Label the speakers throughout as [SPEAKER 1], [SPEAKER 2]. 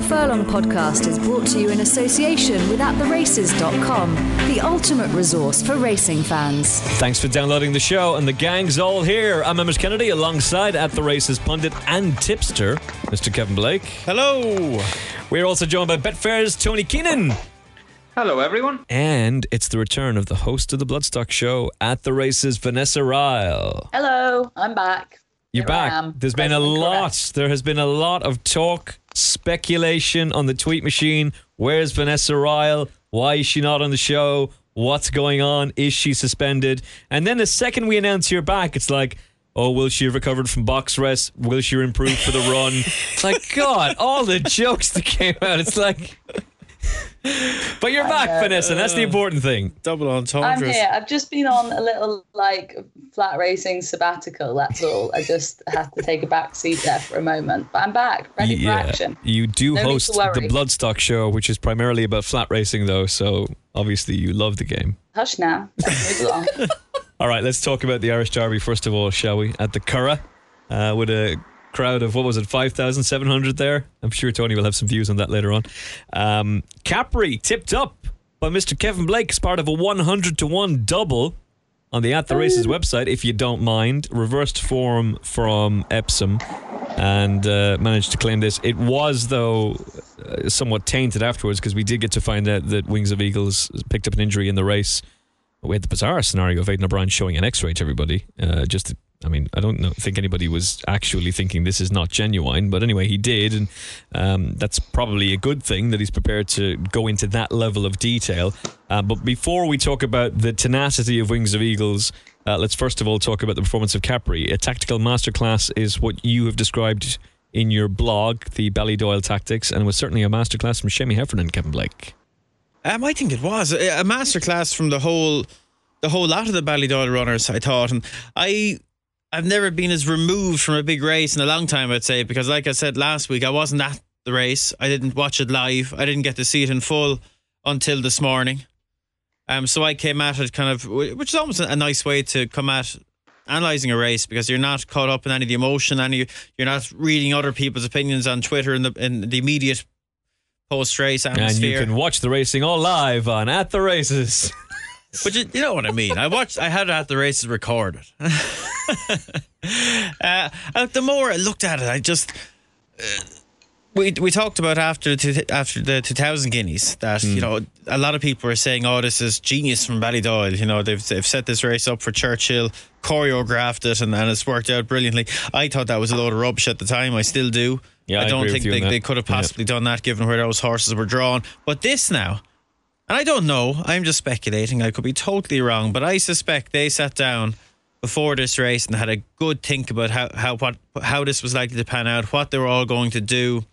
[SPEAKER 1] The Furlong podcast is brought to you in association with AtTheRaces.com, the races.com, the ultimate resource for racing fans.
[SPEAKER 2] Thanks for downloading the show, and the gang's all here. I'm Emmet Kennedy alongside At The Races pundit and tipster, Mr. Kevin Blake.
[SPEAKER 3] Hello.
[SPEAKER 2] We're also joined by Betfair's Tony Keenan.
[SPEAKER 4] Hello, everyone.
[SPEAKER 2] And it's the return of the host of the Bloodstock Show at the races, Vanessa Ryle.
[SPEAKER 5] Hello, I'm back.
[SPEAKER 2] You're
[SPEAKER 5] Here
[SPEAKER 2] back. There's been a lot.
[SPEAKER 5] correct.
[SPEAKER 2] There has been a lot of talk, speculation on the tweet machine. Where's Vanessa Ryle? Why is she not on the show? What's going on? Is she suspended? And then the second we announce you're back, it's like, oh, will she have recovered from box rest? Will she improve for the run? it's like, God, all the jokes that came out. It's like, but you're back,
[SPEAKER 5] know.
[SPEAKER 2] Vanessa. and That's the important thing.
[SPEAKER 3] Double
[SPEAKER 5] I'm
[SPEAKER 3] entendres.
[SPEAKER 5] here. I've just been on a little like flat racing sabbatical. That's all. I just had to take a back seat there for a moment, but I'm back, ready for action.
[SPEAKER 2] You do
[SPEAKER 5] No
[SPEAKER 2] host the. Bloodstock show, which is primarily about flat racing, though. So obviously you love the game.
[SPEAKER 5] Hush now. Let's move along.
[SPEAKER 2] All right, let's talk about the Irish Derby first of all, shall we? At the Curragh, uh, with a crowd of what was it, five thousand seven hundred there. I'm sure Tony will have some views on that later on. Um, Capri tipped up by Mr. Kevin Blake as part of a 100 to one double on the At the Races website, if you don't mind. Reversed form from Epsom and uh, managed to claim this. It was, though, uh, somewhat tainted afterwards because we did get to find out that Wings of Eagles picked up an injury in the race. We had the bizarre scenario of Aidan O'Brien showing an X-ray to everybody. Uh, just, to- I mean, I don't know, think anybody was actually thinking this is not genuine, but anyway, he did, and um, that's probably a good thing that he's prepared to go into that level of detail. Uh, but before we talk about the tenacity of Wings of Eagles, uh, let's first of all talk about the performance of Capri. A tactical masterclass is what you have described in your blog, the Ballydoyle Tactics, and was certainly a masterclass from Seamie Heffernan Kevin Blake.
[SPEAKER 3] Um, I think it was a a masterclass from the whole, the whole lot of the Ballydoyle runners. I thought, and I, I've never been as removed from a big race in a long time. I'd say because, like I said last week, I wasn't at the race. I didn't watch it live. I didn't get to see it in full until this morning. Um, so I came at it kind of, which is almost a nice way to come at analyzing a race because you're not caught up in any of the emotion, any you're not reading other people's opinions on Twitter in the in the immediate post race atmosphere.
[SPEAKER 2] And you can watch the racing all live on At the Races.
[SPEAKER 3] But you, you know what I mean. I watched. I had it at the races recorded. uh, uh, the more I looked at it, I just uh, we we talked about after the after the two thousand guineas that you know a lot of people were saying, "Oh, this is genius from Ballydoyle." You know, they've they've set this race up for Churchill, choreographed it, and, and it's worked out brilliantly. I thought that was a load of rubbish at the time. I still do.
[SPEAKER 2] Yeah, I
[SPEAKER 3] I don't think they, they could have
[SPEAKER 2] Yeah.
[SPEAKER 3] possibly done that given where those horses were drawn. But this now. And I don't know. I'm just speculating. I could be totally wrong, but I suspect they sat down before this race and had a good think about how how what how this was likely to pan out, what they were all going to do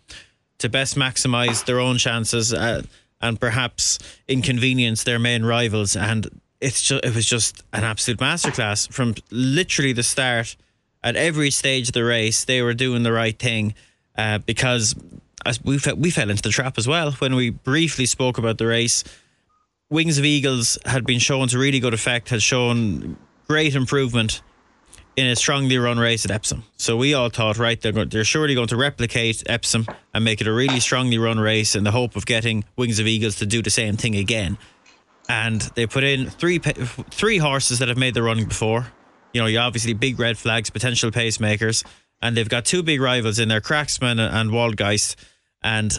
[SPEAKER 3] to best maximize their own chances uh, and perhaps inconvenience their main rivals. And it's just it was just an absolute masterclass from literally the start. At every stage of the race, they were doing the right thing uh, because we fe- we fell into the trap as well when we briefly spoke about the race. Wings of Eagles had been shown to really good effect, had shown great improvement in a strongly run race at Epsom. So we all thought, right, they're, go- they're surely going to replicate Epsom and make it a really strongly run race in the hope of getting Wings of Eagles to do the same thing again. And they put in three three horses that have made the running before. You know, you obviously big red flags, potential pacemakers. and they've got two big rivals in there, Cracksman and Waldgeist, and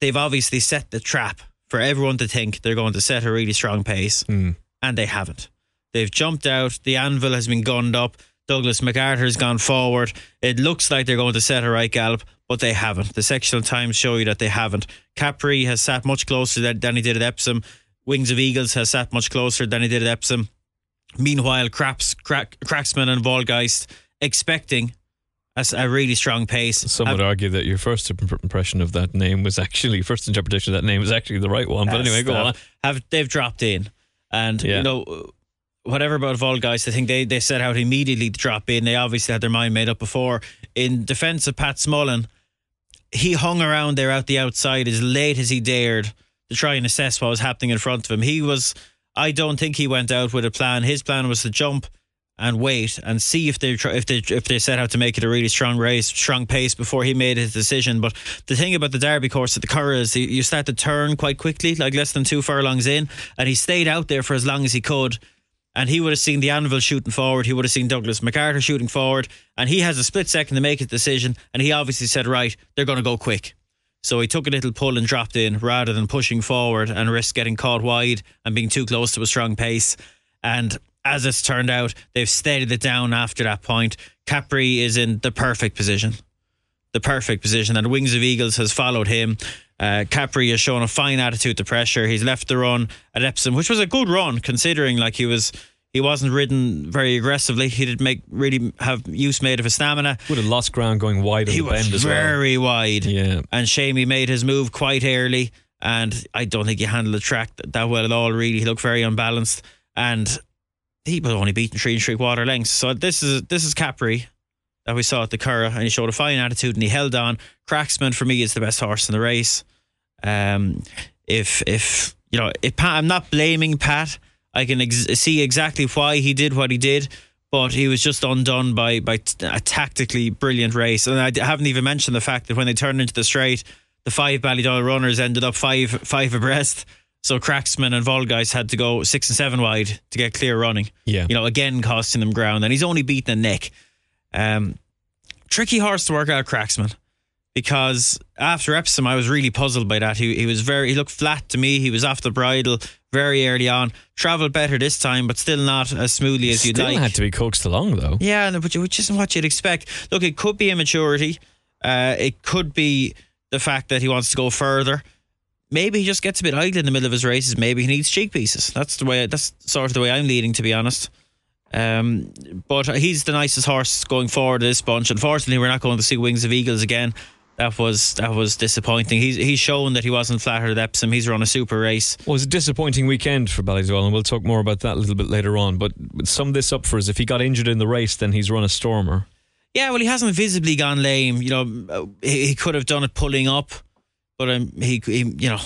[SPEAKER 3] they've obviously set the trap for everyone to think they're going to set a really strong pace,
[SPEAKER 2] Mm.
[SPEAKER 3] and they haven't. They've jumped out. The anvil has been gunned up. Douglas MacArthur's gone forward. It looks like they're going to set a right gallop, but they haven't. The sectional times show you that they haven't. Capri has sat much closer than, he did at Epsom. Wings of Eagles has sat much closer than he did at Epsom. Meanwhile, Craps, Crack, Cracksman and Waldgeist expecting a, s- a really strong pace.
[SPEAKER 2] Some would argue that your first impression of that name was actually first interpretation of that name was actually the right one. But anyway, go on.
[SPEAKER 3] Have they've dropped in, and
[SPEAKER 2] Yeah.
[SPEAKER 3] you know whatever about Waldgeist, I think they they set out immediately to drop in. They obviously had their mind made up before. In defence of Pat Smullen, he hung around there out the outside as late as he dared to try and assess what was happening in front of him. He was, I don't think he went out with a plan. His plan was to jump and wait and see if they if they if they set out to make it a really strong race, strong pace before he made his decision. But the thing about the Derby course at the Curragh is you- you start to turn quite quickly, like less than two furlongs in, and he stayed out there for as long as he could. And he would have seen the Anvil shooting forward. He would have seen Douglas MacArthur shooting forward. And he has a split second to make his decision. And he obviously said, right, they're going to go quick. So he took a little pull and dropped in rather than pushing forward and risk getting caught wide and being too close to a strong pace. And as it's turned out, they've steadied it down after that point. Capri is in the perfect position. The perfect position. And Wings of Eagles has followed him. Uh, Capri has shown a fine attitude to pressure. He's left the run at Epsom, which was a good run considering like he was he wasn't ridden very aggressively. He didn't make really have use made of his stamina.
[SPEAKER 2] Would have lost ground going wide on
[SPEAKER 3] He
[SPEAKER 2] the
[SPEAKER 3] was
[SPEAKER 2] bend as well.
[SPEAKER 3] very wide.
[SPEAKER 2] Yeah.
[SPEAKER 3] And Seamie made his move quite early. And I don't think he handled the track th- that well at all, really. He looked very unbalanced. And he was only beaten three and three quarter lengths. So this is this is Capri that we saw at the Curragh, and he showed a fine attitude and he held on. Cracksman for me is the best horse in the race. Um, if if you know, if Pat, I'm not blaming Pat. I can ex- see exactly why he did what he did, but he was just undone by by a tactically brilliant race. And I haven't even mentioned the fact that when they turned into the straight, the five Ballydoyle runners ended up five five abreast. So Cracksman and Waldgeist had to go six and seven wide to get clear running.
[SPEAKER 2] Yeah.
[SPEAKER 3] You know, again costing them ground, and he's only beaten a neck. Um, tricky horse to work out, Cracksman, because after Epsom, I was really puzzled by that. He he was very he looked flat to me. He was off the bridle very early on. Travelled better this time, but still not as smoothly as you'd
[SPEAKER 2] Still
[SPEAKER 3] like.
[SPEAKER 2] had to be coaxed along though.
[SPEAKER 3] Yeah, which isn't what you'd expect. Look, it could be immaturity. Uh, it could be the fact that he wants to go further. Maybe he just gets a bit idle in the middle of his races. Maybe he needs cheek pieces. That's the way. That's sort of the way I'm leading, to be honest. Um, but he's the nicest horse going forward of this bunch. Unfortunately, we're not going to see Wings of Eagles again. That was that was disappointing. He's he's shown that he wasn't flattered at Epsom. He's run a super race.
[SPEAKER 2] Well, it was a disappointing weekend for Ballydoyle, and we'll talk more about that a little bit later on. But sum this up for us: if he got injured in the race, then he's run a stormer.
[SPEAKER 3] Yeah, well, he hasn't visibly gone lame. You know, he, he could have done it pulling up, but um, he, he, you know,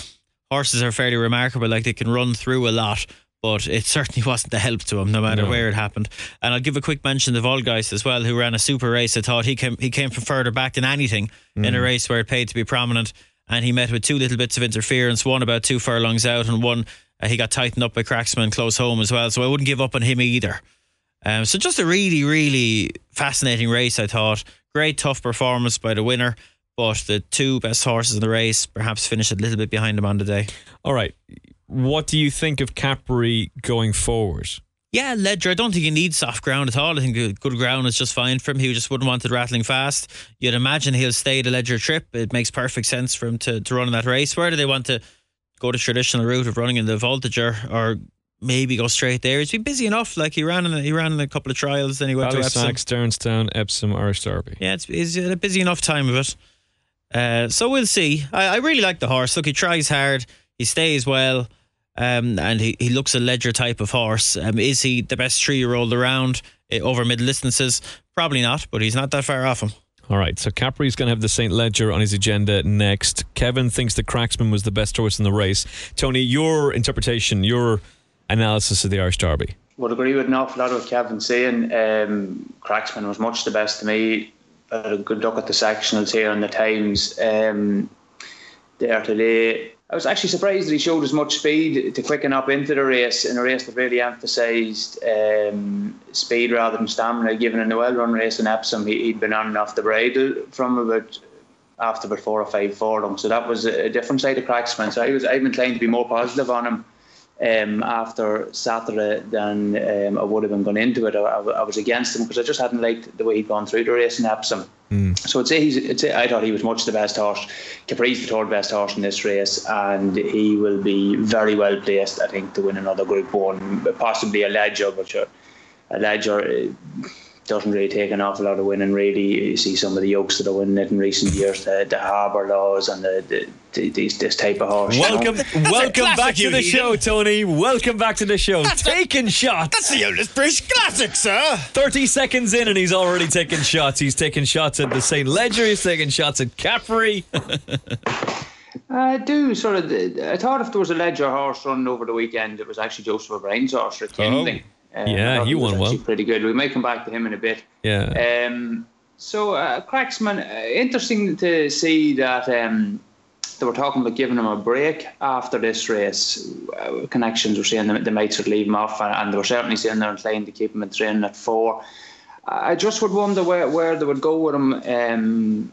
[SPEAKER 3] horses are fairly remarkable. Like they can run through a lot, but it certainly wasn't a help to him, no matter
[SPEAKER 2] No.
[SPEAKER 3] where it happened. And I'll give a quick mention to Waldgeist as well, who ran a super race. I thought he came he came from further back than anything in a race where it paid to be prominent, and he met with two little bits of interference. One about two furlongs out, and one uh, he got tightened up by Cracksman close home as well. So I wouldn't give up on him either. Um, so just a really, really fascinating race, I thought. Great tough performance by the winner, but the two best horses in the race perhaps finished a little bit behind him on the day.
[SPEAKER 2] All right, what do you think of Capri going forward?
[SPEAKER 3] Yeah, Leger, I don't think he needs soft ground at all. I think good ground is just fine for him. He just wouldn't want it rattling fast. You'd imagine he'll stay the Leger trip. It makes perfect sense for him to, to run in that race. Where do they want to go the traditional route of running in the Voltigeur or maybe go straight there? He's been busy enough. Like he ran in a, he ran in a couple of trials, then he went to Epsom.
[SPEAKER 2] Ballysax, Derrinstown, Epsom, Irish Derby.
[SPEAKER 3] Yeah, it's, he's had a busy enough time of it. Uh, so we'll see. I, I really like the horse. Look, he tries hard. He stays well. Um, and he, he looks a Leger type of horse. Um, is he the best three year old around uh, over middle distances? Probably not, but he's not that far off him.
[SPEAKER 2] All right, so Capri's going to have the St. Leger on his agenda next. Kevin thinks the Cracksman was the best horse in the race. Tony, your interpretation, your analysis of the Irish Derby.
[SPEAKER 4] Would agree with an awful lot of what Kevin's saying. Um, Cracksman was much the best to me. Had a good look at the sectionals here and the times um, there today. I was actually surprised that he showed as much speed to quicken up into the race in a race that really emphasised um, speed rather than stamina. Given in the well run race in Epsom, he, had been on and off the bridle from about after about four or five for furlongs. So that was a different side of Cracksman. So I was been trying to be more positive on him um, after Saturday than um, I would have been going into it. I, I was against him because I just hadn't liked the way he'd gone through the race in Epsom. Mm. So I'd say he's. I'd say I thought he was much the best horse. Capri's the third best horse in this race, and he will be very well placed, I think, to win another Group One, possibly a Leger, but a Leger doesn't really take an awful lot of winning. Really, you see some of the yokes that are winning it in recent years, the, the Harbour Laws and the, the, the these, this type of horse.
[SPEAKER 2] Welcome, you know? welcome back to the show, Tony. Welcome back to the show. That's taking a, shots.
[SPEAKER 3] That's the oldest British classic, sir.
[SPEAKER 2] Thirty seconds in, and he's already taking shots. He's taking shots at the St. Leger. He's taking shots at Capri.
[SPEAKER 4] I uh, do sort of. I thought if there was a Leger horse running over the weekend, it was actually Joseph O'Brien's horse Rekindling. Oh.
[SPEAKER 2] Um, yeah, he won well.
[SPEAKER 4] Pretty good. We may come back to him in a bit.
[SPEAKER 2] Yeah.
[SPEAKER 4] Um, so, uh, Cracksman, uh, interesting to see that um, they were talking about giving him a break after this race. Uh, connections were saying they, might sort of leave him off, and, and, they were certainly saying they're inclined to keep him in training at four. I just would wonder where, where they would go with him um,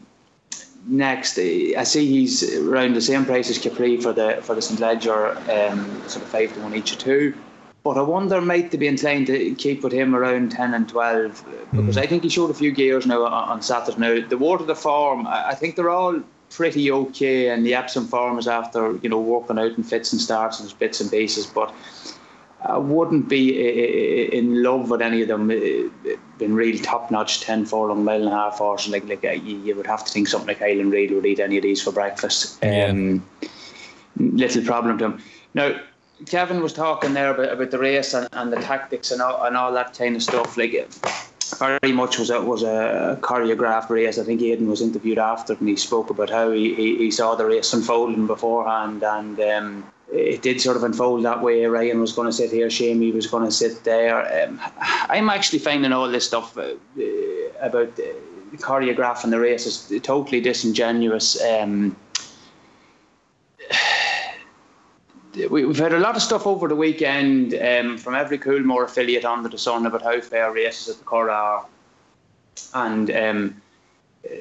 [SPEAKER 4] next. I see he's around the same price as Capri for the for the St Leger, um, sort of five to one each or two. But I wonder, might they be inclined to keep with him around 10 and 12? Because mm. I think he showed a few gears now on Saturday. Now, the water, the form, I think they're all pretty okay. And the Epsom form is after, you know, working out in fits and starts and bits and pieces. But I wouldn't be in love with any of them. Been real top notch 10 furlong mile and a half horses. Like, like uh, you would have to think something like Highland Reel would eat any of these for breakfast. Um, yeah. Little problem to him. Now, Kevin was talking there about, about the race and, and the tactics and all, and all that kind of stuff. Like very much was a, was a choreographed race. I think Aidan was interviewed after and he spoke about how he, he, he saw the race unfolding beforehand and um, it did sort of unfold that way. Ryan was going to sit here, Seamie was going to sit there. Um, I'm actually finding all this stuff uh, about uh, choreographing the race is totally disingenuous. Um, we've had a lot of stuff over the weekend um, from every Coolmore affiliate under the sun about how fair races at the Curragh are. And um, uh,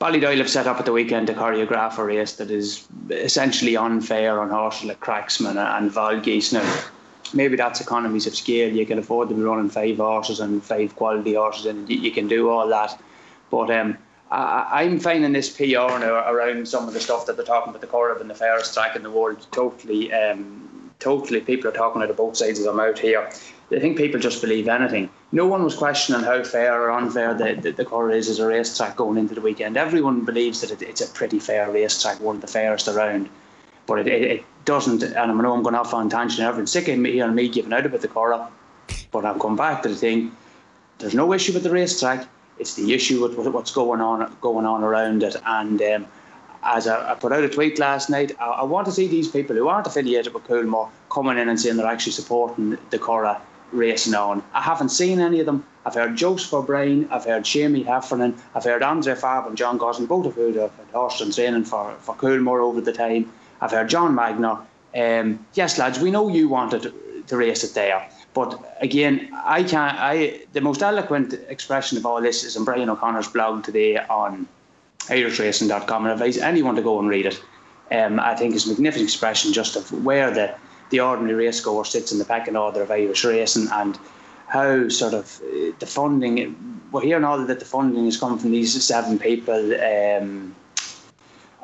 [SPEAKER 4] Ballydoyle have set up at the weekend a choreograph a race that is essentially unfair on horses like Cracksman and Waldgeist. Now, maybe that's economies of scale. You can afford to be running five horses and five quality horses, and you can do all that. But um, I, am finding this PR now around some of the stuff that they're talking about the Curragh and the fairest track in the world. Totally, um, totally, people are talking out of both sides as I'm out here. I think people just believe anything. No one was questioning how fair or unfair the, the, the Curragh is as a racetrack going into the weekend. Everyone believes that it, it's a pretty fair racetrack, one of the fairest around. But it, it, it doesn't, and I know I'm going off on tangent. Everyone's sick of me hearing me giving out about the Curragh. But I've come back to the thing. There's no issue with the racetrack it's the issue with what's going on going on around it. And um, as I, I, put out a tweet last night, I, I, want to see these people who aren't affiliated with Coolmore coming in and saying they're actually supporting the Curragh racing on. I haven't seen any of them. I've heard Joseph O'Brien, I've heard Seamie Heffernan, I've heard Andre Fabre and John Gosden, both of who have had horse and training for, for Coolmore over the time. I've heard John Magnier. Um, yes, lads, we know you wanted to race it there. But again, I can't. I the most eloquent expression of all this is in Brian O'Connor's blog today on IrishRacing.com, and I advise anyone to go and read it. Um, I think it's a magnificent expression just of where the the ordinary racegoer sits in the pecking order of Irish racing and how sort of uh, the funding. We're hearing all that the funding is coming from these seven people. Um,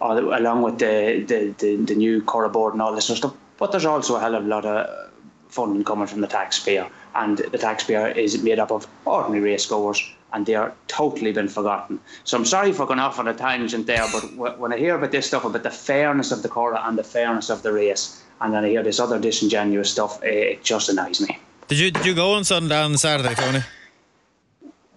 [SPEAKER 4] along with the, the, the, the new Curragh board and all this sort of stuff. But there's also a hell of a lot of funding coming from the taxpayer, and the taxpayer is made up of ordinary racegoers, and they are totally been forgotten. So I'm sorry for going off on a tangent there, but when I hear about this stuff about the fairness of the Curragh and the fairness of the race, and then I hear this other disingenuous stuff, it just annoys me.
[SPEAKER 3] Did you did you go on Sunday on Saturday, Tony?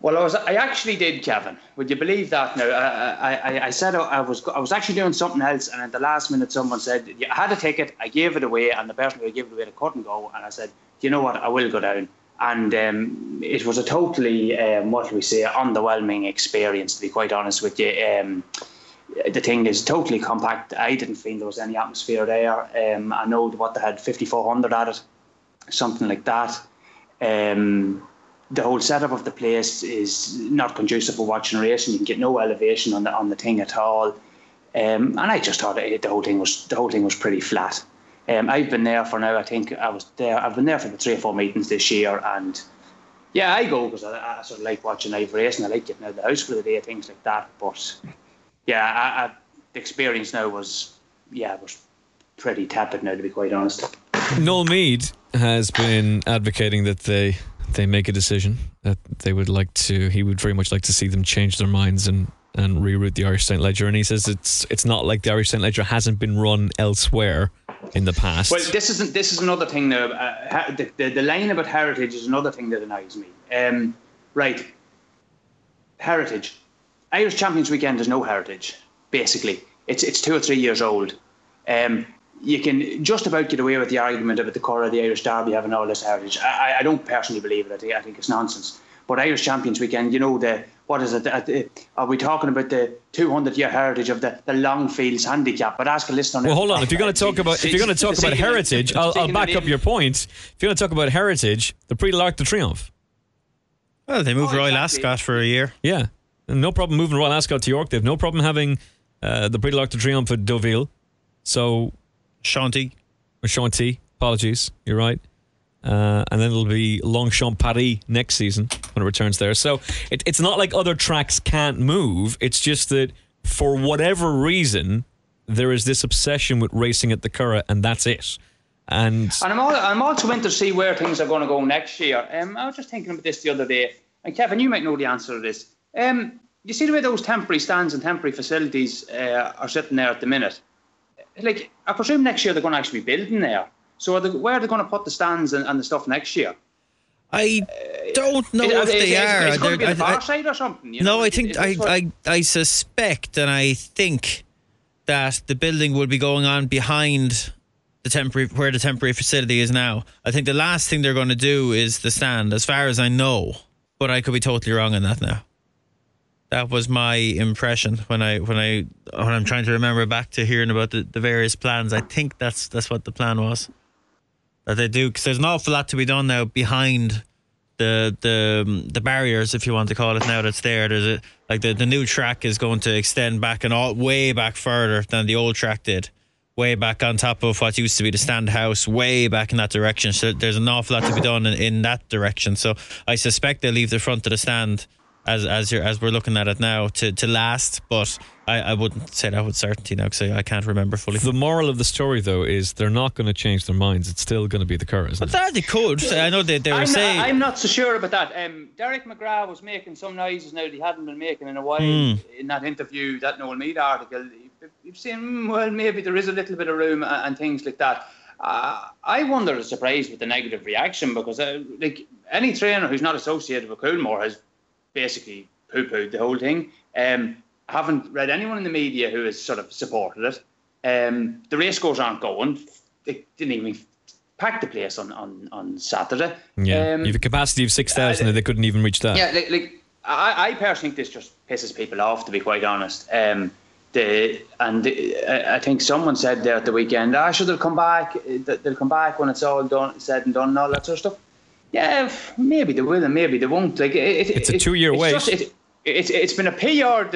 [SPEAKER 4] Well, I was. I actually did, Kevin. Would you believe that? Now, I, I, I said I was. I was actually doing something else, and at the last minute, someone said, "I had a ticket. I gave it away, and the person who gave it away to couldn't go." And I said, "You know what? I will go down." And um, it was a totally, um, what do we say, underwhelming experience. To be quite honest with you, um, the thing is totally compact. I didn't feel there was any atmosphere there. Um, I know what they had 5,400 at it, something like that. Um, the whole setup of the place is not conducive for watching racing. You can get no elevation on the on the thing at all. Um, and I just thought it, the whole thing was the whole thing was pretty flat. Um, I've been there for now. I think I was there. I've been there for the three or four meetings this year, and yeah, I go because I, I, sort of like watching live racing. I like getting out of the house for the day, things like that. But yeah, I, I, the experience now was yeah was pretty tepid now to be quite honest.
[SPEAKER 2] Noel Meade has been advocating that they they make a decision that they would like to. He would very much like to see them change their minds and and reroute the Irish Saint Leger. And he says it's it's not like the Irish Saint Leger hasn't been run elsewhere in the past.
[SPEAKER 4] Well, this isn't. This is another thing. Now, uh, the, the, the line about heritage is another thing that annoys me. Um, right, heritage. Irish Champions Weekend is no heritage. Basically, it's it's two or three years old. Um, you can just about get away with the argument about the core of the Irish Derby having all this heritage. I, I don't personally believe it. I think, it's nonsense. But Irish Champions Weekend, you know, the what is it? Are we talking about the 200 year heritage of the, the Longfields handicap? But ask a listener.
[SPEAKER 2] Well, hold on. If you're going to talk about if you're going to talk about heritage, I'll, I'll back up your point. If you're going to talk about heritage, the Prix de l'Arc de Triomphe.
[SPEAKER 3] Well, they moved oh, Royal exactly. Ascot for a year.
[SPEAKER 2] Yeah, no problem moving Royal Ascot to York. They have no problem having uh, the Prix de l'Arc de Triomphe at Deauville. So,
[SPEAKER 3] Chantilly.
[SPEAKER 2] Or Chantilly. Apologies. You're right. Uh, and then it'll be Longchamp Paris next season when it returns there. So it, it's not like other tracks can't move. It's just that for whatever reason, there is this obsession with racing at the Curragh, and that's it. And
[SPEAKER 4] and I'm, all, I'm also in to see where things are going to go next year. Um, I was just thinking about this the other day, and Kevin, you might know the answer to this. Um, you see the way those temporary stands and temporary facilities uh, are sitting there at the minute. Like I presume next year they're going to actually be building there. So are they, where are they going to put the stands and, and the stuff next year?
[SPEAKER 3] I don't know uh, if they are.
[SPEAKER 4] It's going to be the far side or something.
[SPEAKER 3] You know? No, I think I, I I suspect and I think that the building will be going on behind the temporary where the temporary facility is now. I think the last thing they're going to do is the stand, as far as I know. But I could be totally wrong on that now. That was my impression when I when I when I'm trying to remember back to hearing about the, the various plans. I think that's that's what the plan was that they do because there's an awful lot to be done now behind the the um, the barriers, if you want to call it now. That's there. There's a like the, the new track is going to extend back and all way back further than the old track did. Way back on top of what used to be the stand house, way back in that direction. So there's an awful lot to be done in, in that direction. So I suspect they'll leave the front of the stand as as you're, as we're looking at it now to, to last, but I, I wouldn't say that with certainty now because I, I, can't remember fully.
[SPEAKER 2] The moral of the story, though, is they're not going to change their minds. It's still going to be the Curragh,
[SPEAKER 3] but that they could. I know they, they were
[SPEAKER 4] I'm
[SPEAKER 3] saying.
[SPEAKER 4] Not, I'm not so sure about that. Um, Derek McGrath was making some noises now that he hadn't been making in a while mm. in that interview, that Noel Meade article. You've seen, well, maybe there is a little bit of room and, and things like that. Uh, I wonder, surprised with the negative reaction because, uh, like any trainer who's not associated with Coolmore has basically poo pooed the whole thing. Um, I haven't read anyone in the media who has sort of supported it. Um, the race scores aren't going. They didn't even pack the place on, on, on Saturday.
[SPEAKER 2] Yeah, um, you have a capacity of 6,000 uh, and they couldn't even reach that.
[SPEAKER 4] Yeah, like, like I, I, personally think this just pisses people off, to be quite honest. Um, the, and the, I think someone said there at the weekend, I should have come back. They'll come back when it's all done, said and done, and all that sort of stuff. Yeah, maybe they will and maybe they won't. Like it,
[SPEAKER 2] it's a two-year wait.
[SPEAKER 4] Just, it, it's it's been a PR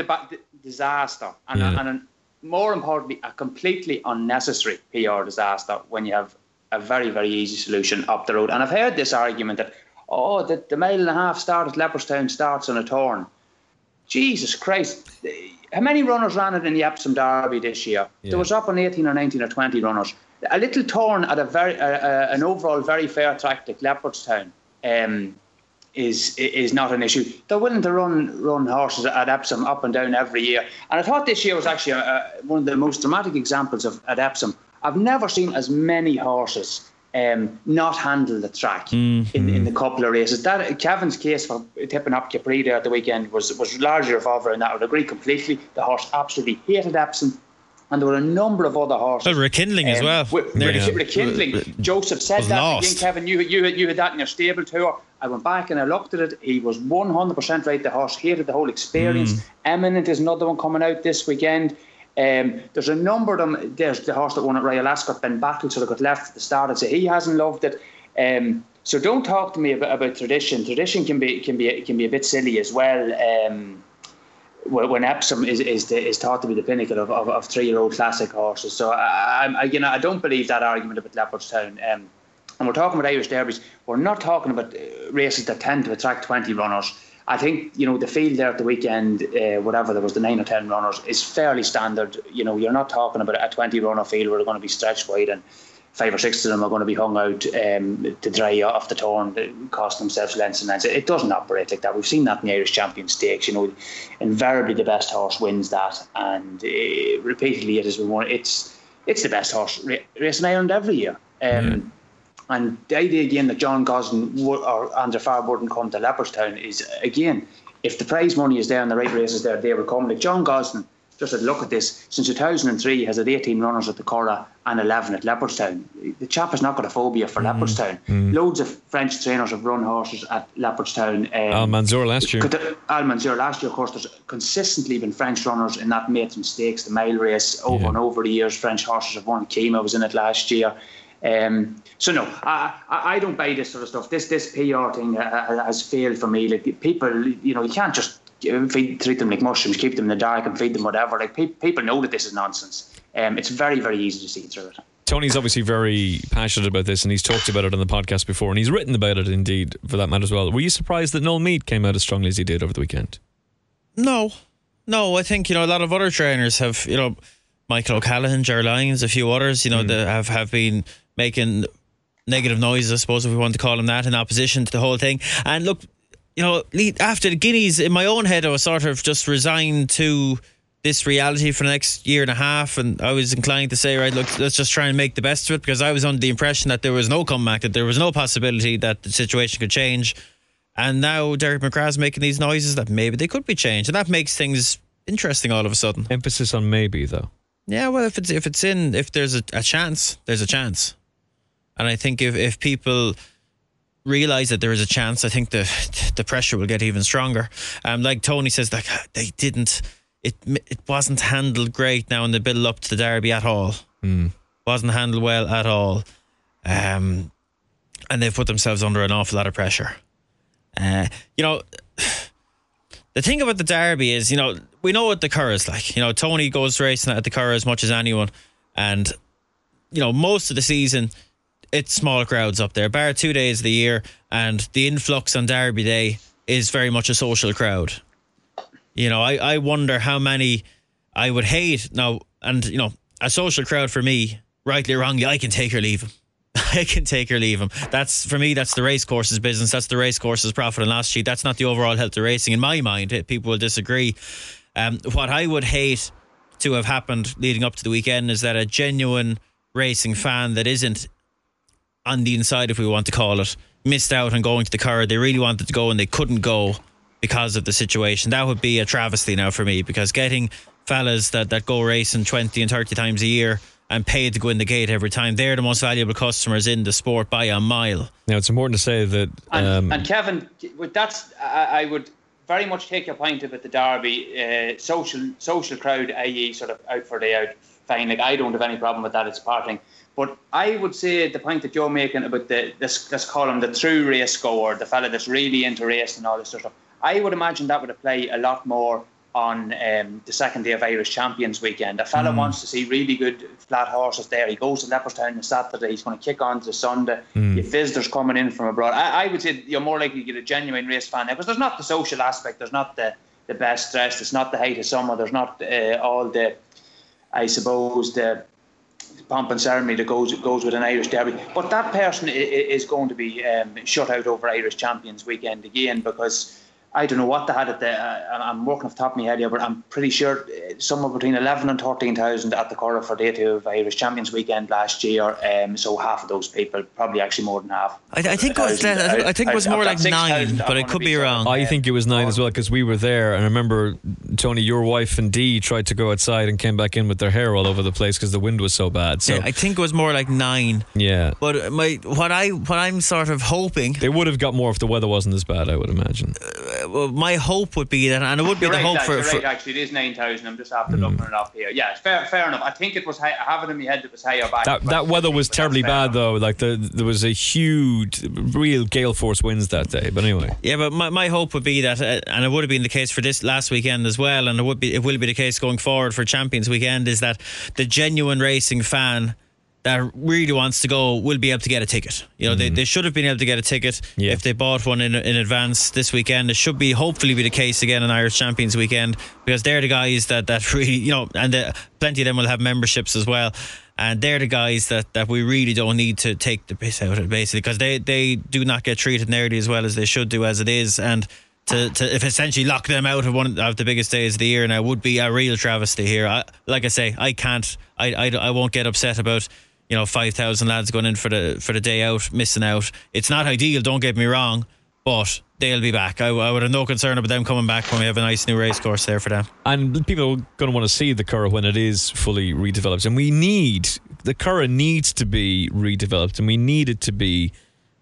[SPEAKER 4] disaster and, yeah. a, and a, more importantly a completely unnecessary PR disaster when you have a very very easy solution up the road. And I've heard this argument that oh the, the mile and a half start at Leopardstown starts on a turn. Jesus Christ. How many runners ran it in the Epsom Derby this year? Yeah. There was up on 18 or 19 or 20 runners. A little torn at a very uh, uh, an overall very fair track like Leopardstown. Um, is is not an issue. They're willing to run run horses at Epsom up and down every year, and I thought this year was actually a, a, one of the most dramatic examples of at Epsom. I've never seen as many horses um, not handle the track mm-hmm. in, in the couple of races. That Kevin's case for tipping up Capri there at the weekend was was largely revolver, and that I would agree completely. The horse absolutely hated Epsom. And there were a number of other horses.
[SPEAKER 3] Well, rekindling as
[SPEAKER 4] Um,
[SPEAKER 3] well.
[SPEAKER 4] with-
[SPEAKER 3] Nearly-
[SPEAKER 4] with rekindling. Joseph said
[SPEAKER 3] was
[SPEAKER 4] that
[SPEAKER 3] lost.
[SPEAKER 4] again, Kevin. You, you, you had that in your stable tour. I went back and I looked at it. He was 100% right. The horse hated the whole experience.
[SPEAKER 3] Mm.
[SPEAKER 4] Eminent is another one coming out this weekend. Um, there's a number of them. There's the horse that won at Royal Ascot, Benbatl, sort of got left at the start and say he hasn't loved it. Um, so don't talk to me about, about tradition. Tradition can be can be can be a bit silly as well. Um, when Epsom is is, the, is thought to be the pinnacle of, of, of three year old classic horses. So I, I, I you know I don't believe that argument about Leopardstown. Um, and we're talking about Irish derbies. We're not talking about uh, races that tend to attract twenty runners. I think you know the field there at the weekend, uh, whatever there was the nine or ten runners, is fairly standard. You know, you're not talking about a twenty runner field where they're going to be stretched wide and five or six of them are going to be hung out um, to dry off the turn, cost themselves lengths and lengths. It doesn't operate like that. We've seen that in the Irish Champion Stakes. You know, invariably the best horse wins that, and uh, repeatedly it has been won. It's it's the best horse ra- racing Ireland every year. Um, And the idea again that John Gosden or Andre Fabre wouldn't come to Leopardstown is again, if the prize money is there and the right races there, they will come. Like John Gosden, just had a look at this since 2003, has had 18 runners at the Curragh and 11 at Leopardstown. The chap has not got a phobia for Leopardstown. Loads of French trainers have run horses at Leopardstown. Um,
[SPEAKER 2] Almanzor last year.
[SPEAKER 4] Almanzor last year, of course, there's consistently been French runners in that Matron Stakes, the mile race, over and over the years. French horses have won. Qemah was in it last year. Um, so no, I, I I don't buy this sort of stuff. This this PR thing uh, has failed for me. Like people, you know, you can't just feed, treat them like mushrooms, keep them in the dark, and feed them whatever. Like pe- people know that this is nonsense. Um, it's very very easy to see through it.
[SPEAKER 2] Tony's obviously very passionate about this and he's talked about it on the podcast before and he's written about it indeed for that matter as well. Were you surprised that Noel Meade came out as strongly as he did over the weekend?
[SPEAKER 3] No, no. I think you know a lot of other trainers have you know Michael O'Callaghan, Ger Lyons, a few others you know that have have been making negative noises. I suppose if we want to call them that in opposition to the whole thing. And look, you know, after the Guineas, in my own head, I was sort of just resigned to this reality for the next year and a half, and I was inclined to say, right, look, let's just try and make the best of it because I was under the impression that there was no comeback, that there was no possibility that the situation could change. And now Derek McGrath's making these noises that maybe they could be changed, and that makes things interesting all of a sudden.
[SPEAKER 2] Emphasis on maybe though.
[SPEAKER 3] Yeah, well, if it's if it's in, if there's a, a chance, there's a chance, and I think if if people realize that there is a chance, I think the the pressure will get even stronger. Um, like Tony says, like they didn't, it it wasn't handled great now in the build up to the derby at all. Wasn't handled well at all, um, and they've put themselves under an awful lot of pressure. Uh, you know, the thing about the derby is, you know, we know what the Curragh is like. You know, Tony goes racing at the Curragh as much as anyone, and you know, most of the season, it's small crowds up there, bar two days of the year, and the influx on Derby Day is very much a social crowd. You know, I, I wonder how many I would hate now, and you know, a social crowd for me, rightly or wrongly, I can take or leave 'em. I can take or leave him. That's for me. That's the racecourse's business. That's the racecourse's profit and loss sheet. That's not the overall health of racing in my mind. Eh, People will disagree. Um, what I would hate to have happened leading up to the weekend is that a genuine racing fan that isn't on the inside, if we want to call it, missed out on going to the car. They really wanted to go and they couldn't go because of the situation. That would be a travesty now for me because getting fellas that, that go racing 20 and 30 times a year and paid to go in the gate every time, they're the most valuable customers in the sport by a mile.
[SPEAKER 2] Now it's important to say that
[SPEAKER 4] And,
[SPEAKER 2] um,
[SPEAKER 4] and Kevin, with that's I, I would very much take your point about the derby uh, social social crowd, i.e., sort of out for day out. Fine, like I don't have any problem with that. It's parting. But I would say the point that you're making about the this him the true race goer, the fella that's really into racing and all this sort of stuff. I would imagine that would apply a lot more on um, the second day of Irish Champions weekend. A fella wants to see really good flat horses there. He goes to Leopardstown on Saturday. He's going to kick on to Sunday. You have visitors coming in from abroad. I, I would say you're more likely to get a genuine race fan there because there's not the social aspect. There's not the, the best dressed. It's not the height of summer. There's not uh, all the, I suppose, the pomp and ceremony that goes goes with an Irish derby. But that person is going to be um, shut out over Irish Champions weekend again because I don't know what they had at the. Uh, I'm working off the top of my head here, but I'm pretty sure uh, somewhere between eleven and thirteen thousand at the Curragh for day two of Irish Champions Weekend last year. Um, so half of those people, probably actually more than half.
[SPEAKER 3] I, I think it was.
[SPEAKER 4] Thousand,
[SPEAKER 3] I, I think it was more like
[SPEAKER 4] 6,000
[SPEAKER 3] nine,
[SPEAKER 4] I
[SPEAKER 3] but I
[SPEAKER 4] wanna
[SPEAKER 3] could
[SPEAKER 4] be
[SPEAKER 3] be
[SPEAKER 4] certain.
[SPEAKER 3] wrong.
[SPEAKER 2] I think it was nine as well because we were there, and I remember Tony, your wife and Dee tried to go outside and came back in with their hair all over the place because the wind was so bad. So
[SPEAKER 3] Yeah, I think it was more like nine.
[SPEAKER 2] yeah,
[SPEAKER 3] But my what I what I'm sort of hoping,
[SPEAKER 2] they would have got more if the weather wasn't as bad. I would imagine.
[SPEAKER 3] uh, well, my hope would be that, and it would be
[SPEAKER 4] You're
[SPEAKER 3] the
[SPEAKER 4] right,
[SPEAKER 3] hope
[SPEAKER 4] lad,
[SPEAKER 3] for,
[SPEAKER 4] you're
[SPEAKER 3] for
[SPEAKER 4] right, actually, it is 9,000. I'm just after looking it up here. Yeah, it's fair, fair enough. I think it was, high, I have it in my head that it was higher back.
[SPEAKER 2] That that weather was terribly bad
[SPEAKER 4] enough.
[SPEAKER 2] though. Like the there was a huge, real gale force winds that day. But anyway,
[SPEAKER 3] Yeah, but my, my hope would be that, uh, and it would have been the case for this last weekend as well, and it would be it will be the case going forward for Champions Weekend, is that the genuine racing fan that really wants to go will be able to get a ticket. You know, they, they should have been able to get a ticket
[SPEAKER 2] Yeah.
[SPEAKER 3] if they bought one in in advance this weekend. It should be hopefully be the case again in Irish Champions Weekend because they're the guys that that really you know, and uh, plenty of them will have memberships as well. And they're the guys that, that we really don't need to take the piss out of, basically, because they, they do not get treated nearly as well as they should do as it is. And to, to if essentially lock them out of one of the biggest days of the year now would be a real travesty here. I, like I say, I can't, I, I, I won't get upset about you know five thousand lads going in for the for the day out, missing out. It's not ideal. Don't get me wrong, but they'll be back. I, I would have no concern about them coming back when we have a nice new race course there for them.
[SPEAKER 2] and people are going to want to see the Curragh when it is fully redeveloped, and we need the Curragh needs to be redeveloped, and we need it to be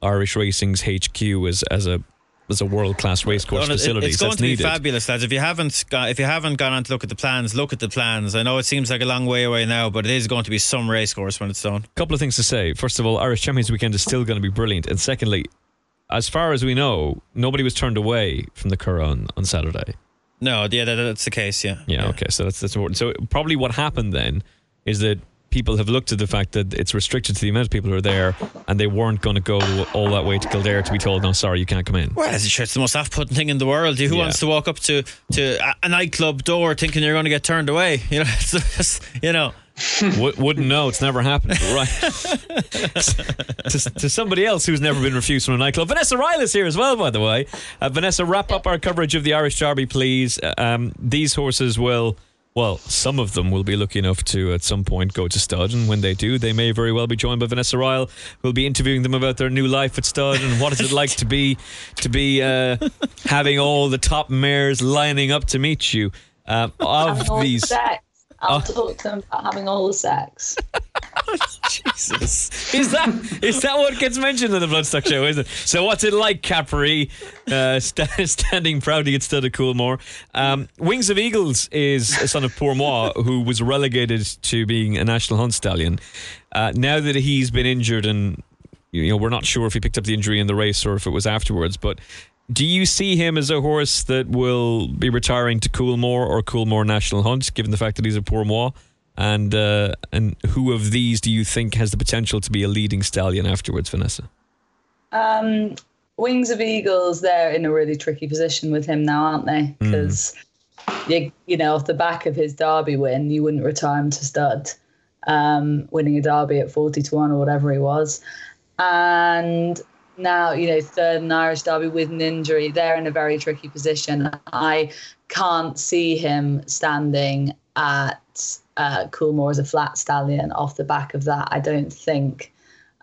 [SPEAKER 2] Irish Racing's HQ as as a as a world class racecourse facility.
[SPEAKER 3] It's going
[SPEAKER 2] that's
[SPEAKER 3] to be
[SPEAKER 2] needed.
[SPEAKER 3] fabulous, lads. If you haven't got, if you haven't gone on to look at the plans, look at the plans. I know it seems like a long way away now, but it is going to be some racecourse when it's done.
[SPEAKER 2] A couple of things to say. First of all, Irish Champions Weekend is still going to be brilliant. And secondly, as far as we know, nobody was turned away from the Curragh on, Saturday.
[SPEAKER 3] No, yeah, that, that's the case. Yeah,
[SPEAKER 2] Yeah, okay, so that's that's important. So probably what happened then is that people have looked at the fact that it's restricted to the amount of people who are there, and they weren't going to go all that way to Kildare to be told, "No, sorry, you can't come in."
[SPEAKER 3] Well, it's it's the most off-putting thing in the world. Who
[SPEAKER 2] Yeah.
[SPEAKER 3] wants to walk up to to a- nightclub door thinking you're going to get turned away? You know, it's just, you know.
[SPEAKER 2] W- wouldn't know. It's never happened. Right. to, to somebody else who's never been refused from a nightclub. Vanessa Ryle is here as well, by the way. Uh, Vanessa, wrap up our coverage of the Irish Derby, please. Uh, Um, these horses will, well, some of them will be lucky enough to at some point go to stud. And when they do, they may very well be joined by Vanessa Ryle, who'll be interviewing them about their new life at stud and what is it like to be, to be uh, having all the top mares lining up to meet you. Um, of
[SPEAKER 5] all the
[SPEAKER 2] these.
[SPEAKER 5] sex. I'll
[SPEAKER 2] Oh.
[SPEAKER 5] talk to them about having all the sex.
[SPEAKER 3] Jesus.
[SPEAKER 2] Is that is that what gets mentioned in the Bloodstock show? Is it? So what's it like, Capri, uh, st- standing proudly at Stud of Coolmore? Um, Wings of Eagles is a son of Poor Pour Moi who was relegated to being a national hunt stallion. Uh, now that he's been injured, and you know we're not sure if he picked up the injury in the race or if it was afterwards, but. Do you see him as a horse that will be retiring to Coolmore or Coolmore National Hunt, given the fact that he's a Poor Pour Moi? And uh, and who of these do you think has the potential to be a leading stallion afterwards, Vanessa?
[SPEAKER 5] Um, Wings of Eagles, they're in a really tricky position with him now, aren't they? Because you, you know, off the back of his Derby win, you wouldn't retire him to stud, um, winning a Derby at forty to one or whatever he was, and now you know third in Irish Derby with an injury, they're in a very tricky position. I can't see him standing at uh, Coolmore as a flat stallion off the back of that. I don't think.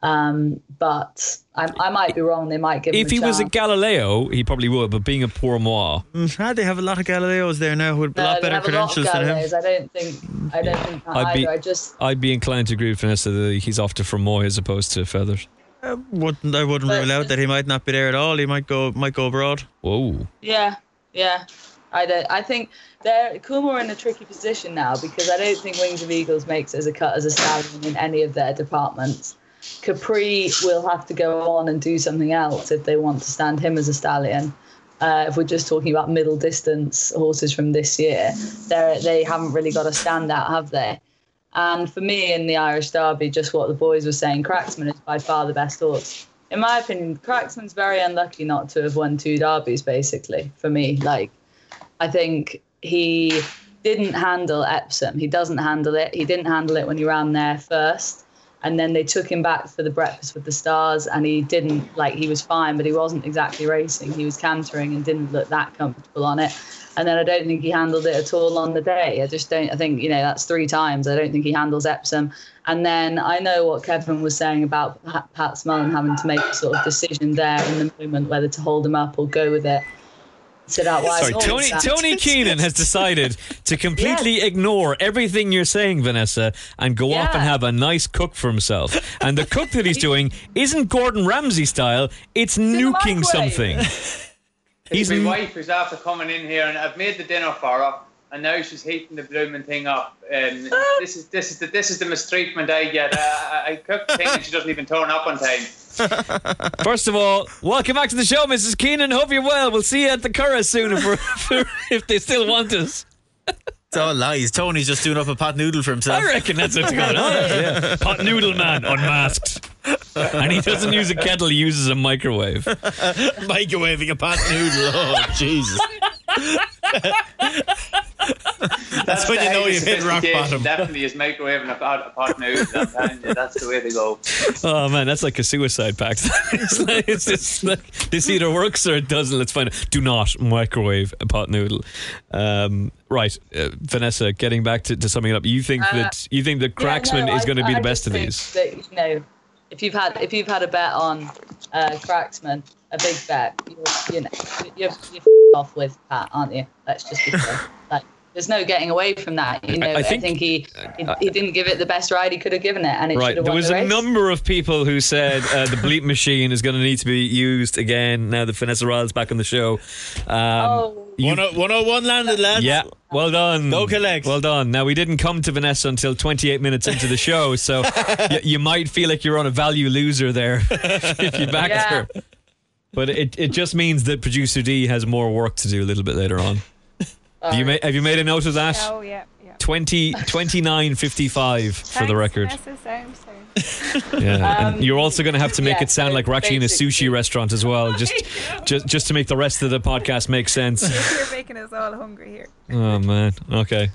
[SPEAKER 5] Um, but I, I might be wrong. They might give him
[SPEAKER 2] If
[SPEAKER 5] a
[SPEAKER 2] he was a. Galileo, he probably would. But being a Pour Moi,
[SPEAKER 3] Ah, they have a lot of Galileos there now with a
[SPEAKER 5] No,
[SPEAKER 3] lot better
[SPEAKER 5] have a lot of
[SPEAKER 3] credentials than him.
[SPEAKER 5] I don't think. I don't think that
[SPEAKER 2] I'd be-
[SPEAKER 5] either. I just.
[SPEAKER 2] I'd be inclined to agree with Vanessa that he's off to Fermoy as opposed to Fethard.
[SPEAKER 3] I wouldn't I wouldn't
[SPEAKER 5] But-
[SPEAKER 3] rule out that he might not be there at all. He might go might go abroad.
[SPEAKER 2] Whoa.
[SPEAKER 5] Yeah, yeah. I don't. I think they're Coolmore in a tricky position now because I don't think Wings of Eagles makes as a cut as a stallion in any of their departments. Capri will have to go on and do something else if they want to stand him as a stallion. Uh, if we're just talking about middle distance horses from this year, they they haven't really got a standout, have they? And for me, in the Irish Derby, just what the boys were saying, Cracksman is by far the best horse. In my opinion, Cracksman's very unlucky not to have won two derbies, basically, for me. Like, I think he didn't handle Epsom. He doesn't handle it. He didn't handle it when he ran there first. and then they took him back for the breakfast with the stars and he didn't like he was fine but he wasn't exactly racing he was cantering and didn't look that comfortable on it and then i don't think he handled it at all on the day i just don't i think you know that's three times i don't think he handles epsom and then i know what kevin was saying about pat, smullen having to make a sort of decision there in the moment whether to hold him up or go with it sit out wide.
[SPEAKER 2] Sorry, Tony Tony Keenan has decided to completely
[SPEAKER 5] Yes.
[SPEAKER 2] ignore everything you're saying, Vanessa, and go off and have a nice cook for himself. And the cook that he's doing isn't Gordon Ramsay style; it's
[SPEAKER 5] in the
[SPEAKER 2] nuking something. He's
[SPEAKER 4] my
[SPEAKER 2] n-
[SPEAKER 4] wife is after coming in here, and I've made the dinner for her, and now she's heating the blooming thing up. Um, this is this is the this is the mistreatment I get. Uh, I, I cook the thing, and she doesn't even turn up on time.
[SPEAKER 2] First of all, welcome back to the show, Mrs. Keenan. Hope you're well. We'll see you at the Curragh soon if, if they still want us.
[SPEAKER 3] It's all lies. Tony's just doing up a pot noodle for himself.
[SPEAKER 2] I reckon that's what's going on. Yeah. Pot noodle man unmasked. And he doesn't use a kettle, he uses a microwave.
[SPEAKER 3] Microwaving a pot noodle. Oh, Jesus. That's when you know you've hit rock
[SPEAKER 4] sophistication
[SPEAKER 3] bottom.
[SPEAKER 4] Definitely is microwaving a pot, a pot noodle. I'm telling you, that's the way to go.
[SPEAKER 2] Oh man, that's like a suicide pact. it's, like, it's just like this either works or it doesn't. Let's find it. Do not microwave a pot noodle. Um, right, uh, Vanessa. Getting back to, to summing it up, you think that you think that
[SPEAKER 5] Uh, Yeah,
[SPEAKER 2] Cracksman
[SPEAKER 5] no,
[SPEAKER 2] is going to be
[SPEAKER 5] I
[SPEAKER 2] the best of these?
[SPEAKER 5] That, you know, if you've had if you've had a bet on uh, Cracksman, a big bet, you're, you know, you're, you're off with Pat, aren't you? Let's just be clear. Like, there's no getting away from that. You know,
[SPEAKER 2] I
[SPEAKER 5] I
[SPEAKER 2] think-
[SPEAKER 5] think, he, he he didn't give it the best ride he could have given it, and it should
[SPEAKER 2] Right,
[SPEAKER 5] have
[SPEAKER 2] there was
[SPEAKER 5] the
[SPEAKER 2] a
[SPEAKER 5] race.
[SPEAKER 2] number of people who said uh, the bleep machine is going to need to be used again now that Vanessa Ryle's back on the show. Um,
[SPEAKER 5] Oh,
[SPEAKER 2] you-
[SPEAKER 3] 101 landed, lads.
[SPEAKER 2] Yeah, well done.
[SPEAKER 3] Go collect.
[SPEAKER 2] Well done. Now we didn't come to Vanessa until 28 minutes into the show, so y- you might feel like you're on a value loser there if you backed
[SPEAKER 5] Yeah.
[SPEAKER 2] her. But it, it just means that producer D has more work to do a little bit later on. Have you, made, have you made a note of that?
[SPEAKER 6] Oh yeah, yeah.
[SPEAKER 2] 20, 29.55 for the record.
[SPEAKER 6] Vanessa, sound, sound.
[SPEAKER 2] Yeah,
[SPEAKER 5] Um,
[SPEAKER 2] and you're also going to have to make
[SPEAKER 5] yeah,
[SPEAKER 2] it sound like we're actually in a sushi restaurant as well, just, just, just to make the rest of the podcast make sense.
[SPEAKER 6] You're making us all hungry here.
[SPEAKER 2] Oh man, okay.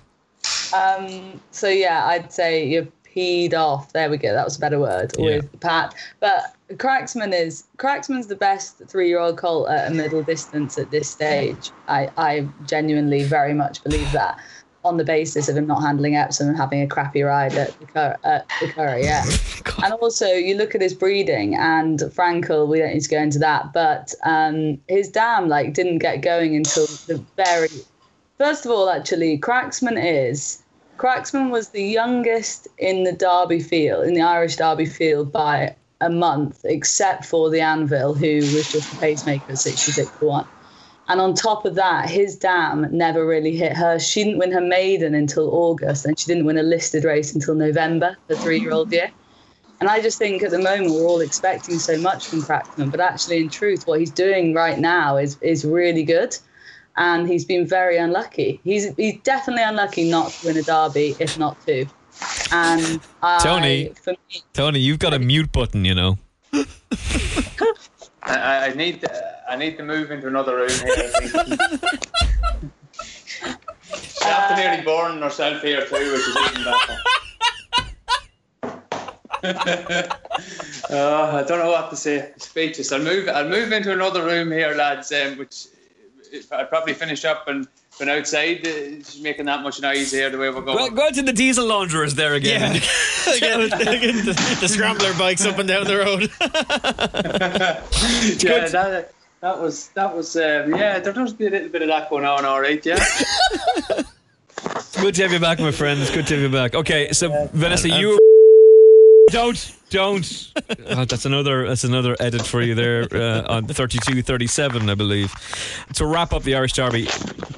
[SPEAKER 5] Um, so yeah, I'd say you're peed off. There we go. That was a better word
[SPEAKER 2] Yeah.
[SPEAKER 5] with Pat. But Cracksman is Cracksman's the best three-year-old colt at a middle distance at this stage. I, I genuinely very much believe that on the basis of him not handling Epsom and having a crappy ride at the Cur- at the Curragh, yeah. and also you look at his breeding and Frankel. We don't need to go into that, but um, his dam like didn't get going until the very First of all, actually, Cracksman is Cracksman was the youngest in the Derby field, in the Irish Derby field by a month, except for the Anvil, who was just a pacemaker at 66 to 1. And on top of that, his dam never really hit her. She didn't win her maiden until August, and she didn't win a listed race until November, the three year old year. And I just think at the moment we're all expecting so much from Cracksman, but actually, in truth, what he's doing right now is is really good and he's been very unlucky. He's he's definitely unlucky not to win a derby, if not two. And I,
[SPEAKER 2] Tony.
[SPEAKER 5] for me,
[SPEAKER 2] Tony, you've got a mute button, you know.
[SPEAKER 4] I- I, I need uh, I need to move into another room here. I think. She's after nearly born herself here too, which is even better. uh, I don't know what to say. Speechless. I'll move. I'll move into another room here, lads. Um, which I'll probably finish up and been outside. Uh, she's making that much noise here the way we're going.
[SPEAKER 2] Go, go out to the diesel launderers there again.
[SPEAKER 3] Again, again, the, the scrambler bikes up and down the road.
[SPEAKER 4] yeah, that, that was that was um, yeah. There does be a little bit of that going on. All right, yeah.
[SPEAKER 2] It's good to have you back, my friend. It's good to have you back. Okay, so Vanessa, you don't don't. Oh, that's another that's another edit for you there uh, on 32 37 I believe. To wrap up the Irish Derby,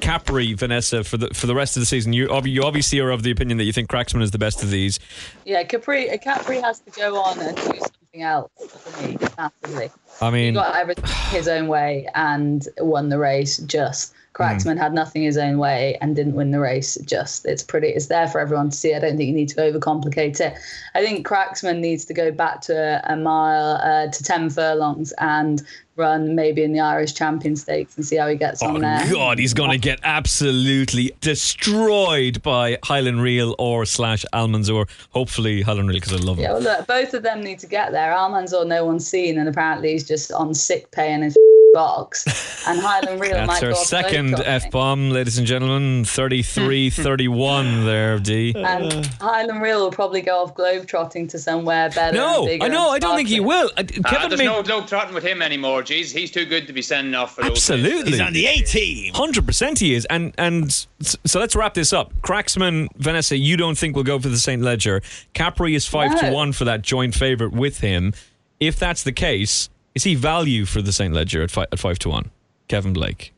[SPEAKER 2] Capri Vanessa for the for the rest of the season. You you obviously are of the opinion that you think Cracksman is the best of these.
[SPEAKER 5] yeah, Capri Capri has to go on and do something else for me massively.
[SPEAKER 2] I
[SPEAKER 5] He
[SPEAKER 2] mean,
[SPEAKER 5] got everything his own way and won the race. Just Cracksman
[SPEAKER 2] Hmm.
[SPEAKER 5] had nothing his own way and didn't win the race. Just it's pretty. It's there for everyone to see. I don't think you need to overcomplicate it. I think Cracksman needs to go back to a, a mile uh, to ten furlongs and run, maybe in the Irish Champion Stakes, and see how he gets
[SPEAKER 2] Oh
[SPEAKER 5] on there.
[SPEAKER 2] God, he's going to get absolutely destroyed by Highland Reel or slash Almanzor. Hopefully Highland Reel because I love him.
[SPEAKER 5] Yeah, well, look, both of them need to get there. Almanzor, no one's seen, and apparently he's just on sick pay in his box. And Highland Reel
[SPEAKER 2] That's
[SPEAKER 5] might
[SPEAKER 2] our
[SPEAKER 5] go
[SPEAKER 2] second. F bomb, ladies and gentlemen. 33 31 there, D.
[SPEAKER 5] And Highland Reel will probably go off globetrotting to somewhere better.
[SPEAKER 2] No,
[SPEAKER 5] and
[SPEAKER 2] I know. I don't think he will. Uh,
[SPEAKER 4] Ah,
[SPEAKER 2] Kevin
[SPEAKER 4] there's
[SPEAKER 2] made,
[SPEAKER 4] no globe trotting with him anymore. Jeez, he's too good to be sending off for those
[SPEAKER 2] absolutely.
[SPEAKER 3] He's on the A team.
[SPEAKER 2] Hundred percent, he is, and and so let's wrap this up. Cracksman, Vanessa, you don't think we'll go for the Saint Leger? Capri is five to one for that joint favorite with him. If that's the case, is he value for the Saint Leger at five, at five to one? Kevin Blake.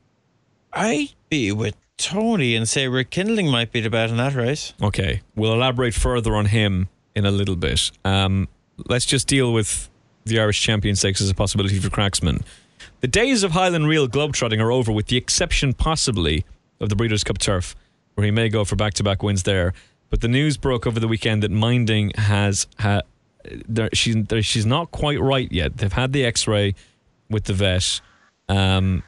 [SPEAKER 3] I'd be with Tony and say rekindling might be the bet in that race.
[SPEAKER 2] Okay, we'll elaborate further on him in a little bit. Um, let's just deal with the Irish Champion Stakes as a possibility for Cracksman. The days of Highland Reel globetrotting are over, with the exception possibly of the Breeders' Cup turf, where he may go for back-to-back wins there. But the news broke over the weekend that Minding has ha, she's she's not quite right yet. They've had the X-ray with the vet. Um,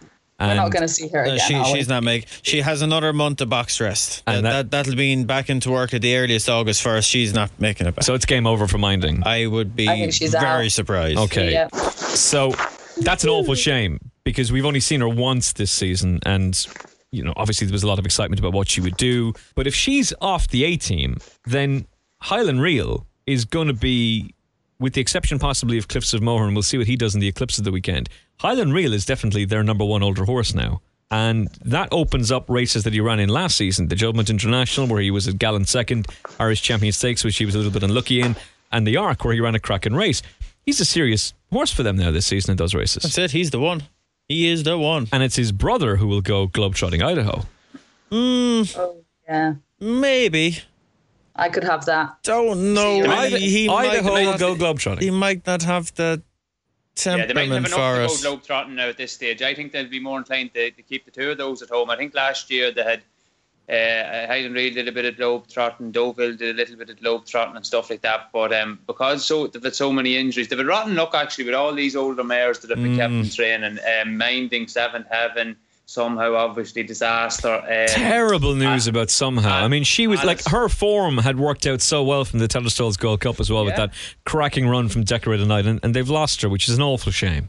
[SPEAKER 5] We're not going to see her
[SPEAKER 3] No,
[SPEAKER 5] again.
[SPEAKER 3] she, she's not making. She has another month of box rest.
[SPEAKER 2] And
[SPEAKER 3] that,
[SPEAKER 2] that-
[SPEAKER 3] that, that'll mean back into work at the earliest August first. She's not making it back.
[SPEAKER 2] so it's game over for Minding.
[SPEAKER 3] I would be
[SPEAKER 5] I she's
[SPEAKER 3] very
[SPEAKER 5] out.
[SPEAKER 3] surprised.
[SPEAKER 2] Okay.
[SPEAKER 5] Yeah.
[SPEAKER 2] So that's an awful shame because we've only seen her once this season, and you know, obviously there was a lot of excitement about what she would do. But if she's off the A team, then Highland Reel is going to be, with the exception possibly of Cliffs of Moher, and we'll see what he does in the Eclipse of the weekend. Highland Reel is definitely their number one older horse now. And that opens up races that he ran in last season the Juddmonte International, where he was a gallant second, Irish Champion Stakes, which he was a little bit unlucky in, and the Arc, where he ran a cracking race. He's a serious horse for them now this season in those races.
[SPEAKER 3] That's it. He's the one. He is the one.
[SPEAKER 2] And it's his brother who will go globetrotting Idaho. Hmm.
[SPEAKER 5] Oh, yeah.
[SPEAKER 3] Maybe.
[SPEAKER 5] I could have that.
[SPEAKER 3] Don't know.
[SPEAKER 2] Ida-
[SPEAKER 3] he, he
[SPEAKER 2] Idaho
[SPEAKER 3] might,
[SPEAKER 2] will go globetrotting.
[SPEAKER 3] He might not have the
[SPEAKER 4] Yeah, they might have
[SPEAKER 3] temperament
[SPEAKER 4] enough
[SPEAKER 3] for
[SPEAKER 4] to
[SPEAKER 3] us.
[SPEAKER 4] go globe trotting now at this stage. I think they'd be more inclined to, to keep the two of those at home. I think last year they had uh, Highland Reel did a bit of globe trotting, Deauville did a little bit of globe trotting and stuff like that. But um, because so they've had so many injuries, they've had rotten luck actually with all these older mares that have been kept in training. Um, Minding, Seventh Heaven, somehow obviously disaster. Um,
[SPEAKER 2] Terrible news
[SPEAKER 4] uh,
[SPEAKER 2] about somehow. I mean, she was like her form had worked out so well from the Tattersalls Gold Cup as well with that cracking run from Decorated Knight, and, and they've lost her, which is an awful shame.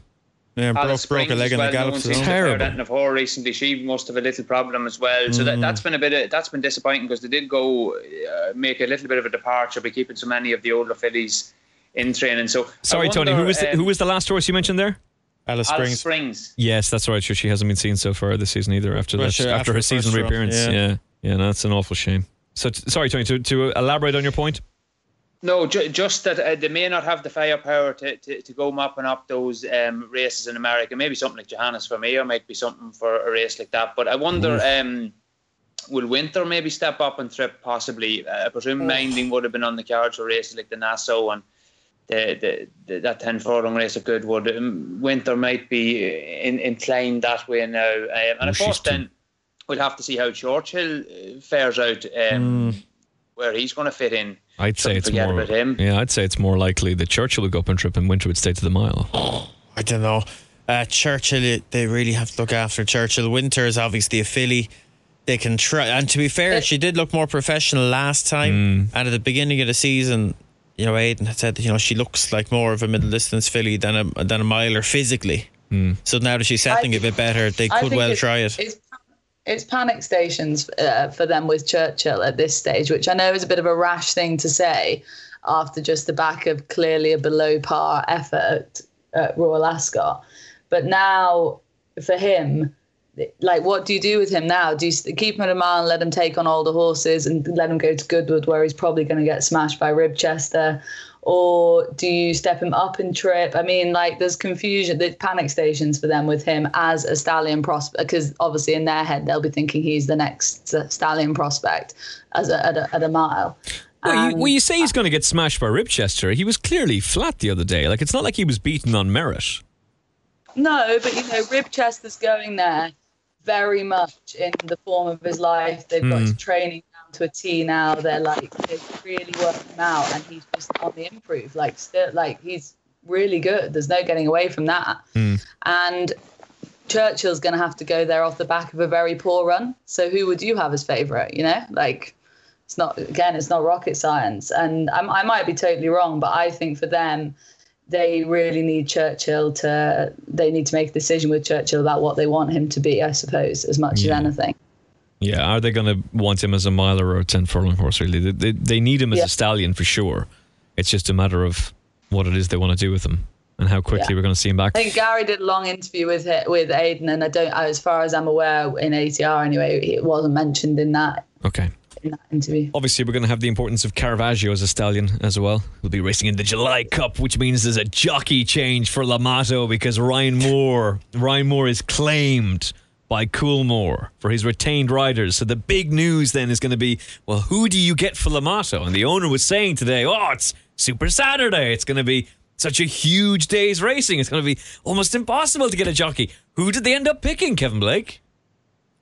[SPEAKER 3] Yeah, broke, broke a leg in
[SPEAKER 4] well,
[SPEAKER 3] the
[SPEAKER 4] no
[SPEAKER 3] gallop.
[SPEAKER 4] one
[SPEAKER 3] so-
[SPEAKER 4] seems to have
[SPEAKER 2] Terrible.
[SPEAKER 4] heard anything of her recently. She must have a little problem as well. So that, that's been a bit. Of, that's been disappointing because they did go uh, make a little bit of a departure by keeping so many of the older fillies in training. So I
[SPEAKER 2] Sorry, Tony, who was the,
[SPEAKER 4] um,
[SPEAKER 2] who was the last horse you mentioned there?
[SPEAKER 3] Alice
[SPEAKER 4] Alice
[SPEAKER 3] Springs.
[SPEAKER 4] Springs?
[SPEAKER 2] Yes, that's right. Sure, she hasn't been seen so far this season either. After that,
[SPEAKER 3] sure,
[SPEAKER 2] after,
[SPEAKER 3] after
[SPEAKER 2] her season
[SPEAKER 3] first run,
[SPEAKER 2] reappearance,
[SPEAKER 3] yeah.
[SPEAKER 2] yeah, yeah, no, that's an awful shame. So, t- sorry, Tony, to, to elaborate on your point.
[SPEAKER 4] No, ju- just that uh, they may not have the firepower to, to, to go mopping up those um, races in America. Maybe something like Johannes for Vermeer might be something for a race like that. But I wonder, um, will Winter maybe step up and trip possibly? Uh, I presume Minding would have been on the cards for races like the Nassau and the, the, the that 10 furlong race at Goodwood. Um, Winter might be in, inclined that way now. Um, and
[SPEAKER 2] Oh,
[SPEAKER 4] of course, then we'll have to see how Churchill uh, fares out, um, where he's going to fit in.
[SPEAKER 2] I'd say
[SPEAKER 4] Shouldn't
[SPEAKER 2] it's more.
[SPEAKER 4] about him.
[SPEAKER 2] Yeah, I'd say it's more likely that Churchill would go up and trip, and Winter would stay to the mile.
[SPEAKER 3] I don't know. Uh, Churchill, they really have to look after Churchill. Winter is obviously a filly. They can try. And to be fair, she did look more professional last time. And at the beginning of the season, you know, Aidan had said, you know, she looks like more of a middle distance filly than a than a miler physically. So now that she's settling
[SPEAKER 5] I
[SPEAKER 3] a bit better, they could well
[SPEAKER 5] it's-
[SPEAKER 3] try it.
[SPEAKER 5] It's, it's panic stations uh, for them with Churchill at this stage, which I know is a bit of a rash thing to say after just the back of clearly a below par effort at Royal Ascot. But now for him, like, what do you do with him now? Do you keep him at a mile and let him take on all the horses and let him go to Goodwood where he's probably going to get smashed by Ribchester? Or do you step him up and trip? I mean, like, there's confusion, there's panic stations for them with him as a stallion prospect, because obviously in their head they'll be thinking he's the next stallion prospect as a, at, a, at a mile.
[SPEAKER 2] Well, you, well, you say he's going to get smashed by Ribchester. He was clearly flat the other day. Like it's not like he was beaten on merit.
[SPEAKER 5] No, but you know, Ribchester's going there very much in the form of his life. They've got hmm. his training down to a T now. They're like they've really worked him out, and he's just on the improve. Like still, like he's really good. There's no getting away from that. Hmm. And Churchill's going to have to go there off the back of a very poor run. So who would you have as favourite? You know, like it's not again, it's not rocket science. And I'm, I might be totally wrong, but I think for them, they really need Churchill to. They need to make a decision with Churchill about what they want him to be. I suppose as much
[SPEAKER 2] Yeah.
[SPEAKER 5] as anything.
[SPEAKER 2] Yeah, are they going to want him as a miler or a 10 furlong horse, really? They, they, they need him as
[SPEAKER 5] Yeah.
[SPEAKER 2] a stallion for sure. It's just a matter of what it is they want to do with him and how quickly
[SPEAKER 5] Yeah.
[SPEAKER 2] we're going to see him back.
[SPEAKER 5] I think Gary did a long interview with with Aidan, and I don't, as far as I'm aware, in ATR anyway, it wasn't mentioned in that
[SPEAKER 2] Okay.
[SPEAKER 5] In that interview.
[SPEAKER 2] Obviously, we're going to have the importance of Caravaggio as a stallion as well. He'll be racing in the July Cup, which means there's a jockey change for Limato because Ryan Moore, Ryan Moore is claimed by Coolmore for his retained riders. So the big news then is going to be, well, who do you get for Limato? And the owner was saying today, oh, it's Super Saturday. It's going to be such a huge day's racing. It's going to be almost impossible to get a jockey. Who did they end up picking, Kevin Blake?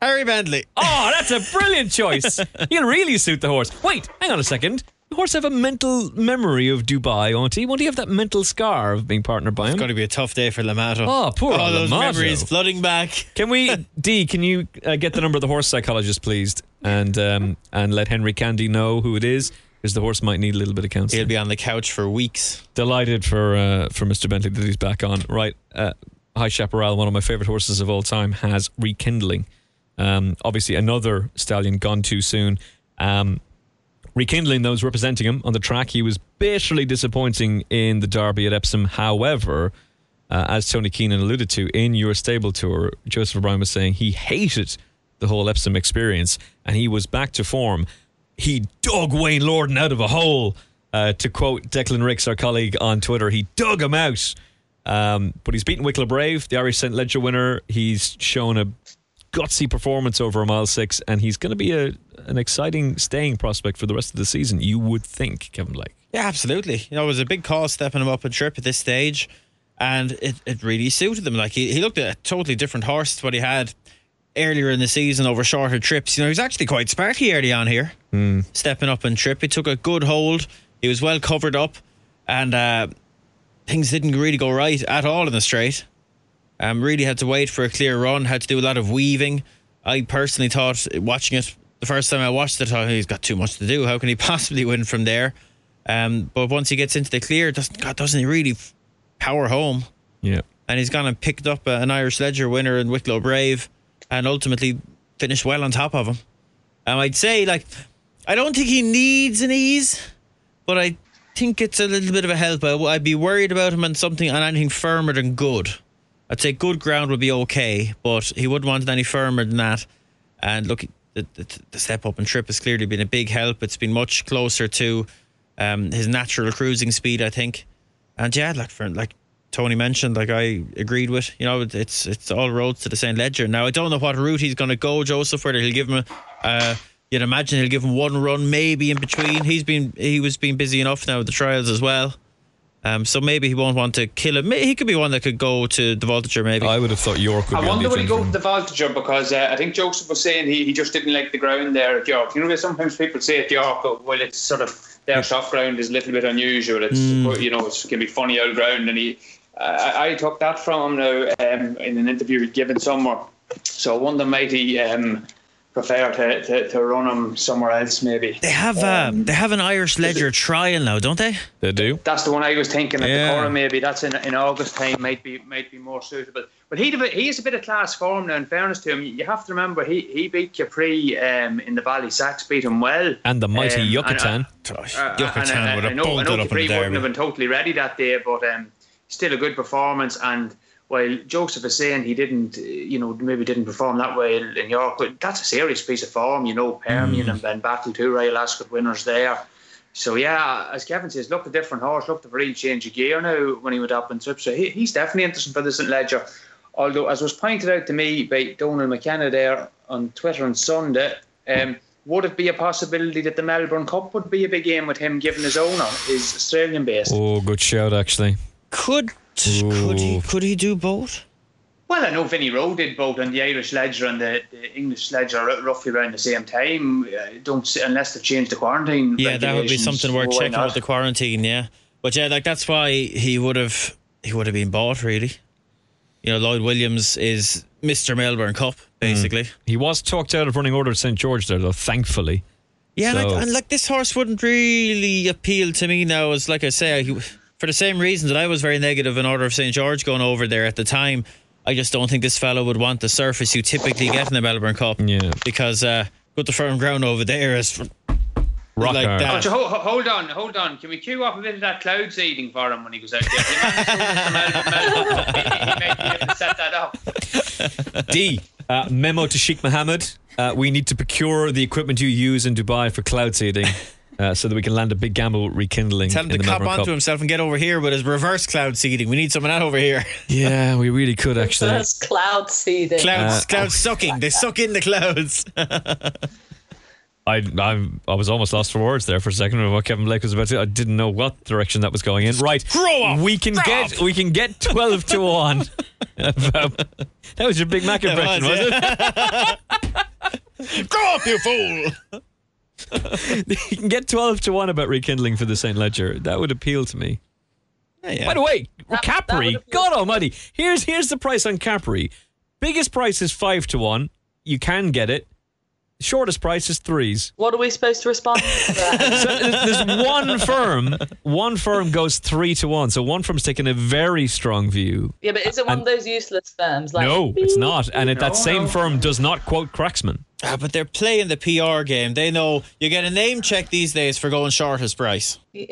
[SPEAKER 3] Harry Bentley.
[SPEAKER 2] Oh, that's a brilliant choice. He'll really suit the horse. Wait, hang on a second. The horse have a mental memory of Dubai, won't he? Won't he have that mental scar of being partnered by him?
[SPEAKER 3] It's going to be a tough day for Limato.
[SPEAKER 2] Oh, poor
[SPEAKER 3] All those
[SPEAKER 2] Limato.
[SPEAKER 3] memories flooding back.
[SPEAKER 2] Can we, D? Can you uh, get the number of the horse psychologist, please, and um, and let Henry Candy know who it is, because the horse might need a little bit of
[SPEAKER 3] counseling.
[SPEAKER 2] He'll
[SPEAKER 3] be on the couch for weeks.
[SPEAKER 2] Delighted for uh, for Mr. Bentley that he's back on. Right, uh, High Chaparral, one of my favorite horses of all time, has rekindling. Um, obviously, another stallion gone too soon. Um, rekindling those representing him on the track. He was bitterly disappointing in the Derby at Epsom. However, uh, as Tony Keenan alluded to in your stable tour, Joseph O'Brien was saying he hated the whole Epsom experience and he was back to form. He dug Wayne Lordan out of a hole. Uh, to quote Declan Ricks, our colleague on Twitter, he dug him out. Um, but he's beaten Wicklow Brave, the Irish St. Leger winner. He's shown a gutsy performance over a mile six, and he's going to be a an exciting staying prospect for the rest of the season. You would think, Kevin Blake.
[SPEAKER 3] Yeah, absolutely. You know, it was a big call stepping him up a trip at this stage, and it, it really suited him. Like he, he looked at a totally different horse to what he had earlier in the season over shorter trips. You know, he was actually quite sparky early on here, stepping up and trip. He took a good hold. He was well covered up, and uh, things didn't really go right at all in the straight. Um, really had to wait for a clear run. Had to do a lot of weaving. I personally thought watching it the first time I watched it, I thought he's got too much to do. How can he possibly win from there? Um, but once he gets into the clear, doesn't God doesn't he really power home?
[SPEAKER 2] Yeah.
[SPEAKER 3] And he's gone and picked up an Irish Leger winner in Wicklow Brave, and ultimately finished well on top of him. Um, I'd say like I don't think he needs an ease, but I think it's a little bit of a help. I, I'd be worried about him on something on anything firmer than good. I'd say good ground would be okay, but he wouldn't want it any firmer than that. And look, the, the, the step up and trip has clearly been a big help. It's been much closer to um, his natural cruising speed, I think. And yeah, like for like Tony mentioned, like I agreed with, you know, it's it's all roads to the St. Leger. Now I don't know what route he's going to go, Joseph. Whether he'll give him, a, uh, you'd imagine he'll give him one run, maybe in between. He's been he was being busy enough now with the trials as well. Um, so maybe he won't want to kill him. He could be one that could go to the Voltigeur, maybe.
[SPEAKER 2] I would have thought York would
[SPEAKER 4] I
[SPEAKER 2] be
[SPEAKER 4] wonder
[SPEAKER 2] the
[SPEAKER 4] will he go
[SPEAKER 2] agenda.
[SPEAKER 4] to the Voltigeur because uh, I think Joseph was saying he, he just didn't like the ground there at York. You know, sometimes people say at York, oh, well, it's sort of their soft ground is a little bit unusual. It's you know, it can be funny old ground, and he. I, I took that from him now um, in an interview he'd given somewhere. So I wonder might he um, prefer to, to, to run him somewhere else maybe.
[SPEAKER 3] they have uh, they have an Irish Leger trial now, don't they?
[SPEAKER 2] They do.
[SPEAKER 4] That's the one I was thinking at
[SPEAKER 3] Yeah.
[SPEAKER 4] the Curragh. Maybe that's in, in August time. Might be might be more suitable. But he he is a bit of class form now. In fairness to him, you have to remember he he beat Capri um, in the Ballysax, beat him well.
[SPEAKER 2] And the mighty
[SPEAKER 4] Um, and,
[SPEAKER 2] Yucatan.
[SPEAKER 4] Uh,
[SPEAKER 3] Yucatan
[SPEAKER 4] and I-
[SPEAKER 3] would
[SPEAKER 4] I
[SPEAKER 3] have
[SPEAKER 4] know, I know
[SPEAKER 3] up in
[SPEAKER 4] Capri
[SPEAKER 3] the
[SPEAKER 4] wouldn't have been totally ready that day, but um, still a good performance. And while Joseph is saying he didn't, you know, maybe didn't perform that way in, in York, but that's a serious piece of form. You know, Permian
[SPEAKER 3] Mm.
[SPEAKER 4] and Benbatl, two Royal Ascot winners there. So yeah, as Kevin says, look a different horse, looked a real change of gear now when he went up in trip. So he, he's definitely interesting for the St Leger. Although, as was pointed out to me by Donald McKenna there on Twitter on Sunday, um, would it be a possibility that the Melbourne Cup would be a big game with him given his owner is Australian based?
[SPEAKER 2] Oh, good shout, actually.
[SPEAKER 3] Could could he could he do both?
[SPEAKER 4] Well, I know Vinnie Roe did both on the Irish Leger and the, the English Leger r- roughly around the same time. Uh, don't s- unless they've changed the quarantine.
[SPEAKER 3] Yeah, that would be something worth checking
[SPEAKER 4] not?
[SPEAKER 3] with the quarantine. Yeah, But yeah, like that's why he would have he would have been bought really. You know, Lloyd Williams is Mr. Melbourne Cup basically.
[SPEAKER 2] He was talked out of running order at St George there, though. Thankfully.
[SPEAKER 3] Yeah,
[SPEAKER 2] So-
[SPEAKER 3] like, and like this horse wouldn't really appeal to me now. As like I say, he, for the same reasons that I was very negative in Order of St George going over there at the time. I just don't think this fellow would want the surface you typically get in the Melbourne Cup.
[SPEAKER 2] Yeah.
[SPEAKER 3] because uh, good the firm ground over there is
[SPEAKER 2] Rock
[SPEAKER 3] like
[SPEAKER 2] hard.
[SPEAKER 3] that.
[SPEAKER 4] Oh, so ho- ho- hold on, hold on. Can we queue up a bit of that cloud seeding for him when he goes out there? He managed to Mel- Mel- he may be able to set that up.
[SPEAKER 2] D. Uh, memo to Sheikh Mohammed. Uh, we need to procure the equipment you use in Dubai for cloud seeding uh, so that we can land a big gamble rekindling.
[SPEAKER 3] Tell him
[SPEAKER 2] in
[SPEAKER 3] to
[SPEAKER 2] the
[SPEAKER 3] cop
[SPEAKER 2] Melbourne
[SPEAKER 3] onto
[SPEAKER 2] Cup.
[SPEAKER 3] himself and get over here with his reverse cloud seeding. We need some of that over here.
[SPEAKER 2] Yeah, we really could actually.
[SPEAKER 5] That's cloud seeding.
[SPEAKER 3] Clouds,
[SPEAKER 2] Uh,
[SPEAKER 3] clouds sucking. They suck in the clouds.
[SPEAKER 2] I I'm, I was almost lost for words there for a second. What Kevin Blake was about to. I didn't know what direction that was going in. Right,
[SPEAKER 3] Grow up!
[SPEAKER 2] We can
[SPEAKER 3] Grow
[SPEAKER 2] get
[SPEAKER 3] up!
[SPEAKER 2] we can get twelve to one. That was your Big Mac impression, was,
[SPEAKER 3] was,
[SPEAKER 2] it?
[SPEAKER 3] Grow up, you fool!
[SPEAKER 2] you can get twelve to one about rekindling for the Saint Leger. That would appeal to me.
[SPEAKER 3] Yeah.
[SPEAKER 2] By the way,
[SPEAKER 5] that
[SPEAKER 2] Capri,
[SPEAKER 5] would appeal
[SPEAKER 2] God. Almighty, here's here's the price on Capri. Biggest price is five to one. You can get it. Shortest price is threes.
[SPEAKER 5] What are we supposed to respond to that?
[SPEAKER 2] So there's there's one firm. One firm goes three to one. So one firm's taking a very strong view.
[SPEAKER 5] yeah, but is it one of those useless firms? Like,
[SPEAKER 2] no, it's not. And it, that
[SPEAKER 4] No,
[SPEAKER 2] same
[SPEAKER 4] no.
[SPEAKER 2] firm does not quote Cracksman.
[SPEAKER 3] Ah, but they're playing the PR game. They know you get a name check these days for going shortest price.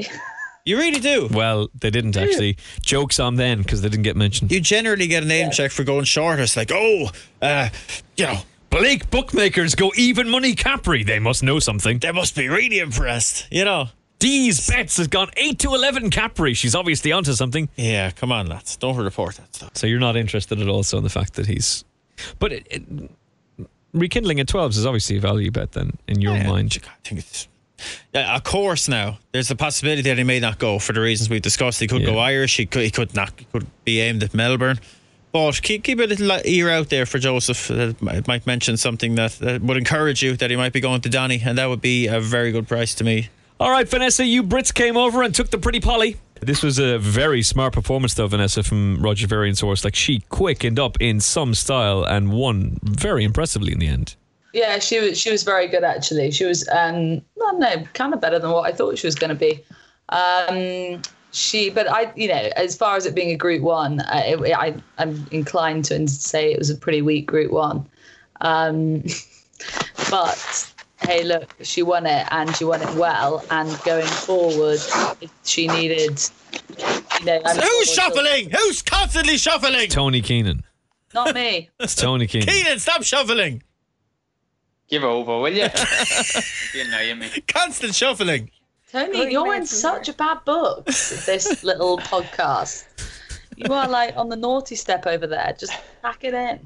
[SPEAKER 3] You really do.
[SPEAKER 2] Well, they didn't actually. Jokes on then because they didn't get mentioned.
[SPEAKER 3] You generally get a name check for going shortest. Like, oh, uh, you know,
[SPEAKER 2] Blake bookmakers go even money Capri. They must know something.
[SPEAKER 3] they must be really impressed. You know.
[SPEAKER 2] D's bets has gone eight to eleven Capri. She's obviously onto something.
[SPEAKER 3] Yeah, come on, lads. Don't report that stuff.
[SPEAKER 2] So you're not interested at all. So in the fact that he's, but it, it, rekindling at twelves is obviously a value bet then in your
[SPEAKER 3] Yeah,
[SPEAKER 2] mind.
[SPEAKER 3] I think it's. Yeah, of course. Now there's a possibility that he may not go for the reasons we've discussed. He could go Irish. He could. He could not. He could be aimed at Melbourne. But keep keep a little ear out there for Joseph. Uh, that might might mention something that, that would encourage you that he might be going to Donny, and that would be a very good price to me.
[SPEAKER 2] All right, Vanessa, you Brits came over and took the pretty Polly. This was a very smart performance, though, Vanessa, from Roger Varian's horse. Like, she quickened up in some style and won very impressively in the end.
[SPEAKER 5] Yeah, she was she was very good actually. She was um I don't know, kind of better than what I thought she was going to be. Um she but I you know as far as it being a group 1, I, it, I I'm inclined to say it was a pretty weak group 1. Um but hey look, she won it and she won it well and going forward she needed you know I'm
[SPEAKER 3] Who's
[SPEAKER 5] sure-
[SPEAKER 3] shuffling? Who's constantly shuffling?
[SPEAKER 2] Tony Keenan.
[SPEAKER 5] Not me.
[SPEAKER 2] It's Tony Keenan.
[SPEAKER 3] Keenan, stop shuffling.
[SPEAKER 4] Give over, will you? you know you mean.
[SPEAKER 3] Constant shuffling.
[SPEAKER 5] Tony,
[SPEAKER 6] Going
[SPEAKER 5] you're in such
[SPEAKER 6] there.
[SPEAKER 5] a bad books, this little podcast. You are like on the naughty step over there. Just pack it in.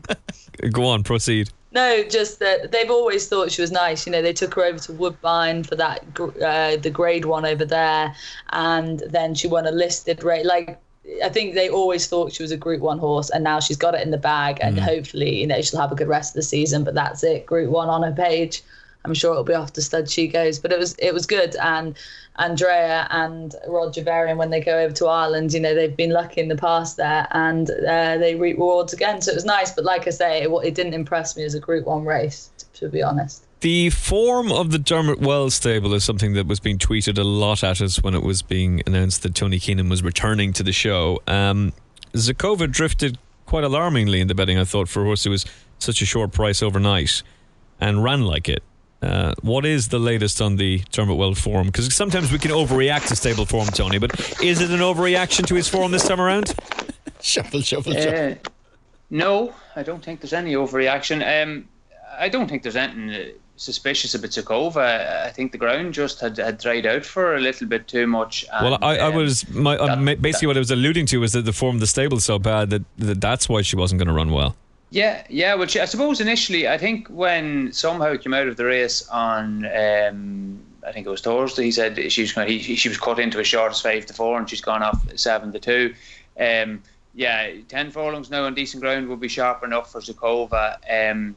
[SPEAKER 2] Go on, proceed.
[SPEAKER 5] No, just that they've always thought she was nice. You know, they took her over to Woodbine for that uh, the grade one over there, and then she won a listed rate. Like I think they always thought she was a Group One horse, and now she's got it in the bag, and hopefully, you know, she'll have a good rest of the season. But that's it, Group One on her page. I'm sure it'll be off to stud she goes. But it was it was good, and Andrea and Roger Varian when they go over to Ireland, you know, they've been lucky in the past there, and uh, they reap rewards again. So it was nice. But like I say, it, it didn't impress me as a Group One race, to be honest.
[SPEAKER 2] The form of the Dermot Weld's stable is something that was being tweeted a lot at us when it was being announced that Tony Keenan was returning to the show. Um, Zhukova drifted quite alarmingly in the betting, I thought, for a horse who was such a short price overnight and ran like it. Uh, what is the latest on the Dermot Weld's form? Because sometimes we can overreact to stable form, Tony, but is it an overreaction to his form this time around?
[SPEAKER 3] Shuffle, shuffle, shuffle.
[SPEAKER 4] Uh, no, I don't think there's any overreaction. Um, I don't think there's anything uh, suspicious about Zhukova. I think the ground just had, had dried out for a little bit too much. And,
[SPEAKER 2] Well, I, I
[SPEAKER 4] um,
[SPEAKER 2] was my, uh,
[SPEAKER 4] that-
[SPEAKER 2] ma- basically what I was alluding to was that the form of the stable so bad that, that that's why she wasn't going to run well.
[SPEAKER 4] Yeah, yeah. Well, I suppose initially, I think when somehow came out of the race on, um, I think it was Thursday, he said she was going. He, she was cut into a short five to four, and she's gone off seven to two. Um, yeah, ten furlongs now on decent ground would be sharp enough for Zhukova. Um,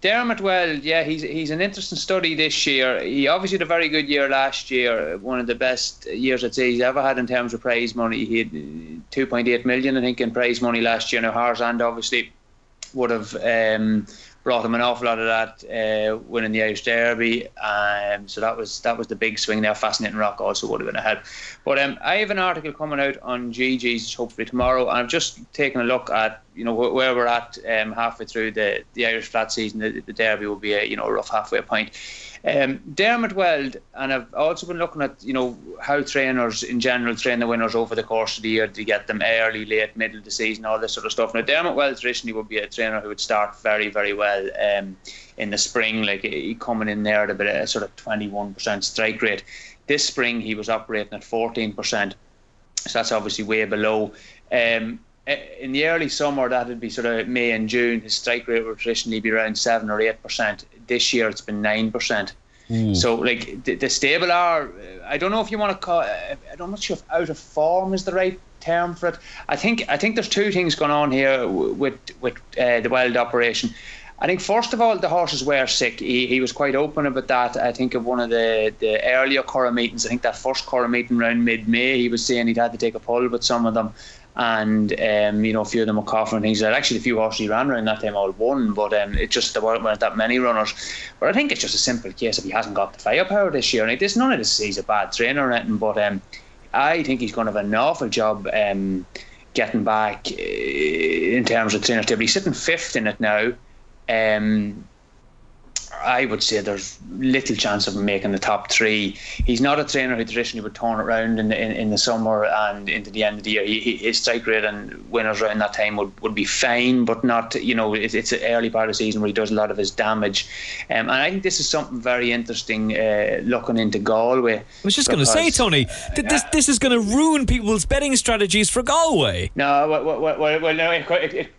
[SPEAKER 4] Dermot Weld, yeah, he's he's an interesting study this year. He obviously had a very good year last year, one of the best years I'd say he's ever had in terms of prize money. He had 2.8 million, I think, in prize money last year. Now Harzand obviously would have um, brought him an awful lot of that, uh, winning the Irish Derby. Um, so that was that was the big swing there. Fascinating Rock also would have been ahead. But um, I have an article coming out on GG's hopefully tomorrow, and I've just taken a look at you know wh- where we're at um, halfway through the, the Irish flat season. The, the Derby will be a you know a rough halfway point. Um, Dermot Weld, and I've also been looking at you know how trainers in general train the winners over the course of the year to get them early, late, middle of the season, all this sort of stuff. Now Dermot Weld traditionally would be a trainer who would start very, very well um, in the spring, like he coming in there at about a sort of twenty one percent strike rate. This spring he was operating at fourteen percent, so that's obviously way below. Um, in the early summer, that'd be sort of May and June. His strike rate would traditionally be around seven or eight percent. This year, it's been nine percent. So, like the, the stable are, I don't know if you want to call. I'm not sure if out of form is the right term for it. I think I think there's two things going on here with with uh, the Weld operation. I think first of all the horses were sick. He, he was quite open about that. I think of one of the, the earlier Curragh meetings. I think that first Curragh meeting around mid May, he was saying he'd had to take a pull with some of them and um, you know a few of them were coughing and things like that. Actually, the few horses he ran around that time all won, but um, it just there weren't, weren't that many runners. But I think it's just a simple case of he hasn't got the firepower this year. And this none of this is he's a bad trainer or anything, but um, I think he's going to have an awful job um, getting back uh, in terms of trainer table. He's sitting fifth in it now. Um, I would say there's little chance of him making the top three. He's not a trainer who traditionally would turn it around in the, in, in the summer and into the end of the year. He, he, his strike rate and winners around that time would, would be fine, but not, you know, it, it's an early part of the season where he does a lot of his damage. Um, and I think this is something very interesting uh, looking into Galway.
[SPEAKER 2] I was just going to say, Tony, th- this this is going to ruin people's betting strategies for Galway.
[SPEAKER 4] No, well, well, well, well no, it, it, it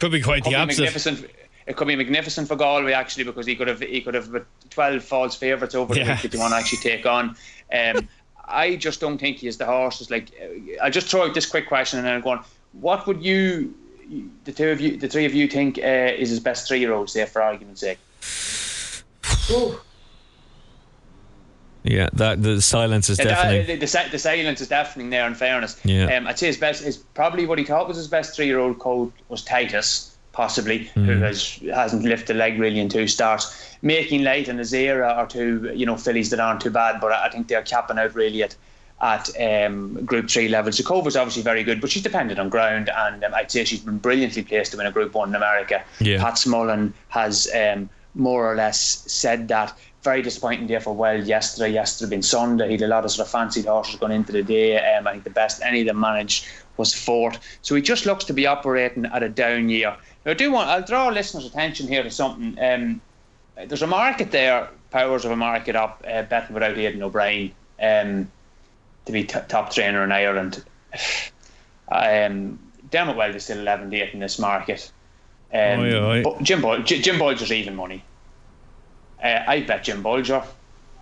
[SPEAKER 3] Could be quite
[SPEAKER 4] could
[SPEAKER 3] the
[SPEAKER 4] be
[SPEAKER 3] opposite.
[SPEAKER 4] It could be magnificent for Galway actually because he could have he could have twelve false favourites over the
[SPEAKER 3] Yeah.
[SPEAKER 4] week that you want to actually take on. Um, I just don't think he is the horses. Like uh, I'll just throw out this quick question and then I'm going. What would you, the two of you, the three of you, think uh, is his best three year old? Say for argument's sake.
[SPEAKER 2] Yeah, that the silence is
[SPEAKER 4] Yeah,
[SPEAKER 2] deafening.
[SPEAKER 4] the, the, the silence is deafening there. In fairness,
[SPEAKER 2] Yeah.
[SPEAKER 4] um, I'd say his best is probably what he thought was his best three-year-old colt was Titus, possibly, who has hasn't lifted a leg really in two starts. Making Light and Azera are two, you know, fillies that aren't too bad, but I I think they're capping out really at at um, Group Three level. Zhukova's obviously very good, but she's dependent on ground, and um, I'd say she's been brilliantly placed to win a Group One in America.
[SPEAKER 2] Yeah.
[SPEAKER 4] Pat Smullen has um, more or less said that. Very disappointing day for Weld yesterday. Yesterday being Sunday, he had a lot of sort of fancied horses going into the day. Um, I think the best any of them managed was fourth. So he just looks to be operating at a down year. Now, I do want I'll draw listeners' attention here to something. Um, there's a market there, powers of a market up, uh, betting without Aidan O'Brien um, to be t- top trainer in Ireland. Um, Dermot Weld is still 11 8 in this market. Um,
[SPEAKER 3] Oi, oi.
[SPEAKER 4] but Jim, J- Jim Bolger's even money. Uh, I bet Jim Bolger.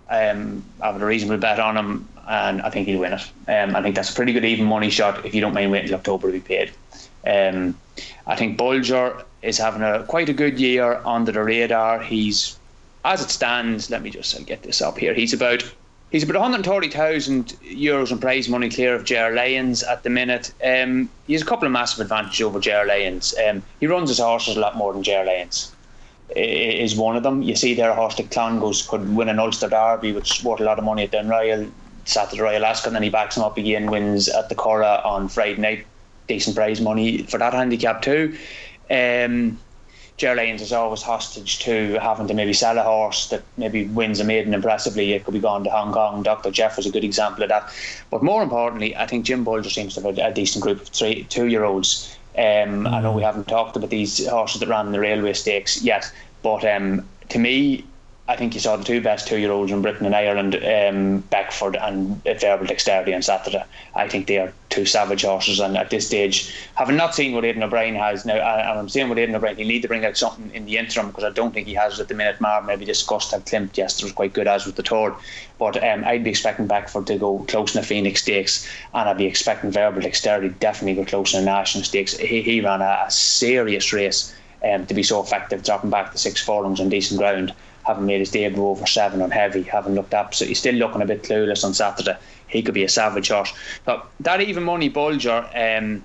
[SPEAKER 4] Um, I have a reasonable bet on him, and I think he'll win it. Um, I think that's a pretty good even money shot if you don't mind waiting till October to be paid. Um, I think Bolger is having a quite a good year under the radar. He's, as it stands, let me just uh, get this up here. He's about he's about 130,000 euros in prize money clear of Ger Lyons at the minute. Um, he has a couple of massive advantages over Ger Lyons. Um, he runs his horses a lot more than Ger Lyons is one of them. You see there a horse like Clongowes could win an Ulster Derby, which is worth a lot of money at Down Royal, sat at the Royal Ascot, and then he backs him up again, wins at the Curragh on Friday night. Decent prize money for that handicap too. Um, Ger Lyons is always hostage to having to maybe sell a horse that maybe wins a maiden impressively. It could be gone to Hong Kong. Dr. Jeff was a good example of that. But more importantly, I think Jim Bolger seems to have a, a decent group of three, two year olds. Um, I know we haven't talked about these horses that ran the railway stakes yet, but um, to me, I think you saw the two best two year olds in Britain and Ireland, um, Beckford and Verbal Dexterity on Saturday. I think they are two savage horses, and at this stage, having not seen what Aidan O'Brien has now, and I'm saying what Aidan O'Brien, he need to bring out something in the interim because I don't think he has it at the minute. Marv maybe discussed that Klimt yesterday was quite good as with the Tour, but um, I'd be expecting Beckford to go close in the Phoenix Stakes, and I'd be expecting Verbal Dexterity definitely go close in the National Stakes. He, he ran a, a serious race um, to be so effective, dropping back to six furlongs on decent ground, having made his debut over seven on heavy, having looked absolutely still looking a bit clueless on Saturday. He could be a savage horse. But that even money Bolger um,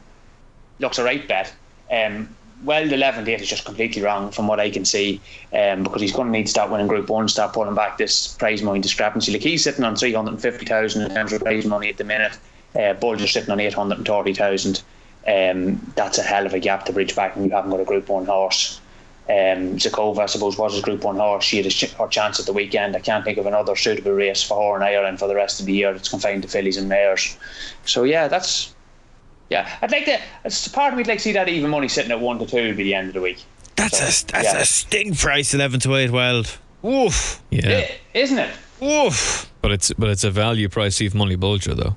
[SPEAKER 4] looks a right bet. Um, well, the 11 date is just completely wrong from what I can see um, because he's going to need to start winning Group 1, start pulling back this prize money discrepancy. Like he's sitting on 350,000 in terms of prize money at the minute. Uh, Bolger's sitting on 830,000. Um, that's a hell of a gap to bridge back when you haven't got a Group 1 horse. Um, Zhukova, I suppose, was his Group 1 horse. She had a ch- her chance at the weekend. I can't think of another suitable race for her in Ireland for the rest of the year. It's confined to fillies and mares. So, yeah, that's. Yeah, I'd like to. It's part of me'd like to see that even money sitting at one to two by the end of the week.
[SPEAKER 3] That's
[SPEAKER 4] So,
[SPEAKER 3] a that's
[SPEAKER 4] yeah.
[SPEAKER 3] a sting price, eleven to eight wild. Woof,
[SPEAKER 2] Yeah,
[SPEAKER 4] I- Isn't it?
[SPEAKER 3] woof.
[SPEAKER 2] but it's but it's a value price Eve Money Bolger though.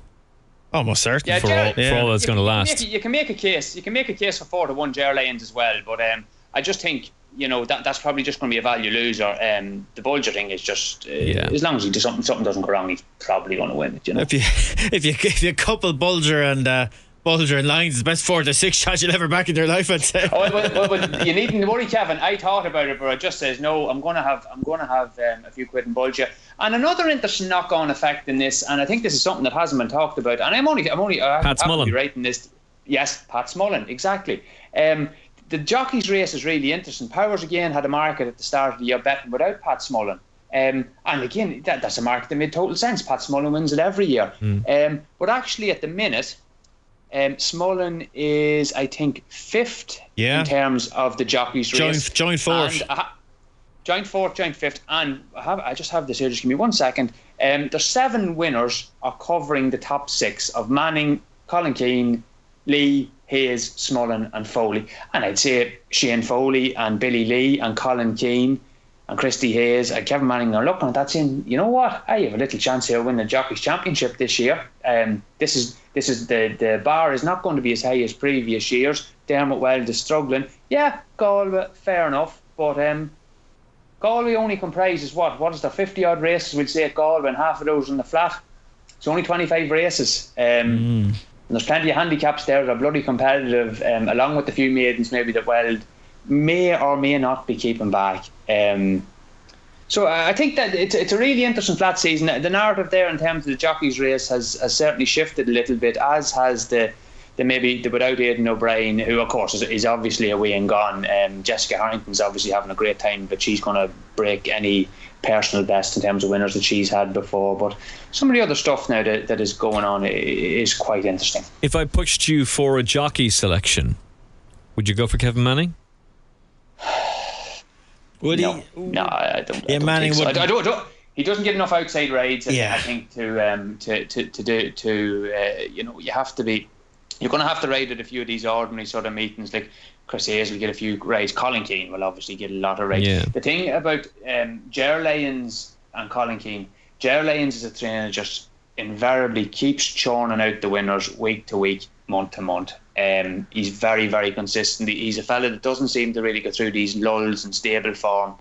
[SPEAKER 3] Almost certain.
[SPEAKER 4] Yeah,
[SPEAKER 2] For
[SPEAKER 4] Ger-
[SPEAKER 2] all, for all that's going to last.
[SPEAKER 4] You can, you can make a case. You can make a case for four to one Ger Lyons as well, but um, I just think you know that that's probably just going to be a value loser. Um, the Bolger thing is just uh,
[SPEAKER 2] Yeah.
[SPEAKER 4] as long as he does something, something doesn't go wrong, he's probably going to win it. You know.
[SPEAKER 3] If you if you if you couple Bolger and uh, Bolger and Lyons, the best four to six shots you'll ever back in your life, I'd say.
[SPEAKER 4] Oh, well, well, well, you needn't worry, Kevin. I thought about it, but I just says no. I'm going to have I'm going to have um, a few quid in Bolger. And another interesting knock-on effect in this, and I think this is something that hasn't been talked about. And I'm only I'm only
[SPEAKER 2] Pat
[SPEAKER 4] have to
[SPEAKER 2] Smullen.
[SPEAKER 4] writing this. Yes, Pat Smullen, exactly. Um, the jockeys race is really interesting. Powers again had a market at the start of the year betting without Pat Smullen. Um, and again, that, that's a market that made total sense. Pat Smullen wins it every year. Um, but actually, at the minute, um, Smullen is, I think, fifth
[SPEAKER 3] Yeah.
[SPEAKER 4] in terms of the jockeys
[SPEAKER 3] Joint-
[SPEAKER 4] race.
[SPEAKER 3] joint fourth.
[SPEAKER 4] Ha- joint fourth, joint fifth. And I, have, I just have this here. Just give me one second. Um, there's seven winners are covering the top six of Manning, Colin Keane, Lee, Hayes, Smullen, and Foley. And I'd say Shane Foley and Billy Lee and Colin Keane and Christy Hayes and Kevin Manning are looking at that saying, you know what, I have a little chance here of winning the Jockeys Championship this year. Um, this is this is the the bar is not going to be as high as previous years. Dermot Weld is struggling. Yeah, Galway, fair enough, but um, Galway only comprises what? What is there? Fifty odd races, we'd say at Galway, and half of those in the flat. It's only twenty five races. Um, and there's plenty of handicaps there that are bloody competitive, um, along with the few maidens maybe that Weld may or may not be keeping back. Um, so I I think that it's, it's a really interesting flat season. The narrative there in terms of the jockeys race has, has certainly shifted a little bit, as has the the maybe the without Aidan O'Brien, who of course is, is obviously away and gone. Um, Jessica Harrington's obviously having a great time, but she's going to break any personal best in terms of winners that she's had before. But some of the other stuff now that, that is going on is quite interesting.
[SPEAKER 2] If I pushed you for a jockey selection, would you go for Kevin Manning?
[SPEAKER 3] Would
[SPEAKER 4] no,
[SPEAKER 3] he?
[SPEAKER 4] no, I don't.
[SPEAKER 3] Yeah,
[SPEAKER 4] I don't
[SPEAKER 3] Manning
[SPEAKER 4] think so.
[SPEAKER 3] would-
[SPEAKER 4] I, I don't, I don't- He doesn't get enough outside rides. I-
[SPEAKER 3] Yeah.
[SPEAKER 4] I think to um to to to do to uh, you know you have to be. You're going to have to raid at a few of these ordinary sort of meetings. Like Chris Hayes will get a few raids. Colin Keane will obviously get a lot of raids.
[SPEAKER 2] Yeah.
[SPEAKER 4] The thing about um, Ger Lyons and Colin Keane, Ger Lyons is a trainer that just invariably keeps churning out the winners week to week, month to month. Um, he's very, very consistent. He's a fella that doesn't seem to really go through these lulls in stable form.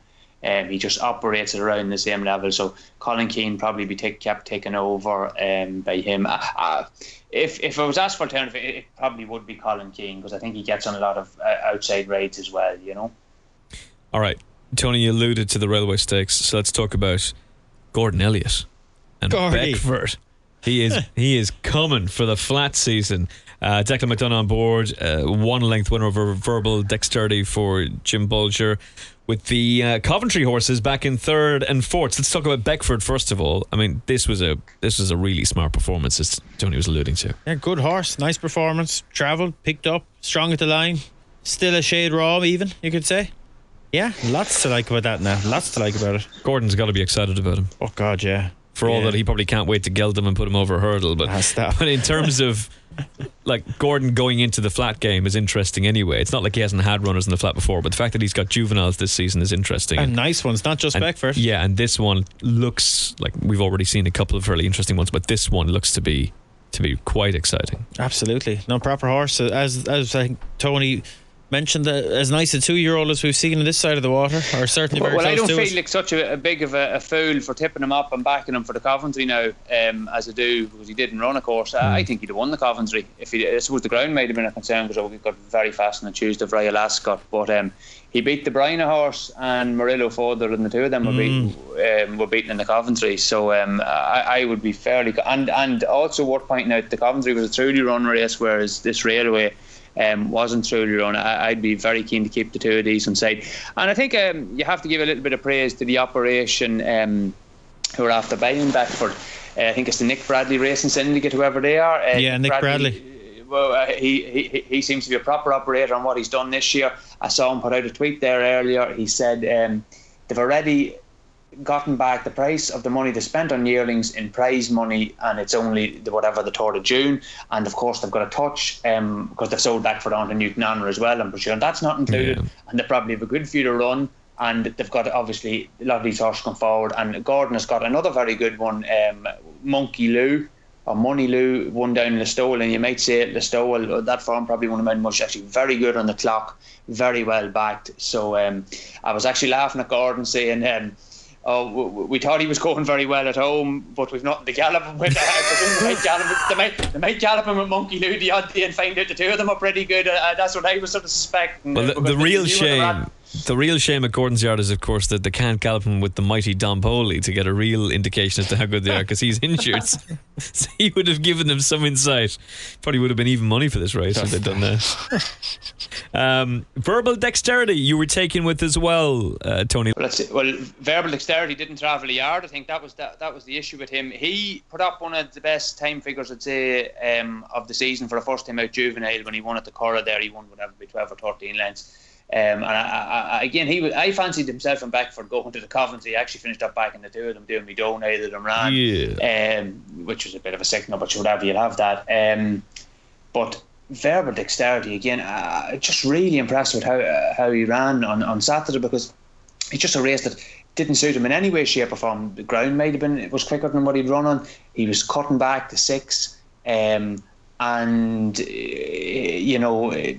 [SPEAKER 4] Um, he just operates at around the same level. So Colin Keane probably be take, kept taken over um, by him. Uh, uh, if if I was asked for alternative, it, it probably would be Colin Keane because I think he gets on a lot of uh, outside raids as well. You know.
[SPEAKER 2] All right, Tony, you alluded to the railway stakes, so let's talk about Gordon Elliott and
[SPEAKER 3] Gordy.
[SPEAKER 2] Beckford. He is he is coming for the flat season. Uh, Declan McDonogh on board, uh, one length winner over verbal dexterity for Jim Bolger, with the uh, Coventry horses back in third and fourth. Let's talk about Beckford first of all. I mean, this was a this was a really smart performance, as Tony was alluding to.
[SPEAKER 3] Yeah, good horse, nice performance, travelled, picked up, strong at the line, still a shade raw, even you could say. Yeah, lots to like about that now. Lots to like about it.
[SPEAKER 2] Gordon's got to be excited about him.
[SPEAKER 3] Oh God, yeah.
[SPEAKER 2] For all
[SPEAKER 3] Yeah.
[SPEAKER 2] that he probably can't wait to geld him and put him over a hurdle, but
[SPEAKER 3] Ah,
[SPEAKER 2] but in terms of like Gordon going into the flat game is interesting anyway. It's not like he hasn't had runners in the flat before, but the fact that he's got juveniles this season is interesting.
[SPEAKER 3] And nice ones, not just
[SPEAKER 2] and-
[SPEAKER 3] Beckford.
[SPEAKER 2] Yeah, and this one looks like we've already seen a couple of fairly interesting ones, but this one looks to be to be quite exciting.
[SPEAKER 3] Absolutely, no proper horse. As as I think Tony mentioned that as nice a two year old as we've seen on this side of the water, or certainly very
[SPEAKER 4] well, I don't feel
[SPEAKER 3] it.
[SPEAKER 4] like such a, a big of a, a fool for tipping him up and backing him for the Coventry now, um, as I do because he didn't run, of course. I, I think he'd have won the Coventry if he. I suppose the ground might have been a concern because we got very fast on the Tuesday, Ryan Ascot, but um, he beat the Bryna horse and Murillo Fodder, and the two of them were, beaten, um, were beaten in the Coventry. So um, I, I would be fairly and and also worth pointing out the Coventry was a truly run race, whereas this railway um, wasn't truly run. I, I'd be very keen to keep the two of these on side. And I think um, you have to give a little bit of praise to the operation um, who are after buying Beckford. Uh, I think it's the Nick Bradley Racing Syndicate, whoever they are. Uh,
[SPEAKER 3] Yeah, Nick Bradley.
[SPEAKER 4] uh, Well, uh, he, he he seems to be a proper operator on what he's done this year. I saw him put out a tweet there earlier. He said um, they've already gotten back the price of the money they spent on yearlings in prize money, and it's only the, whatever the third of June. And of course, they've got a touch um, because they've sold Beckford on to Newton Honor as well. I'm sure that's not included,
[SPEAKER 2] Yeah.
[SPEAKER 4] and they probably have a good few to run. And they've got obviously a lot of these horses come forward, and Gordon has got another very good one, um, Monkey Lou or Money Lou, one down Listowel, and you might say Listowel, that form probably of mine was actually very good on the clock, very well backed. So um, I was actually laughing at Gordon saying, um, Oh, we thought he was going very well at home, but we've nothing to gallop him with. They might gallop, they might, they might gallop him with Monkey Lou the odd day and find out the two of them are pretty good. Uh, that's what I was sort of suspecting.
[SPEAKER 2] Well, the, the real
[SPEAKER 4] knew where they were at.
[SPEAKER 2] shame, the real shame at Gordon's Yard is, of course, that they can't gallop him with the mighty Don Poli to get a real indication as to how good they are because he's injured. so he would have given them some insight. Probably would have been even money for this race if they'd done that. um, verbal dexterity, you were taken with as well, uh, Tony.
[SPEAKER 4] Well, that's it. well, verbal dexterity didn't travel a yard. I think that was that, that was the issue with him. He put up one of the best time figures, I'd say, um, of the season for the first time out juvenile when he won at the Curragh there. He won whatever, be twelve or thirteen lengths. Um, and I, I, again, he was, I fancied himself and Beckford going to the Coventry. He actually finished up back in the two of them doing me don't either them ran,
[SPEAKER 2] Yeah.
[SPEAKER 4] um, which was a bit of a signal, but whatever, you'll have that. Um, but verbal dexterity again, uh, just really impressed with how uh, how he ran on, on Saturday because it's just a race that didn't suit him in any way, shape, or form. The ground might have been it was quicker than what he'd run on. He was cutting back to six, um, and uh, you know it,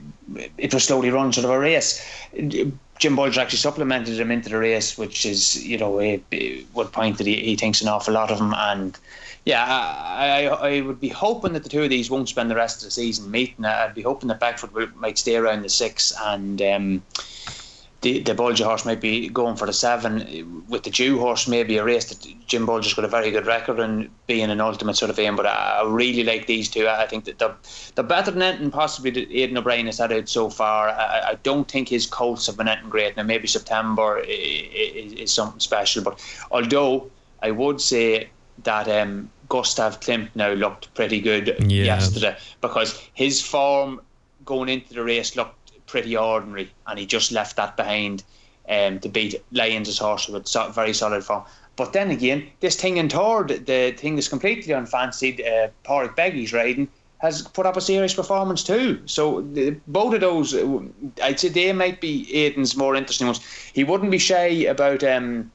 [SPEAKER 4] it was slowly run sort of a race. Jim Bolger actually supplemented him into the race, which is you know a, a- would point that he, he thinks an awful lot of him and. Yeah, I, I I would be hoping that the two of these won't spend the rest of the season meeting. I'd be hoping that Beckford might stay around the six and um, the the Bolger horse might be going for the seven. With the Jew horse, maybe a race that Jim Bolger's got a very good record and being an ultimate sort of aim. But I, I really like these two. I think that they're, they're better than anything possibly that Aidan O'Brien has had out so far. I, I don't think his colts have been anything great. Now maybe September is, is something special. But although I would say that um, Gustav Klimt now looked pretty good
[SPEAKER 2] Yeah.
[SPEAKER 4] yesterday because his form going into the race looked pretty ordinary, and he just left that behind um, to beat Lyons' horse with so, very solid form. But then again, this thing in third, the thing is completely unfancied. Uh, Padraig Beggy's riding has put up a serious performance too. So the, both of those, I'd say they might be Aidan's more interesting ones. He wouldn't be shy about, um,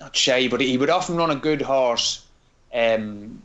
[SPEAKER 4] not shy, but he would often run a good horse um,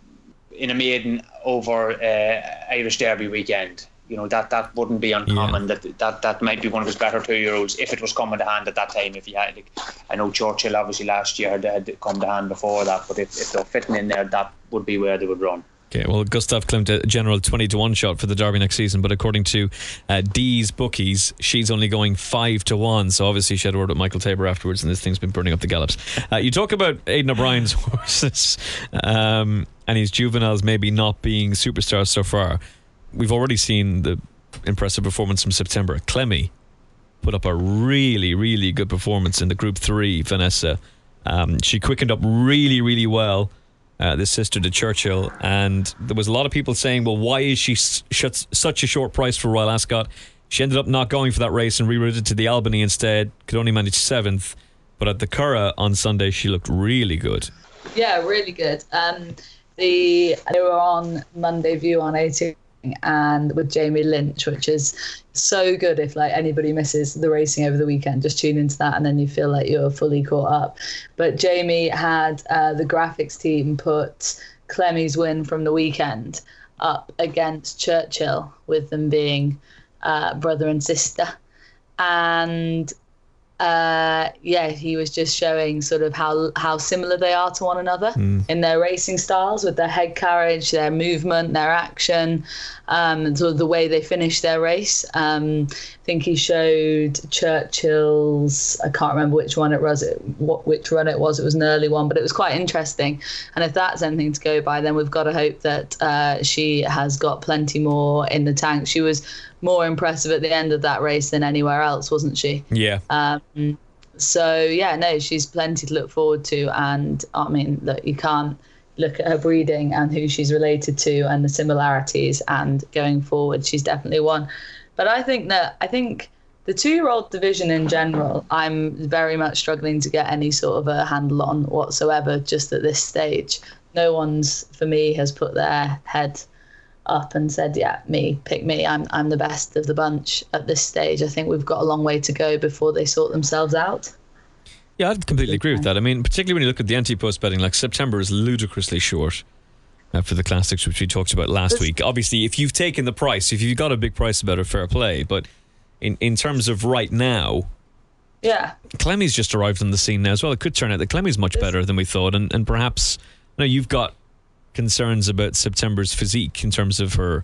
[SPEAKER 4] in a maiden over uh, Irish Derby weekend. You know that that wouldn't be uncommon. That that that might be one of his better two year olds if it was coming to hand at that time. If he had, like, I know Churchill obviously last year had, had come to hand before that, but if, if they're fitting in there, that would be where they would run.
[SPEAKER 2] Okay, well, Gustav Klimt, a general 20 to 1 shot for the Derby next season, but according to uh, Dee's bookies, she's only going 5 to 1. So obviously, she had a word with Michael Tabor afterwards, and this thing's been burning up the gallops. Uh, you talk about Aidan O'Brien's horses um, and his juveniles maybe not being superstars so far. We've already seen the impressive performance from September. Clemmie put up a really, really good performance in the Group 3, Vanessa. Um, she quickened up really, really well uh, this sister to Churchill, and there was a lot of people saying, "Well, why is she sh- such a short price for Royal Ascot?" She ended up not going for that race and rerouted to the Albany instead. Could only manage seventh, but at the Curragh on Sunday, she looked really good.
[SPEAKER 5] Yeah, really good. Um, the they were on Monday View on 18 and with Jamie Lynch, which is so good if like anybody misses the racing over the weekend, just tune into that and then you feel like you're fully caught up. But Jamie had uh, the graphics team put Clemmie's win from the weekend up against Churchill with them being uh, brother and sister, and uh, yeah, he was just showing sort of how how similar they are to one another in their racing styles, with their head carriage, their movement, their action, um, and sort of the way they finish their race. Um, think he showed Churchill's. I can't remember which one it was. What which run it was. It was an early one, but it was quite interesting. And if that's anything to go by, then we've got to hope that uh, she has got plenty more in the tank. She was more impressive at the end of that race than anywhere else, wasn't she?
[SPEAKER 2] Yeah.
[SPEAKER 5] Um, so yeah, no, she's plenty to look forward to, and I mean, look, you can't look at her breeding and who she's related to and the similarities, and going forward, she's definitely one. But I think that I think the two-year-old division in general, I'm very much struggling to get any sort of a handle on whatsoever. Just at this stage, no one's for me has put their head up and said, "Yeah, me, pick me. I'm I'm the best of the bunch at this stage." I think we've got a long way to go before they sort themselves out.
[SPEAKER 2] Yeah, I'd completely agree with that. I mean, particularly when you look at the anti-post betting, like September is ludicrously short uh, for the classics, which we talked about last
[SPEAKER 5] This-
[SPEAKER 2] week. Obviously, if you've taken the price, if you've got a big price about it, fair play. But in in terms of right now,
[SPEAKER 5] Yeah,
[SPEAKER 2] Clemmie's just arrived on the scene now as well. It could turn out that Clemmie's much better than we thought, and and perhaps you know you've got concerns about September's physique in terms of her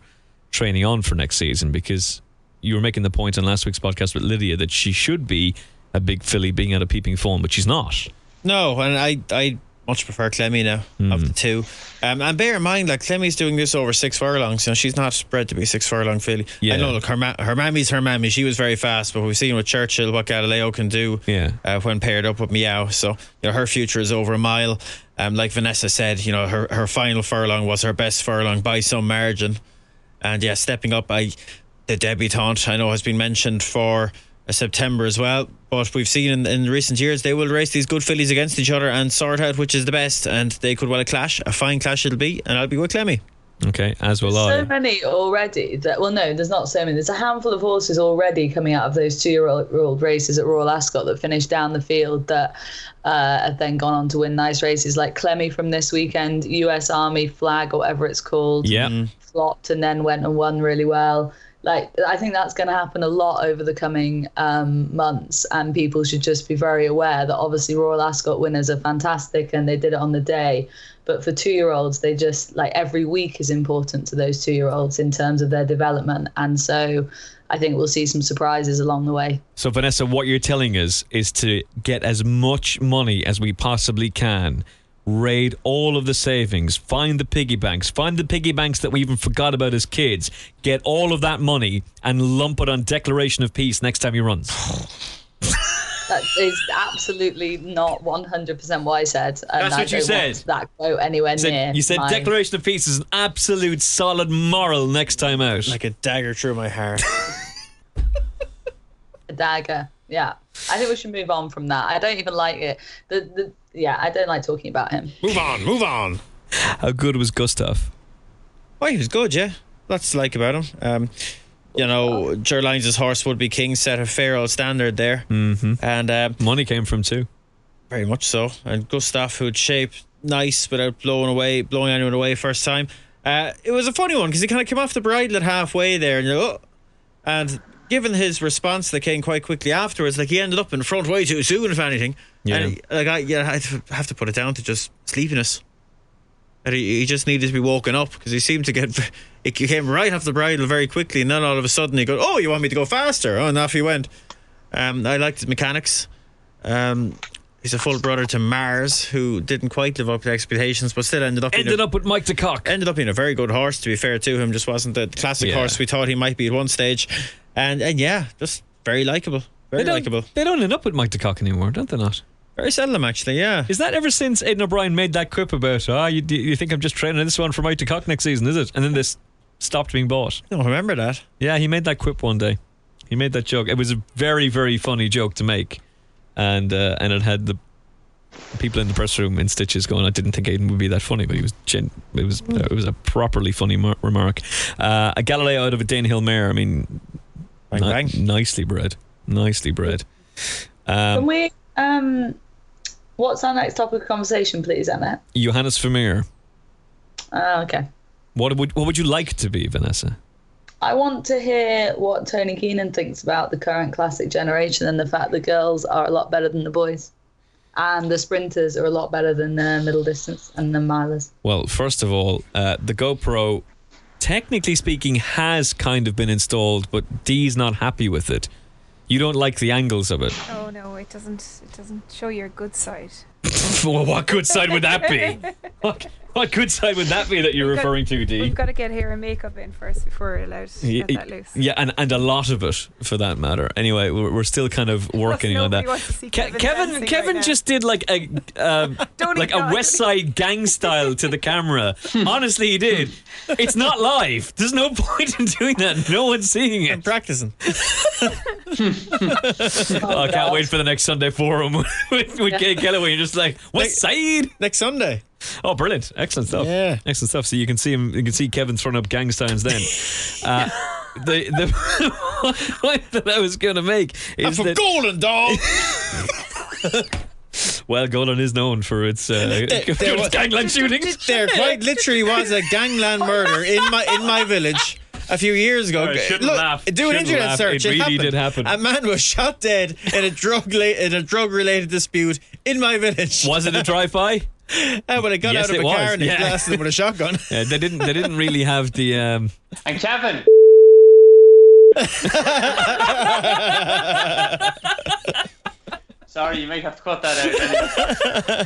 [SPEAKER 2] training on for next season because you were making the point on last week's podcast with Lydia that she should be a big filly being at a peeping form, but she's not.
[SPEAKER 3] No, and I I much prefer Clemmie now of the two. Um, and bear in mind, like Clemmie's doing this over six furlongs. You know, she's not bred to be a six furlong filly.
[SPEAKER 2] Yeah.
[SPEAKER 3] I know. Look, her ma- her mammy's her mammy. She was very fast, but we've seen with Churchill what Galileo can do.
[SPEAKER 2] Yeah.
[SPEAKER 3] Uh, when paired up with Meow, so you know her future is over a mile. Um, like Vanessa said, you know her her final furlong was her best furlong by some margin, and yeah, stepping up. I the debutante I know has been mentioned for September as well. But we've seen in, in recent years they will race these good fillies against each other and sort out which is the best. And they could well clash. A fine clash it'll be, and I'll be with Clemmie.
[SPEAKER 2] Okay, as will
[SPEAKER 5] so
[SPEAKER 2] I.
[SPEAKER 5] So many already. That well, no, there's not so many. There's a handful of horses already coming out of those two-year-old races at Royal Ascot that finished down the field that uh, have then gone on to win nice races, like Clemmie from this weekend, U.S. Army Flag or whatever it's called.
[SPEAKER 2] Yeah.
[SPEAKER 5] flopped and then went and won really well. Like I think that's going to happen a lot over the coming um, months, and people should just be very aware that obviously Royal Ascot winners are fantastic and they did it on the day, but for two-year-olds, they just like every week is important to those two-year-olds in terms of their development, and so I think we'll see some surprises along the way.
[SPEAKER 2] So, Vanessa, what you're telling us is to get as much money as we possibly can. Raid all of the savings, find the piggy banks, find the piggy banks that we even forgot about as kids. Get all of that money and lump it on Declaration of Peace next time he runs.
[SPEAKER 5] That is absolutely not 100% what I said. and
[SPEAKER 2] That's
[SPEAKER 5] I
[SPEAKER 2] what you
[SPEAKER 5] don't want
[SPEAKER 2] said.
[SPEAKER 5] That quote anywhere
[SPEAKER 2] You said-
[SPEAKER 5] near.
[SPEAKER 2] you said
[SPEAKER 5] my-
[SPEAKER 2] Declaration of Peace is an absolute solid moral next time out.
[SPEAKER 3] Like a dagger through my heart.
[SPEAKER 5] a dagger. Yeah, I think we should move on from that. I don't even like it. The the yeah, I don't like talking about him.
[SPEAKER 3] move on, move on.
[SPEAKER 2] How good was Gustav?
[SPEAKER 3] Oh, he was good, yeah. Lots to like about him. Um, you know, Ger Lyons' horse would be king set a fair old standard there. Mm-hmm. And um,
[SPEAKER 2] Money came from too.
[SPEAKER 3] Very much so. And Gustav, who'd shape nice without blowing away, blowing anyone away first time. Uh, it was a funny one because he kind of came off the bridle at halfway there, and you're, oh. and given his response that came quite quickly afterwards, like he ended up in front way too soon, if anything.
[SPEAKER 2] Yeah.
[SPEAKER 3] And like I, yeah, I have to put it down to just sleepiness. That he, he just needed to be woken up because he seemed to get. He came right off the bridle very quickly, and then all of a sudden he goes, "Oh, you want me to go faster?" Oh, and off he went. Um, I liked his mechanics. Um, he's a full brother to Mars, who didn't quite live up to expectations, but still ended up
[SPEAKER 2] Ended
[SPEAKER 3] a,
[SPEAKER 2] up with Mike de Kock.
[SPEAKER 3] ended up being a very good horse. To be fair to him, just wasn't the classic
[SPEAKER 2] Yeah.
[SPEAKER 3] horse we thought he might be at one stage. And and yeah, just very likable, very
[SPEAKER 2] They
[SPEAKER 3] likable.
[SPEAKER 2] don't, they don't end up with Mike de Kock anymore, don't they not?
[SPEAKER 3] Very seldom actually. Yeah.
[SPEAKER 2] Is that ever since Aidan O'Brien made that quip about, ah, you, you think I'm just training this one for Mike de Kock next season, is it? And then this stopped being bought.
[SPEAKER 3] I don't remember that.
[SPEAKER 2] Yeah, he made that quip one day. He made that joke. It was a very, very funny joke to make. And uh, and it had the people in the press room in stitches going, I didn't think Aidan would be that funny, but he was gen- it was it was a properly funny mar- remark. Uh, a Galileo out of a Danehill mare, I mean,
[SPEAKER 3] Bang
[SPEAKER 2] ni-
[SPEAKER 3] bang.
[SPEAKER 2] nicely bred. Nicely bred.
[SPEAKER 5] Can
[SPEAKER 2] Um,
[SPEAKER 5] we? Um, what's our next topic of conversation, please, Emma?
[SPEAKER 2] Johannes Vermeer.
[SPEAKER 5] Oh, okay.
[SPEAKER 2] What would what would you like to be, Vanessa?
[SPEAKER 5] I want to hear what Tony Keenan thinks about the current classic generation and the fact the girls are a lot better than the boys. And the sprinters are a lot better than the middle distance and the milers.
[SPEAKER 2] Well, first of all, uh, the GoPro, technically speaking, has kind of been installed, but Dee's not happy with it. You don't like the angles of it.
[SPEAKER 6] Oh no, it doesn't. It doesn't show your good side.
[SPEAKER 2] well, what good side would that be? What, what good side would that be that you're
[SPEAKER 6] We've got-
[SPEAKER 2] referring to, Dee?
[SPEAKER 6] We've got to get hair and makeup in first before we're allowed to
[SPEAKER 2] Y-
[SPEAKER 6] get that loose.
[SPEAKER 2] Yeah, and, and a lot of it for that matter. Anyway, we're, we're still kind of working on that.
[SPEAKER 6] nobody wants to see
[SPEAKER 2] Ke-
[SPEAKER 6] Kevin
[SPEAKER 2] Kevin, Kevin
[SPEAKER 6] right
[SPEAKER 2] just did like a um, like a
[SPEAKER 6] ignore-
[SPEAKER 2] West Side Gang style to the camera. Honestly, he did. It's not live. There's no point in doing that. No one's seeing it.
[SPEAKER 3] I'm
[SPEAKER 2] it.
[SPEAKER 3] practicing.
[SPEAKER 2] Oh, I can't wait for the next Sunday forum with, with Kate Kellaway. You're just like West Side.
[SPEAKER 3] Next Sunday.
[SPEAKER 2] Oh, brilliant! Excellent stuff.
[SPEAKER 3] Yeah.
[SPEAKER 2] excellent stuff. So you can see him. You can see Kevin throwing up gang signs. Then, uh, the the point that I was going to make is
[SPEAKER 3] for
[SPEAKER 2] that
[SPEAKER 3] Golden Dog.
[SPEAKER 2] well, Golden is known for its uh,
[SPEAKER 3] there
[SPEAKER 2] its
[SPEAKER 3] was-
[SPEAKER 2] gangland shootings.
[SPEAKER 3] there quite literally was a gangland murder in my in my village a few years ago.
[SPEAKER 2] Right,
[SPEAKER 3] Look,
[SPEAKER 2] laugh.
[SPEAKER 3] do an
[SPEAKER 2] Shouldn't
[SPEAKER 3] internet
[SPEAKER 2] laugh.
[SPEAKER 3] search.
[SPEAKER 2] It really
[SPEAKER 3] happened.
[SPEAKER 2] did happen.
[SPEAKER 3] A man was shot dead in a drug la- in a drug related dispute in my village.
[SPEAKER 2] Was it a drive-by?
[SPEAKER 3] Uh, when I got
[SPEAKER 2] Yes,
[SPEAKER 3] out of
[SPEAKER 2] it
[SPEAKER 3] a
[SPEAKER 2] was,
[SPEAKER 3] car and he
[SPEAKER 2] yeah.
[SPEAKER 3] blasted him with a shotgun.
[SPEAKER 2] Yeah, they didn't. They didn't really have the. Um,
[SPEAKER 4] And Kevin. Sorry, you might have to cut that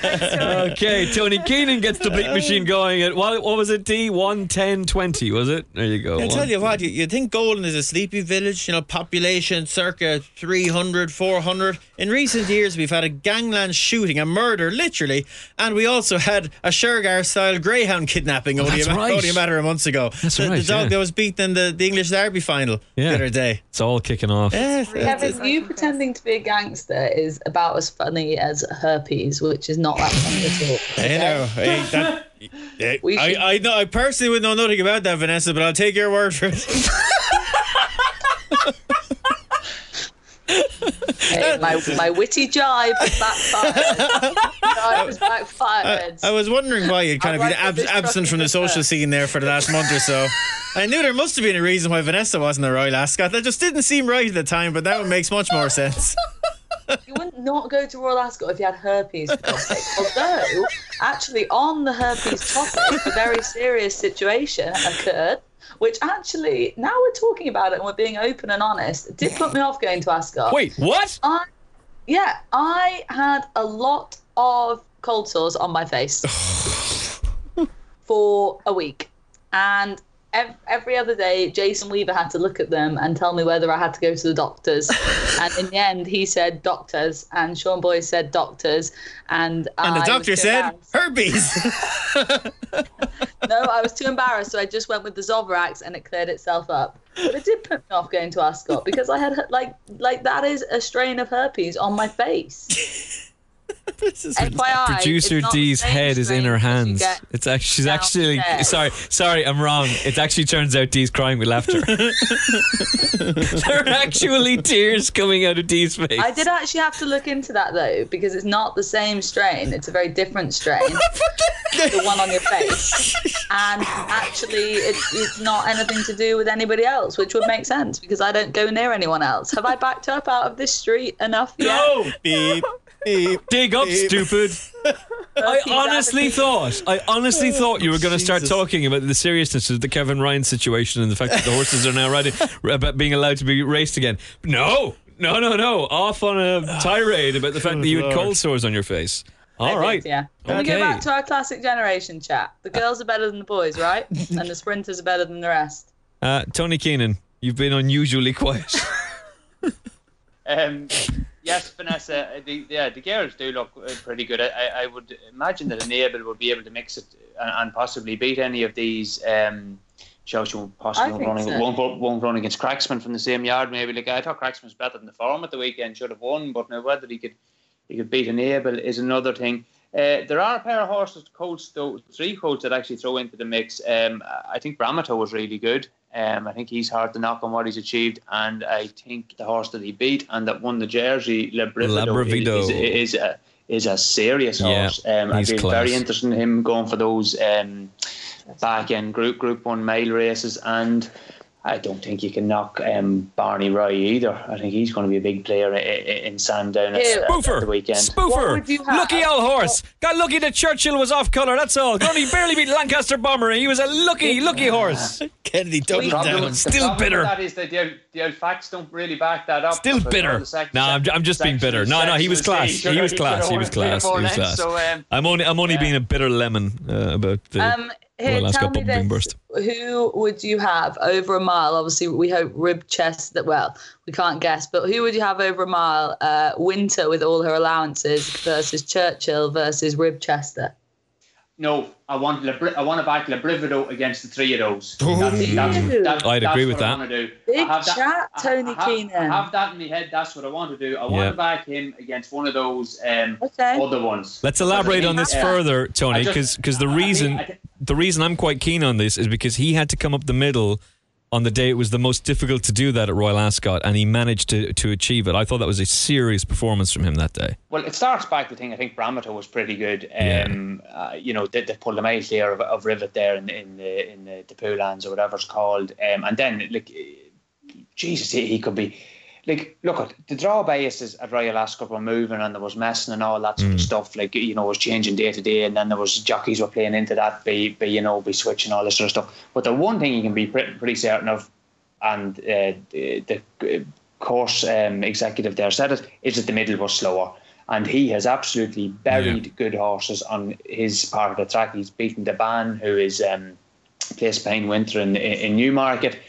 [SPEAKER 4] out.
[SPEAKER 2] okay, Tony Keenan gets the bleep machine going at what, what was it? D one ten twenty was it? There you go.
[SPEAKER 3] I
[SPEAKER 2] One-
[SPEAKER 3] tell you what, you, you think Golden is a sleepy village, you know, population circa 300, 400. In recent years, we've had a gangland shooting, a murder, literally, and we also had a Shergar style greyhound kidnapping oh, only,
[SPEAKER 2] that's
[SPEAKER 3] a,
[SPEAKER 2] right.
[SPEAKER 3] only a matter of months ago.
[SPEAKER 2] That's
[SPEAKER 3] the,
[SPEAKER 2] right,
[SPEAKER 3] The dog
[SPEAKER 2] yeah.
[SPEAKER 3] that was beaten in the, the English Derby final
[SPEAKER 2] Yeah.
[SPEAKER 3] the other day.
[SPEAKER 2] It's all kicking off.
[SPEAKER 3] Yeah,
[SPEAKER 5] Kevin, you pretending to be a gangster is about as funny as herpes, which is not that funny at all.
[SPEAKER 3] I know. Hey, that,
[SPEAKER 5] We
[SPEAKER 3] I, I know. I personally would know nothing about that, Vanessa, but I'll take your word for it.
[SPEAKER 5] Hey, my, my witty jibe backfired. Jibe backfired.
[SPEAKER 3] I was wondering why you'd kind
[SPEAKER 5] I
[SPEAKER 3] of been ab- absent from the social
[SPEAKER 5] effect.
[SPEAKER 3] scene there for the last month or so. I knew there must have been a reason why Vanessa wasn't a Royal Ascot. That just didn't seem right at the time, but now it makes much more sense.
[SPEAKER 5] You wouldn't not go to Royal Ascot if you had herpes. For God's sake. Although, actually, on the herpes topic, a very serious situation occurred, which actually, now we're talking about it and we're being open and honest, it did put me off going to Ascot.
[SPEAKER 2] Wait, what?
[SPEAKER 5] I, yeah, I had a lot of cold sores on my face for a week. And every other day, Jason Weaver had to look at them and tell me whether I had to go to the doctors. and in the end, he said doctors, and Sean Boyce said doctors. And,
[SPEAKER 3] And the
[SPEAKER 5] I
[SPEAKER 3] doctor said, herpes.
[SPEAKER 5] No, I was too embarrassed, so I just went with the Zovirax and it cleared itself up. But it did put me off going to Ascot because I had like like that is a strain of herpes on my face. FYI,
[SPEAKER 2] Producer
[SPEAKER 5] it's
[SPEAKER 2] D's head is in her hands. It's actually she's actually
[SPEAKER 5] downstairs.
[SPEAKER 2] sorry, sorry, I'm wrong. It actually turns out Dee's crying with laughter. there are actually tears coming out of Dee's face.
[SPEAKER 5] I did actually have to look into that though because it's not the same strain. It's a very different strain. the one on your face, and actually, it's it's not anything to do with anybody else, which would make sense because I don't go near anyone else. Have I backed up out of this street enough yet?
[SPEAKER 2] No,
[SPEAKER 3] beep, beep.
[SPEAKER 2] dig up,
[SPEAKER 3] Beep.
[SPEAKER 2] stupid. I honestly thought, I honestly thought you were going to start
[SPEAKER 3] Jesus.
[SPEAKER 2] talking about the seriousness of the Kevin Ryan situation and the fact that the horses are now riding, about being allowed to be raced again. No, no, no, no. Off on a tirade about the fact that you had cold sores on your face. All
[SPEAKER 5] I did,
[SPEAKER 2] right.
[SPEAKER 5] Yeah. Can we
[SPEAKER 2] Okay.
[SPEAKER 5] go back to our classic generation chat? The girls are better than the boys, right? and the sprinters are better than the rest.
[SPEAKER 2] Uh, Tony Keenan, you've been unusually quiet.
[SPEAKER 4] Um, yes, Vanessa. uh, The, yeah, the girls do look uh, pretty good. I, I- would imagine that Enable will be able to mix it and, and possibly beat any of these. Um, shows you possibly won't run,
[SPEAKER 5] so.
[SPEAKER 4] won't, won't run against Cracksman from the same yard. Maybe like I thought Cracksman was better than the form at the weekend. Should have won, but now whether he could he could beat Enable is another thing. Uh, there are a pair of horses, colts, though, three colts that actually throw into the mix. Um, I think Brametot was really good. Um, I think he's hard to knock on what he's achieved, and I think the horse that he beat and that won the Jersey, Le Brivido,
[SPEAKER 2] Labrivido.
[SPEAKER 4] is, is, is a is a serious
[SPEAKER 2] Yeah,
[SPEAKER 4] horse. um, I'd be very interested in him going for those um, back end group group one mile races, and I don't think you can knock um, Barney Roy either. I think he's going to be a big player in, in Sandown at,
[SPEAKER 5] Ew.
[SPEAKER 4] at the weekend.
[SPEAKER 5] What
[SPEAKER 2] spoofer,
[SPEAKER 5] would you have?
[SPEAKER 2] lucky old horse. Got lucky that Churchill was off colour. That's all. Could Only barely beat Lancaster Bomber. He was a lucky, lucky horse.
[SPEAKER 3] Kennedy doubling
[SPEAKER 4] problem-
[SPEAKER 3] down.
[SPEAKER 4] the
[SPEAKER 2] Still
[SPEAKER 4] problem
[SPEAKER 2] bitter.
[SPEAKER 4] That is that the, old- the old facts don't really back that up.
[SPEAKER 2] Still bitter.
[SPEAKER 4] the sec-
[SPEAKER 2] No, I'm, I'm just being bitter. No, no, he was class.
[SPEAKER 4] stage,
[SPEAKER 2] He was class. He was
[SPEAKER 4] won three or
[SPEAKER 2] class. He was class.
[SPEAKER 4] So, um,
[SPEAKER 2] I'm only, I'm only
[SPEAKER 4] yeah.
[SPEAKER 2] being a bitter lemon uh, about the.
[SPEAKER 5] Um, here,
[SPEAKER 2] Royal
[SPEAKER 5] tell me this. Who would you have over a mile? Obviously, we hope rib chest. That well, we can't guess, but who would you have over a mile? Uh, Winter with all her allowances versus Churchill versus Ribchester.
[SPEAKER 4] No, I want Lebri- I want to back Le Brivido against the three of those.
[SPEAKER 5] Ooh.
[SPEAKER 4] That's, that's, that,
[SPEAKER 2] I'd
[SPEAKER 4] that's
[SPEAKER 2] agree
[SPEAKER 4] what
[SPEAKER 2] with
[SPEAKER 4] I
[SPEAKER 2] that.
[SPEAKER 4] want to do.
[SPEAKER 5] Big
[SPEAKER 4] I have that-
[SPEAKER 5] chat, Tony
[SPEAKER 4] I have,
[SPEAKER 5] Keenan.
[SPEAKER 4] I have that in my head. That's what I want to do. I want
[SPEAKER 2] Yeah.
[SPEAKER 4] to back him against one of those um,
[SPEAKER 5] Okay.
[SPEAKER 4] other ones.
[SPEAKER 2] Let's elaborate on this
[SPEAKER 4] uh,
[SPEAKER 2] further, Tony,
[SPEAKER 4] I
[SPEAKER 2] because the
[SPEAKER 4] I- I mean,
[SPEAKER 2] reason
[SPEAKER 4] I
[SPEAKER 2] the reason I'm quite keen on this is because he had to come up the middle on the day it was the most difficult to do that at Royal Ascot, and he managed to to achieve it. I thought that was a serious performance from him that day.
[SPEAKER 4] Well, it starts back the thing. I think Brametot was pretty good. Um, uh, you know, they, they pulled him out there of, of Rivet there in, in the in the, the Poollands or whatever it's called. Um, and then like, Jesus, he, he could be. Like, look at the draw biases at Royal Ascot were moving and there was messing and all that sort of stuff. Like, you know, it was changing day to day, and then there was jockeys were playing into that, be, be you know, be switching all this sort of stuff. But the one thing you can be pretty, pretty certain of, and uh, the, the course um, executive there said it, is that the middle was slower. And he has absolutely buried good horses on his part of the track. He's beaten Daban, who is um, placed behind Winter in, in Newmarket.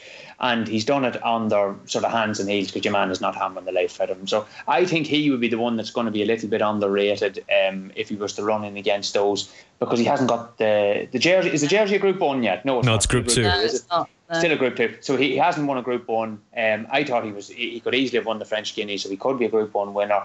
[SPEAKER 4] And he's done it on their sort of hands and heels because your man is not hammering the life out of him. So I think he would be the one that's going to be a little bit underrated um, if he was to run in against those because he hasn't got the the jersey. Is the jersey a Group One yet? No, it's
[SPEAKER 2] No,
[SPEAKER 4] not.
[SPEAKER 2] it's Group Two.
[SPEAKER 5] No, it's not. No.
[SPEAKER 4] Still a Group Two. So he, he hasn't won a Group One. Um, I thought he was he, he could easily have won the French Guinea, so he could be a Group One winner.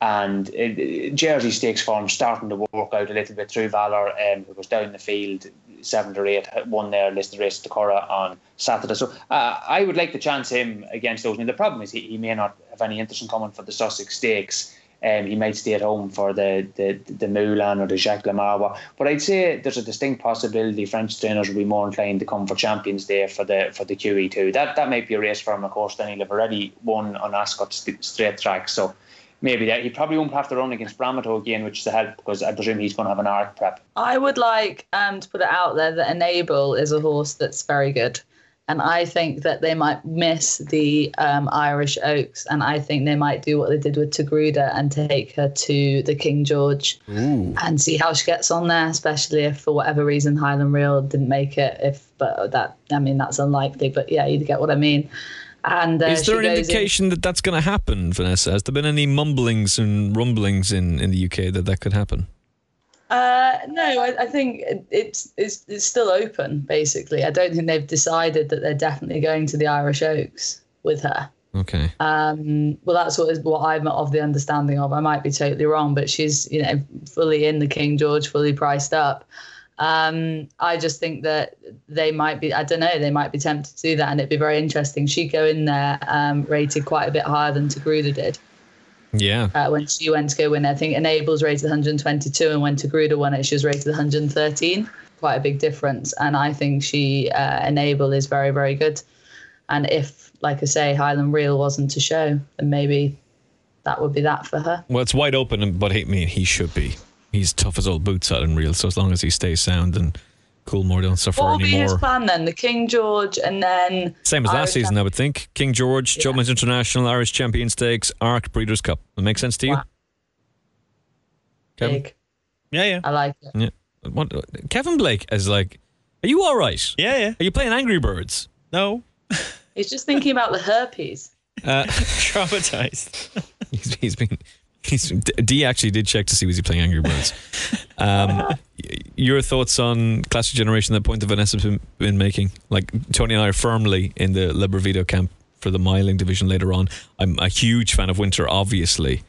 [SPEAKER 4] And uh, Jersey Stakes form starting to work out a little bit through Valor, um, who was down the field seven or eight, won their listed race to Cora on Saturday. So uh, I would like to chance him against those. Now the problem is he, he may not have any interest in coming for the Sussex Stakes. Um, he might stay at home for the the the Moulin or the Jacques Le Marois. But I'd say there's a distinct possibility French trainers will be more inclined to come for Champions Day for the for the QE2. That that might be a race for him. Of course, then he'll have already won on Ascot st- straight track. So maybe that he probably won't have to run against Brametot again, which is a help because I presume he's going to have an arc prep.
[SPEAKER 5] I would like um, to put it out there that Enable is a horse that's very good. And I think that they might miss the um, Irish Oaks. And I think they might do what they did with Taghrooda and take her to the King George and see how she gets on there, especially if for whatever reason Highland Reel didn't make it. If But that, I mean, that's unlikely. But yeah, you get what I mean. And uh,
[SPEAKER 2] Is there an
[SPEAKER 5] goes in-
[SPEAKER 2] indication that that's going to happen, Vanessa? Has there been any mumblings and rumblings in, in the UK that that could happen?
[SPEAKER 5] Uh, no, I, I think it's, it's it's still open. Basically, I don't think they've decided that they're definitely going to the Irish Oaks with her.
[SPEAKER 2] Okay.
[SPEAKER 5] Um, well, that's what is what I'm of the understanding of. I might be totally wrong, but she's you know fully in the King George, fully priced up. Um, I just think that they might be. I don't know. They might be tempted to do that, and it'd be very interesting. She'd go in there um, rated quite a bit higher than Taghrooda did
[SPEAKER 2] Yeah.
[SPEAKER 5] uh, when she went to go win. I think Enables rated 122, and when Taghrooda won it, she was rated 113. Quite a big difference, and I think she uh, Enable is very very good. And if, like I say, Highland Reel wasn't to show, then maybe that would be that for her.
[SPEAKER 2] Well, it's wide open, but I mean, he should be. He's tough as old boots out in real. So as long as he stays sound and Coolmore don't suffer
[SPEAKER 5] What will be his plan then? The King George, and then
[SPEAKER 2] Same as last
[SPEAKER 5] Irish
[SPEAKER 2] season, I would think. King George,
[SPEAKER 5] Yeah.
[SPEAKER 2] Juddmonte International, Irish Champion Stakes, Arc Breeders' Cup. That makes sense to you?
[SPEAKER 5] Wow.
[SPEAKER 2] Kevin?
[SPEAKER 5] Big.
[SPEAKER 3] Yeah, yeah.
[SPEAKER 5] I like it.
[SPEAKER 2] Yeah. What, Kevin Blake is like, are you all right?
[SPEAKER 3] Yeah, yeah.
[SPEAKER 2] Are you playing Angry Birds?
[SPEAKER 3] No.
[SPEAKER 5] He's just thinking about the herpes.
[SPEAKER 2] Uh,
[SPEAKER 3] Traumatized.
[SPEAKER 2] he's, he's been. He's, D actually did check to see was he playing Angry Birds. Um, your thoughts on Classic Generation? That point that Vanessa's been, been making, like Tony and I are firmly in the Le Brivido camp for the miling division later on. I'm a huge fan of Winter, obviously,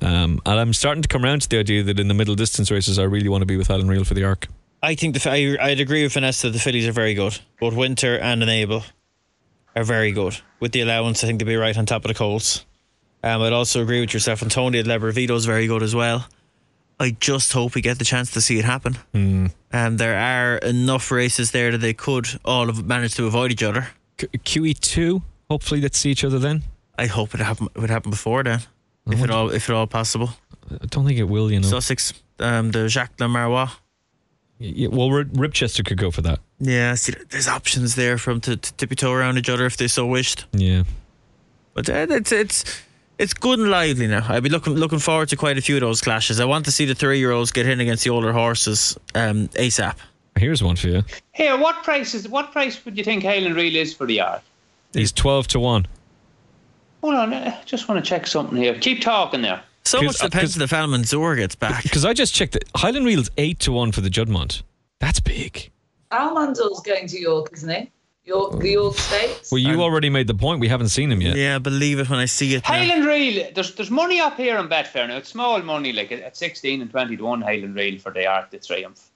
[SPEAKER 2] um, and I'm starting to come around to the idea that in the middle distance races, I really want to be with Highland Reel for the Arc.
[SPEAKER 3] I think the I, I'd agree with Vanessa. The fillies are very good. Both Winter and Enable are very good. With the allowance, I think they'll be right on top of the Colts. Um, I'd also agree with yourself. Antonio Le Brivido is very good as well. I just hope we get the chance to see it happen.
[SPEAKER 2] Hmm.
[SPEAKER 3] Um, there are enough races there that they could all have managed to avoid each other.
[SPEAKER 2] QE2. Hopefully, let's see each other then.
[SPEAKER 3] I hope it happen would happen before then, if at all if at all possible.
[SPEAKER 2] I don't think it will. You know.
[SPEAKER 3] Sussex, um, the Jacques Le Marois.
[SPEAKER 2] Yeah, well, Ribchester could go for that.
[SPEAKER 3] Yeah, see, there's options there for them to, to tippy toe around each other if they so wished.
[SPEAKER 2] Yeah.
[SPEAKER 3] But uh, it's it's it's good and lively now. I'd be looking looking forward to quite a few of those clashes. I want to see the three year olds get in against the older horses um, ASAP.
[SPEAKER 2] Here's one for you.
[SPEAKER 4] Here, what price is what price would you think Highland Reel is for the yard?
[SPEAKER 2] He's twelve to one.
[SPEAKER 4] Hold on, I just want to check something here. Keep talking there.
[SPEAKER 3] So much depends
[SPEAKER 2] on
[SPEAKER 3] if Almanzor gets back.
[SPEAKER 2] Because I just checked that Highland Reel's eight to one for the Juddmonte. That's big.
[SPEAKER 5] Almanzor's going to York, isn't he? York, the oh. York Stakes.
[SPEAKER 2] Well, you already made the point. We haven't seen him yet.
[SPEAKER 3] Yeah, believe it when I see it. now.
[SPEAKER 4] Highland Reel, there's there's money up here on Betfair now. It's small money, like at 16 and 20 to 1 Highland Reel for the Arc de Triomphe.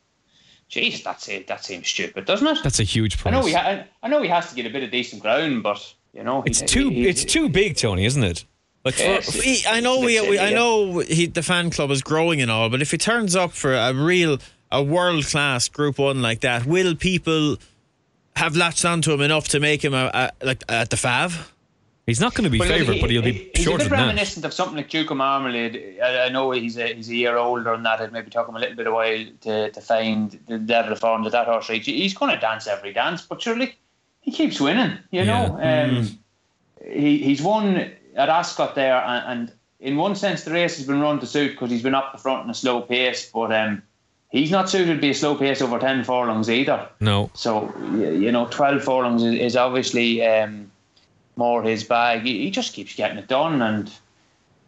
[SPEAKER 4] Jeez, that's it. That seems stupid, doesn't it?
[SPEAKER 2] That's a huge
[SPEAKER 4] I know we ha- I know he has to get a bit of decent ground, but you know
[SPEAKER 2] It's
[SPEAKER 4] he-
[SPEAKER 2] too.
[SPEAKER 4] he-
[SPEAKER 2] It's too big, Tony, isn't it? Like for,
[SPEAKER 4] Yes.
[SPEAKER 3] I know we, we I know he, the fan club is growing and all, but if he turns up for a real a world class Group One like that, will people have latched onto him enough to make him a, a like at the Fav?
[SPEAKER 2] he's not going to be
[SPEAKER 4] Well,
[SPEAKER 2] favourite,
[SPEAKER 4] he-
[SPEAKER 2] but he'll be
[SPEAKER 4] he- he's
[SPEAKER 2] shorter
[SPEAKER 4] a bit
[SPEAKER 2] than that.
[SPEAKER 4] reminiscent of something like Duke of Marmalade. I, I know he's a he's a year older than that. It maybe took him a little bit of a while to, to find the level of form that that horse reached. He's going to dance every dance, but surely he keeps winning. You know, um, he he's won at Ascot there, and, and in one sense the race has been run to suit because he's been up the front in a slow pace, but um, he's not suited to be a slow pace over ten furlongs either.
[SPEAKER 2] No.
[SPEAKER 4] So you know, twelve furlongs is, is obviously um, more his bag. He, he just keeps getting it done, and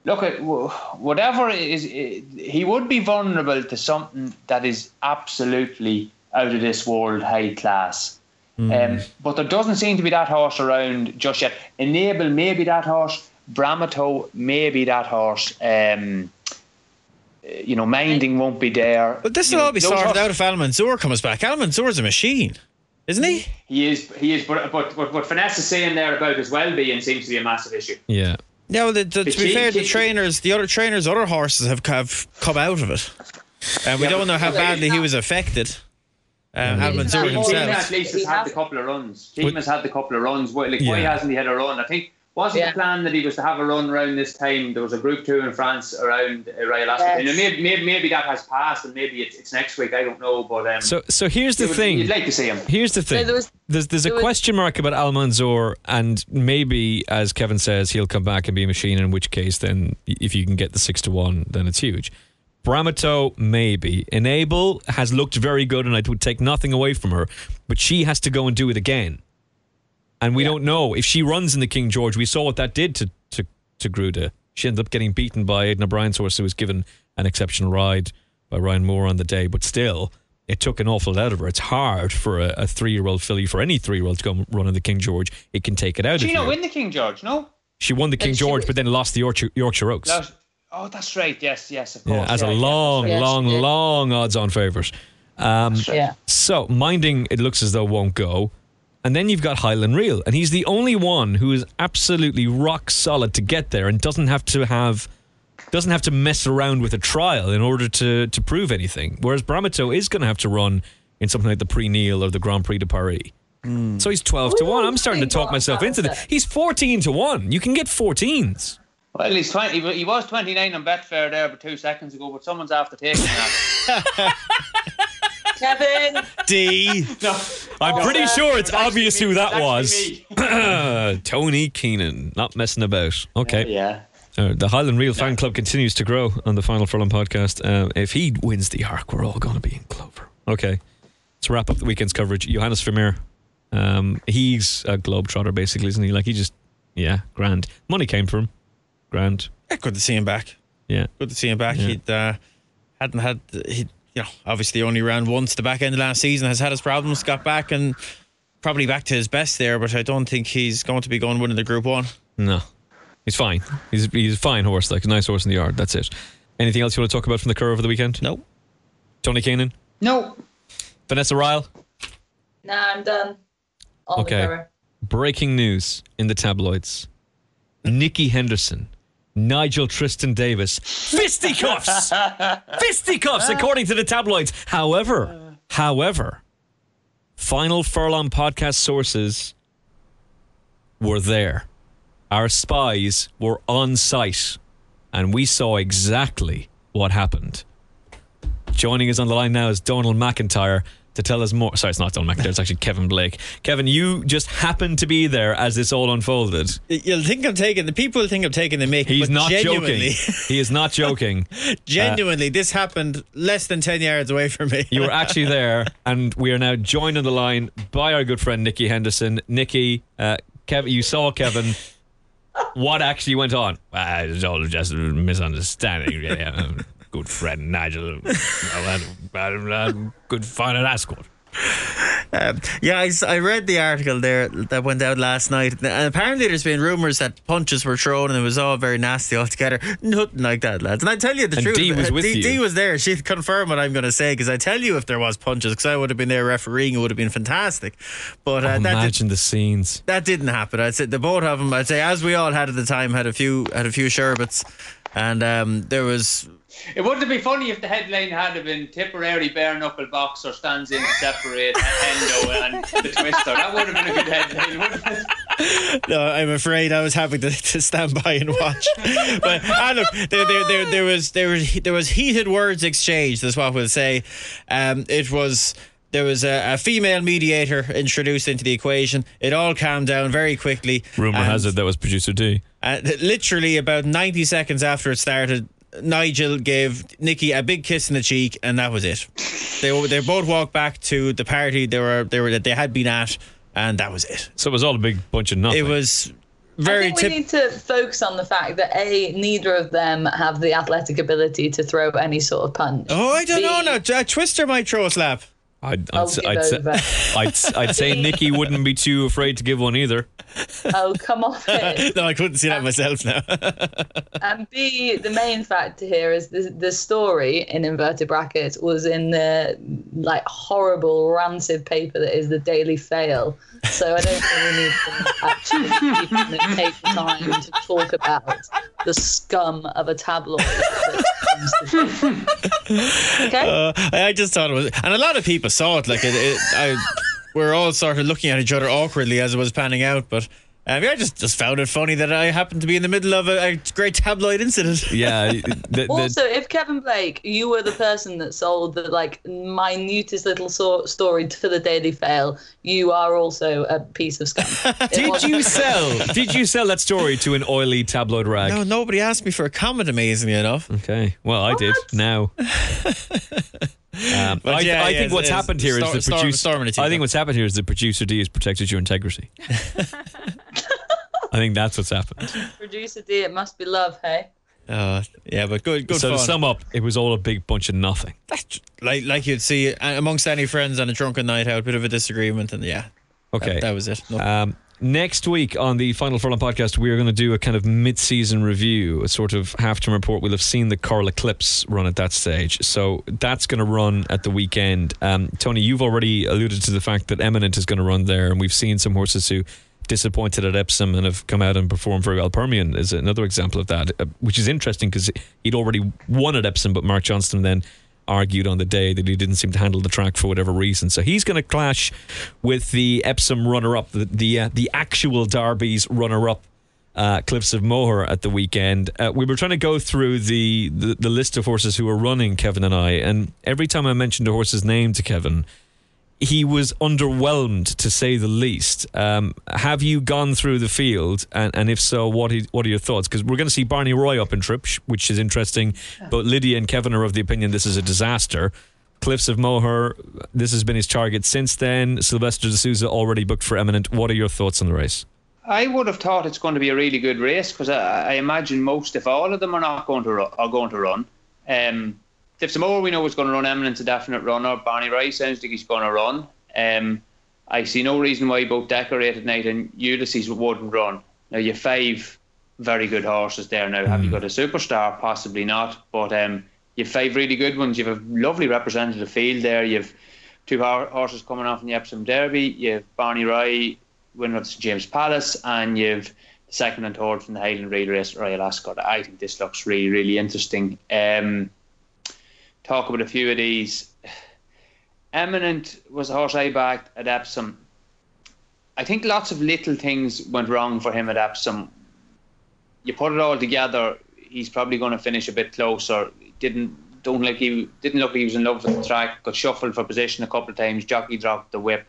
[SPEAKER 4] look at whatever it is. He would be vulnerable to something that is absolutely out of this world high class. Um, but there doesn't seem to be that horse around just yet. Enable maybe that horse. Brametot maybe that horse. Um, you know, minding won't be there.
[SPEAKER 3] But this
[SPEAKER 4] You
[SPEAKER 3] will
[SPEAKER 4] know,
[SPEAKER 3] all be sorted
[SPEAKER 4] horses-
[SPEAKER 3] out if Almanzor comes back. Almanzor's a machine, isn't he?
[SPEAKER 4] He is, he is, but but but what Vanessa is saying there about his well-being seems to be a massive issue.
[SPEAKER 2] Yeah.
[SPEAKER 3] Yeah, well, the, the, to be
[SPEAKER 4] He-
[SPEAKER 3] fair, the trainers, the other trainers, other horses have, have come out of it, and we
[SPEAKER 4] Yeah,
[SPEAKER 3] don't know how
[SPEAKER 4] but
[SPEAKER 3] badly he was affected. Um,
[SPEAKER 5] He's
[SPEAKER 3] Alman
[SPEAKER 5] not
[SPEAKER 3] Zor
[SPEAKER 5] Himself.
[SPEAKER 3] himself.
[SPEAKER 4] at least
[SPEAKER 5] He
[SPEAKER 4] has had
[SPEAKER 5] has-
[SPEAKER 4] the couple of runs.
[SPEAKER 2] But-
[SPEAKER 4] has had the couple of runs. Why, like, why hasn't he had a run? I think wasn't
[SPEAKER 5] Yeah.
[SPEAKER 4] the plan that he was to have a run around this time. There was a Group Two in France around uh, Royal Ascot.
[SPEAKER 5] Yes.
[SPEAKER 4] Maybe, maybe maybe that has passed, and maybe it's, it's next week. I don't know, but um,
[SPEAKER 2] So so here's the
[SPEAKER 4] you would-
[SPEAKER 2] thing.
[SPEAKER 4] You'd like to see him.
[SPEAKER 2] Here's the thing.
[SPEAKER 5] there was-
[SPEAKER 2] there's there's a
[SPEAKER 5] was-
[SPEAKER 2] question mark about Almanzor, and maybe, as Kevin says, he'll come back and be a machine. In which case, then if you can get the six to one, then it's huge. Brametot, maybe. Enable has looked very good, and I would take nothing away from her, but she has to go and do it again. And we don't know if she runs in the King George. We saw what that did to to Taghrooda. She ended up getting beaten by Aidan O'Brien's horse, who was given an exceptional ride by Ryan Moore on the day. But still, it took an awful lot out of her. It's hard for a, a three-year-old filly, for any three-year-old to go and run in the King George. It can take it out
[SPEAKER 4] Did
[SPEAKER 2] of
[SPEAKER 4] she
[SPEAKER 2] you.
[SPEAKER 4] not win the King George? No.
[SPEAKER 2] She won the King
[SPEAKER 5] she
[SPEAKER 2] George, but then lost the Yorkshire, Yorkshire Oaks.
[SPEAKER 4] That- Oh, that's right. Yes, yes, of course.
[SPEAKER 2] yeah, as
[SPEAKER 4] yeah,
[SPEAKER 2] a long,
[SPEAKER 4] that's right.
[SPEAKER 5] Yes,
[SPEAKER 2] long,
[SPEAKER 5] she
[SPEAKER 2] long odds-on favourite. Um,
[SPEAKER 5] Yeah.
[SPEAKER 2] So, minding it looks as though won't go. And then you've got Highland Reel, and he's the only one who is absolutely rock solid to get there and doesn't have to have doesn't have to mess around with a trial in order to to prove anything. Whereas Brametot is going to have to run in something like the Prix Niel or the Grand Prix de Paris. Hmm. So he's twelve to one. I'm starting to talk myself into this. He's fourteen to one. You can get 14s.
[SPEAKER 4] Well, he's twenty. He was twenty nine on Betfair there, but two seconds ago. But someone's after taking that.
[SPEAKER 5] Kevin,
[SPEAKER 3] D.
[SPEAKER 4] no,
[SPEAKER 2] I'm
[SPEAKER 4] No,
[SPEAKER 2] pretty sure it's
[SPEAKER 4] it
[SPEAKER 2] obvious
[SPEAKER 4] me.
[SPEAKER 2] who that
[SPEAKER 4] was
[SPEAKER 2] was. Tony Keenan, not messing about. Okay.
[SPEAKER 4] yeah.
[SPEAKER 2] Uh, the Highland Reel fan club continues to grow on the Final Furlong podcast. Uh, if he wins the arc, we're all going to be in clover. Okay. Let's wrap up the weekend's coverage. Johannes Vermeer. Um, he's a globetrotter, basically, isn't he? Like, he just, yeah, grand. Money came for him. Grand.
[SPEAKER 3] Yeah, good to see him back.
[SPEAKER 2] Yeah.
[SPEAKER 3] Good to see him back.
[SPEAKER 2] Yeah.
[SPEAKER 3] He'd uh, hadn't had he you know obviously only ran once the back end of last season. Has had his problems. Got back and probably back to his best there. But I don't think he's going to be going winning the Group One.
[SPEAKER 2] No. He's fine. He's, he's a fine horse, like a nice horse in the yard. That's it. Anything else you want to talk about from the Curragh over the weekend?
[SPEAKER 3] No.
[SPEAKER 2] Tony Keenan?
[SPEAKER 4] No.
[SPEAKER 2] Vanessa Ryle?
[SPEAKER 5] nah, I'm done. On
[SPEAKER 2] Okay.
[SPEAKER 5] the cover.
[SPEAKER 2] Breaking news in the tabloids. Nikki Henderson, Nigel Twiston-Davies, fisticuffs! fisticuffs, according to the tabloids. However, however, final furlong podcast sources were there. Our spies were on site, and we saw exactly what happened. Joining us on the line now is Donald McIntyre to tell us more. Sorry, it's not Donald McIntyre, it's actually Kevin Blake. Kevin, you just happened to be there as this all unfolded.
[SPEAKER 3] You'll think I'm taking the people think I'm taking the mic.
[SPEAKER 2] He's
[SPEAKER 3] but
[SPEAKER 2] not
[SPEAKER 3] genuinely,
[SPEAKER 2] joking. He is not joking.
[SPEAKER 3] genuinely, this happened less than ten yards away from me.
[SPEAKER 2] You were actually there, and we are now joined on the line by our good friend Nikki Henderson. Nikki, uh, Kevin, you saw Kevin. What actually went on? Uh, it's all just a misunderstanding. really. Good friend Nigel. had, had good fun at Ascot.
[SPEAKER 3] Um, yeah, I read the article there that went out last night. And apparently, there's been rumours that punches were thrown and it was all very nasty altogether. Nothing like that, lads. And I tell you the
[SPEAKER 2] And
[SPEAKER 3] truth.
[SPEAKER 2] Dee was
[SPEAKER 3] uh,
[SPEAKER 2] with
[SPEAKER 3] Dee,
[SPEAKER 2] you.
[SPEAKER 3] Dee was there. She'd confirm what I'm going to say because I tell you if there was punches because I would have been there refereeing. It would have been fantastic. But uh, did,
[SPEAKER 2] Imagine the scenes.
[SPEAKER 3] that didn't happen. I'd say the both of them. I'd say as we all had at the time had a few had a few sherbets, and um, there was
[SPEAKER 4] It wouldn't be funny if the headline had have been Tipperary bare knuckle boxer stands in to separate Endo and the Twister. That would have been a good headline.
[SPEAKER 3] No, I'm afraid I was having to, to stand by and watch. but ah, look, there, there, there, there was there was there was heated words exchanged. That's what we'll say. Um, it was. There was a, a female mediator introduced into the equation. It all calmed down very quickly.
[SPEAKER 2] Rumor
[SPEAKER 3] And,
[SPEAKER 2] has it that was producer D.
[SPEAKER 3] uh, literally about 90 seconds after it started, Nigel gave Nikki a big kiss in the cheek, and that was it. They they both walked back to the party they were they were that they had been at, and that was it.
[SPEAKER 2] So it was all a big bunch of nothing.
[SPEAKER 3] It was very.
[SPEAKER 5] I
[SPEAKER 3] very
[SPEAKER 5] think we
[SPEAKER 3] tip-
[SPEAKER 5] need to focus on the fact that a neither of them have the athletic ability to throw any sort of punch.
[SPEAKER 3] Oh, I don't
[SPEAKER 5] B,
[SPEAKER 3] know now. Uh, Twister might throw a slap.
[SPEAKER 2] I'd, I'd, say- I'd, say. I'd, I'd say Nikki wouldn't be too afraid to give one either.
[SPEAKER 5] Oh, come on.
[SPEAKER 3] No, I couldn't see that um, myself now.
[SPEAKER 5] And B, the main factor here is the the story in inverted brackets was in the like horrible rancid paper that is the Daily Fail. So I don't think we need to actually take the time to talk about the scum of a tabloid. that comes to- Okay.
[SPEAKER 3] Uh, I just thought it was, and a lot of people saw it. Like it, it I, we're all sort of looking at each other awkwardly as it was panning out. But um, yeah, I just just found it funny that I happened to be in the middle of a, a great tabloid incident.
[SPEAKER 2] Yeah. the- the-
[SPEAKER 5] Also, if Kevin Blake, you were the person that sold the like minutest little so- story to the Daily Fail, you are also a piece of scum.
[SPEAKER 2] Did you sell? Did you sell that story to an oily tabloid rag?
[SPEAKER 3] No, nobody asked me for a comment. Amazingly enough.
[SPEAKER 2] Okay. Well, I did. Now. Um,
[SPEAKER 3] But
[SPEAKER 2] I,
[SPEAKER 3] yeah,
[SPEAKER 2] I
[SPEAKER 3] yeah,
[SPEAKER 2] think what's
[SPEAKER 3] it's-
[SPEAKER 2] happened here is
[SPEAKER 3] storm-
[SPEAKER 2] the producer.
[SPEAKER 3] storming the
[SPEAKER 2] I think
[SPEAKER 3] teacup.
[SPEAKER 2] what's happened here is the producer D has protected your integrity. I think that's what's happened.
[SPEAKER 5] Producer D, it must be love, hey?
[SPEAKER 3] Uh, yeah, but good, good
[SPEAKER 2] so
[SPEAKER 3] fun.
[SPEAKER 2] to sum up, it was all a big bunch of nothing.
[SPEAKER 3] like like you'd see uh, amongst any friends on a drunken night out, a bit of a disagreement, and yeah,
[SPEAKER 2] Okay.
[SPEAKER 3] that, that was it. No-
[SPEAKER 2] Um, next week on the Final Furlong podcast, we are going to do a kind of mid-season review, a sort of half-term report. We'll have seen the Coral Eclipse run at that stage, so that's going to run at the weekend. Um, Tony, you've already alluded to the fact that Eminent is going to run there, and we've seen some horses who disappointed at Epsom and have come out and performed very well. Permian is another example of that, uh, which is interesting because he'd already won at Epsom, but Mark Johnston then argued on the day that he didn't seem to handle the track for whatever reason. So he's going to clash with the Epsom runner-up, the the, uh, the actual Derby's runner-up. Uh, Cliffs of Moher at the weekend. Uh, we were trying to go through the, the the list of horses who were running, Kevin and I, and every time I mentioned a horse's name to Kevin, he was underwhelmed to say the least. Um, have you gone through the field, and, and if so, what is, what are your thoughts? Because we're going to see Barney Roy up in Tripsh, which is interesting. But Lydia and Kevin are of the opinion this is a disaster. Cliffs of Moher, this has been his target since then. Silvestre de Sousa already booked for Eminent. What are your thoughts on the race?
[SPEAKER 4] I would have thought it's going to be a really good race because I, I imagine most, if all of them, are not going to ru- are going to run. Um, Cliffs of Moher, we know is going to run. Eminent's a definite runner. Barney Roy sounds like he's going to run. Um, I see no reason why both Decorated Knight and Ulysses wouldn't run. Now you have five very good horses there. Now have you got a superstar? Possibly not. But um, you have five really good ones. You have a lovely representative field there. You have two horses coming off in the Epsom Derby. You have Barney Roy, winner of St James Palace, and you have the second and third from the Highland Reel Race, Royal Ascot. I think this looks really, really interesting. Um, talk about a few of these. Eminent was a horse I backed at Epsom. I think lots of little things went wrong for him at Epsom. You put it all together, he's probably going to finish a bit closer. Didn't don't like he didn't look like he was in love with the track. Got shuffled for position a couple of times. Jockey dropped the whip.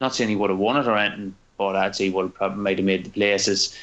[SPEAKER 4] Not saying he would have won it or anything, but I'd say he would probably might have made the places.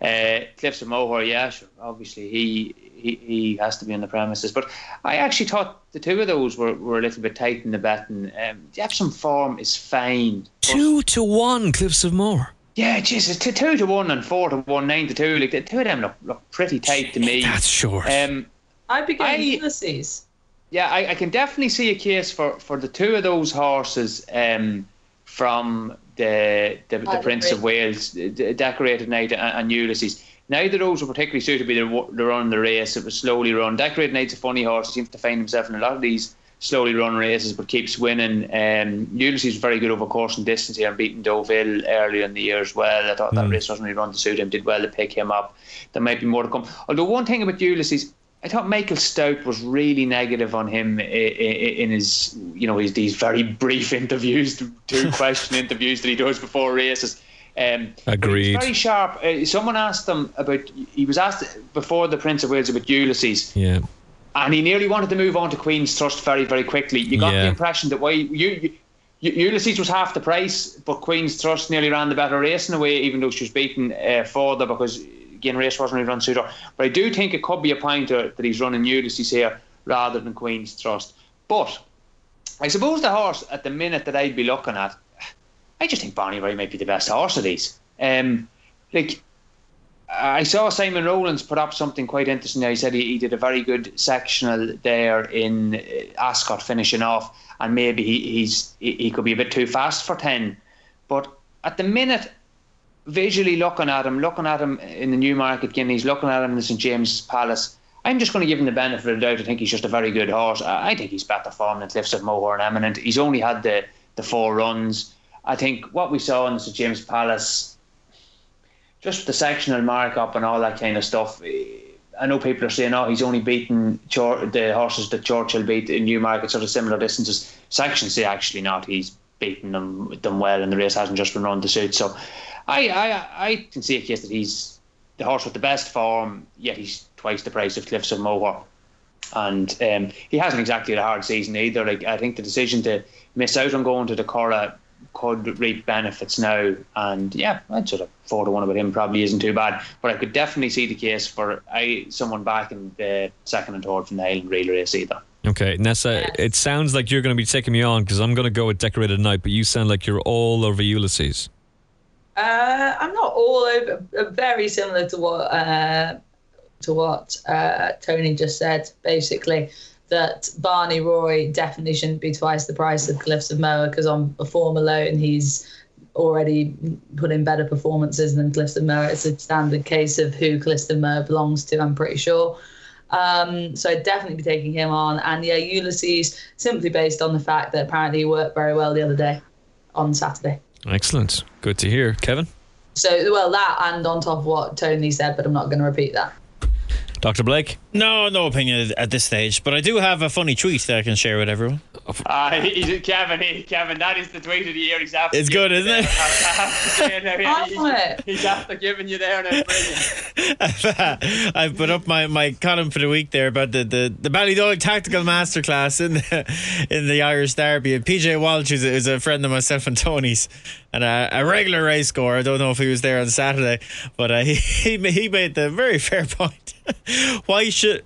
[SPEAKER 4] Uh, Cliffs of Moher, yeah, obviously he, he he has to be on the premises. But I actually thought the two of those were, were a little bit tight in the betting. Um, the Epsom form is fine.
[SPEAKER 2] Two to one, Cliffs of Moher.
[SPEAKER 4] yeah, Jesus, two, two to one and four to one, nine to two. Like the two of them look, look pretty tight to me.
[SPEAKER 2] That's short.
[SPEAKER 4] Um,
[SPEAKER 5] I'd be going
[SPEAKER 4] I-
[SPEAKER 5] Ulysses.
[SPEAKER 4] yeah, I, I can definitely see a case for, for the two of those horses um, from the the, the Prince of Wales, the Decorated Knight and, and Ulysses. Neither of those were particularly suited to be the, run the race. It was slowly run. Decorated Knight's a funny horse. He seems to find himself in a lot of these slowly run races, but keeps winning. Um, Ulysses was very good over course and distance here and beating Deauville earlier in the year as well. I thought that race wasn't really run to suit him. Did well to pick him up. There might be more to come. Although one thing about Ulysses, I thought Michael Stoute was really negative on him in his, you know, his these very brief interviews, two question interviews that he does before races. Um,
[SPEAKER 2] Agreed.
[SPEAKER 4] Very sharp. Uh, someone asked him about. He was asked before the Prince of Wales about Ulysses,
[SPEAKER 2] yeah.
[SPEAKER 4] and he nearly wanted to move on to Queen's Trust very, very quickly. You got
[SPEAKER 2] Yeah.
[SPEAKER 4] the impression that why you, you, Ulysses was half the price, but Queen's Trust nearly ran the better race in a way, even though she was beaten uh, further because again race wasn't really run suitor. But I do think it could be a pointer that he's running Ulysses here rather than Queen's Trust. But I suppose the horse at the minute that I'd be looking at, I just think Barney Roy might be the best horse of these. Um, like I saw Simon Rowlands put up something quite interesting. there. He said he, he did a very good sectional there in uh, Ascot, finishing off, and maybe he, he's he, he could be a bit too fast for ten. But at the minute, visually looking at him, looking at him in the Newmarket Guineas, looking at him in the St James's Palace, I'm just going to give him the benefit of the doubt. I think he's just a very good horse. I, I think he's better form than Cliffs of Moher and Eminent. He's only had the the four runs. I think what we saw in St James's Palace just the sectional markup and all that kind of stuff. eh, I know people are saying, "Oh, he's only beaten Chur- the horses that Churchill beat in Newmarket, sort of similar distances." Sections say actually not. He's beaten them them well, and the race hasn't just been run to suit. So, I I I can see a case that he's the horse with the best form, yet he's twice the price of Cliffs of Moher. And um, he hasn't exactly had a hard season either. Like I think the decision to miss out on going to the Cora could reap benefits now. And yeah, I'd sort of four to one about him probably isn't too bad. But I could definitely see the case for I someone back in the second and third from the Highland Reel race either.
[SPEAKER 2] Okay, Nessa, it sounds like you're going to be taking me on because I'm going to go with Decorated Knight, but you sound like you're all over Ulysses.
[SPEAKER 5] Uh, I'm not all over. uh, Very similar to what uh, to what uh, Tony just said. Basically, that Barney Roy definitely shouldn't be twice the price of Cliffs of Moher because on a form alone, he's already put in better performances than Cliffs of Moher. It's a standard case of who Cliffs of Moher belongs to. I'm pretty sure. Um, so I'd definitely be taking him on. And yeah, Ulysses, simply based on the fact that apparently he worked very well the other day on Saturday.
[SPEAKER 2] Excellent. Good to hear. Kevin?
[SPEAKER 5] So, well, that and on top of what Tony said, but I'm not going to repeat that.
[SPEAKER 2] Dr. Blake?
[SPEAKER 3] No, no opinion at this stage, but I do have a funny tweet that I can share with everyone.
[SPEAKER 4] Uh, he's, Kevin, he, Kevin, that is the tweet of the year. He's after
[SPEAKER 3] It's good, isn't it?
[SPEAKER 5] it?
[SPEAKER 4] He's after giving you there. Now.
[SPEAKER 3] I've put up my, my column for the week there about the, the, the Ballydoyle Tactical Masterclass in the, in the Irish Derby. And PJ Walsh is a, is a friend of myself and Tony's and a, a regular race score. I don't know if he was there on Saturday, but uh, he, he he made the very fair point. why should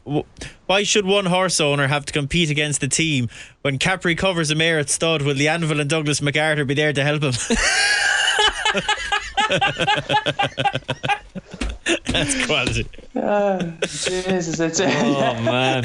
[SPEAKER 3] why should one horse owner have to compete against the team when Capri covers a mare at stud? Will the Anvil and Douglas MacArthur be there to help him? That's quality.
[SPEAKER 4] Jesus, it's
[SPEAKER 2] Oh, man.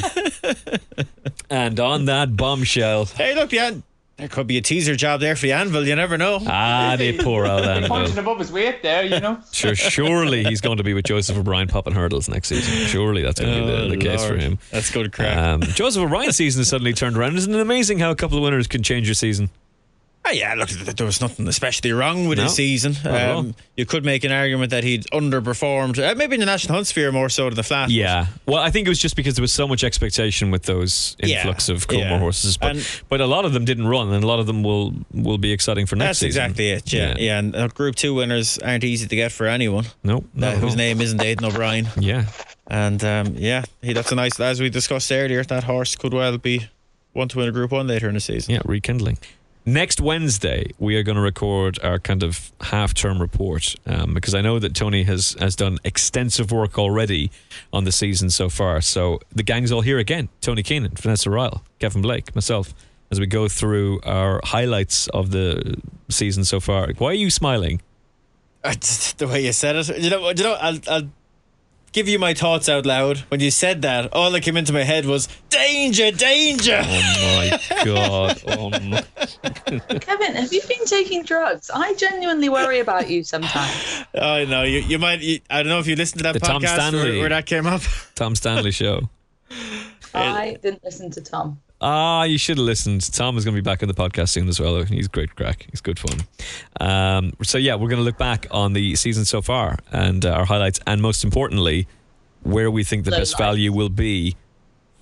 [SPEAKER 2] and on that bombshell.
[SPEAKER 3] Hey, look, yeah, there could be a teaser job there for the Anvil. You never know.
[SPEAKER 2] Ah, they pour out
[SPEAKER 4] punching
[SPEAKER 2] Anvil.
[SPEAKER 4] above his weight there, you know.
[SPEAKER 2] Sure, surely he's going to be with Joseph O'Brien popping hurdles next season. Surely that's going to be the, the case for him.
[SPEAKER 3] That's good crack.
[SPEAKER 2] Um, Joseph O'Brien's season has suddenly turned around. Isn't it amazing how a couple of winners can change your season?
[SPEAKER 3] Oh, yeah, look, there was nothing especially wrong with
[SPEAKER 2] No,
[SPEAKER 3] his season.
[SPEAKER 2] not at all.
[SPEAKER 3] Um, you could make an argument that he'd underperformed, uh, maybe in the national hunt sphere more so than the flat.
[SPEAKER 2] Yeah. Well, I think it was just because there was so much expectation with those
[SPEAKER 3] Yeah,
[SPEAKER 2] influx of Coolmore
[SPEAKER 3] yeah.
[SPEAKER 2] horses, but
[SPEAKER 3] And-
[SPEAKER 2] but a lot of them didn't run, and a lot of them will will be exciting for next season.
[SPEAKER 3] That's
[SPEAKER 2] season.
[SPEAKER 3] exactly it. Yeah, yeah. And uh, Group Two winners aren't easy to get for anyone.
[SPEAKER 2] No,
[SPEAKER 3] Uh, whose name isn't Aidan O'Brien.
[SPEAKER 2] Yeah.
[SPEAKER 3] And um, yeah, he, that's a nice. As we discussed earlier, that horse could well be one to win a Group One later in the season.
[SPEAKER 2] Yeah, rekindling. Next Wednesday, we are going to record our kind of half term report um, because I know that Tony has, has done extensive work already on the season so far. So the gang's all here again Tony Keenan, Vanessa Ryle, Kevin Blake, myself, as we go through our highlights of the season so far. Why are you smiling?
[SPEAKER 3] The way you said it, you know, you know, I'll, I'll give you my thoughts out loud. When you said that, all that came into my head was danger, danger.
[SPEAKER 2] Oh my God. Oh my.
[SPEAKER 5] Kevin, have you been taking drugs? I genuinely worry about you sometimes.
[SPEAKER 3] I know you. You might. You, I don't know if you listened to that
[SPEAKER 2] The Tom
[SPEAKER 3] podcast where, where that came up.
[SPEAKER 2] Tom Stanley show.
[SPEAKER 5] I didn't listen to Tom.
[SPEAKER 2] Ah, you should have listened. Tom is going to be back on the podcast soon as well. He's great crack. He's good fun. Um, so yeah, we're going to look back on the season so far and uh, our highlights, and most importantly, where we think the
[SPEAKER 5] Low
[SPEAKER 2] best
[SPEAKER 5] lights.
[SPEAKER 2] value will be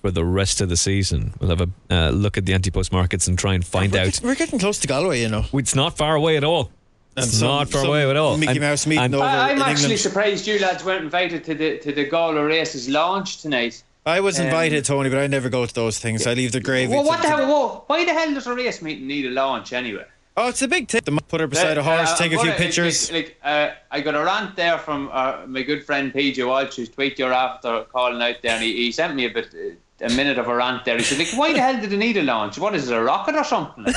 [SPEAKER 2] for the rest of the season. We'll have a uh, look at the anti-post markets and try and find
[SPEAKER 3] we're,
[SPEAKER 2] out.
[SPEAKER 3] get- we're getting close to Galway, you know.
[SPEAKER 2] It's not far away at all. It's
[SPEAKER 3] some-
[SPEAKER 2] not far away at all.
[SPEAKER 3] Mickey
[SPEAKER 2] And-
[SPEAKER 3] Mouse meeting
[SPEAKER 2] and-
[SPEAKER 3] over
[SPEAKER 4] I, I'm
[SPEAKER 3] in
[SPEAKER 4] actually
[SPEAKER 3] England.
[SPEAKER 4] surprised you lads weren't invited to the to the Galway races launch tonight.
[SPEAKER 3] I was
[SPEAKER 4] Um,
[SPEAKER 3] invited, Tony, but I never go to those things. I leave the gravy.
[SPEAKER 4] Well, what the hell? Whoa, why the hell does a race meeting need a launch anyway?
[SPEAKER 3] Oh, it's a big tip. Put her beside a horse,
[SPEAKER 4] Uh,
[SPEAKER 3] take a few
[SPEAKER 4] gonna-
[SPEAKER 3] pictures.
[SPEAKER 4] Like, like, uh, I got a rant there from uh, my good friend PJ Walsh, who's tweet you after calling out there, and he, he sent me a bit. A minute of a rant there. He said, "Like, why the hell did they need a launch? What is it, a rocket or something?" Like,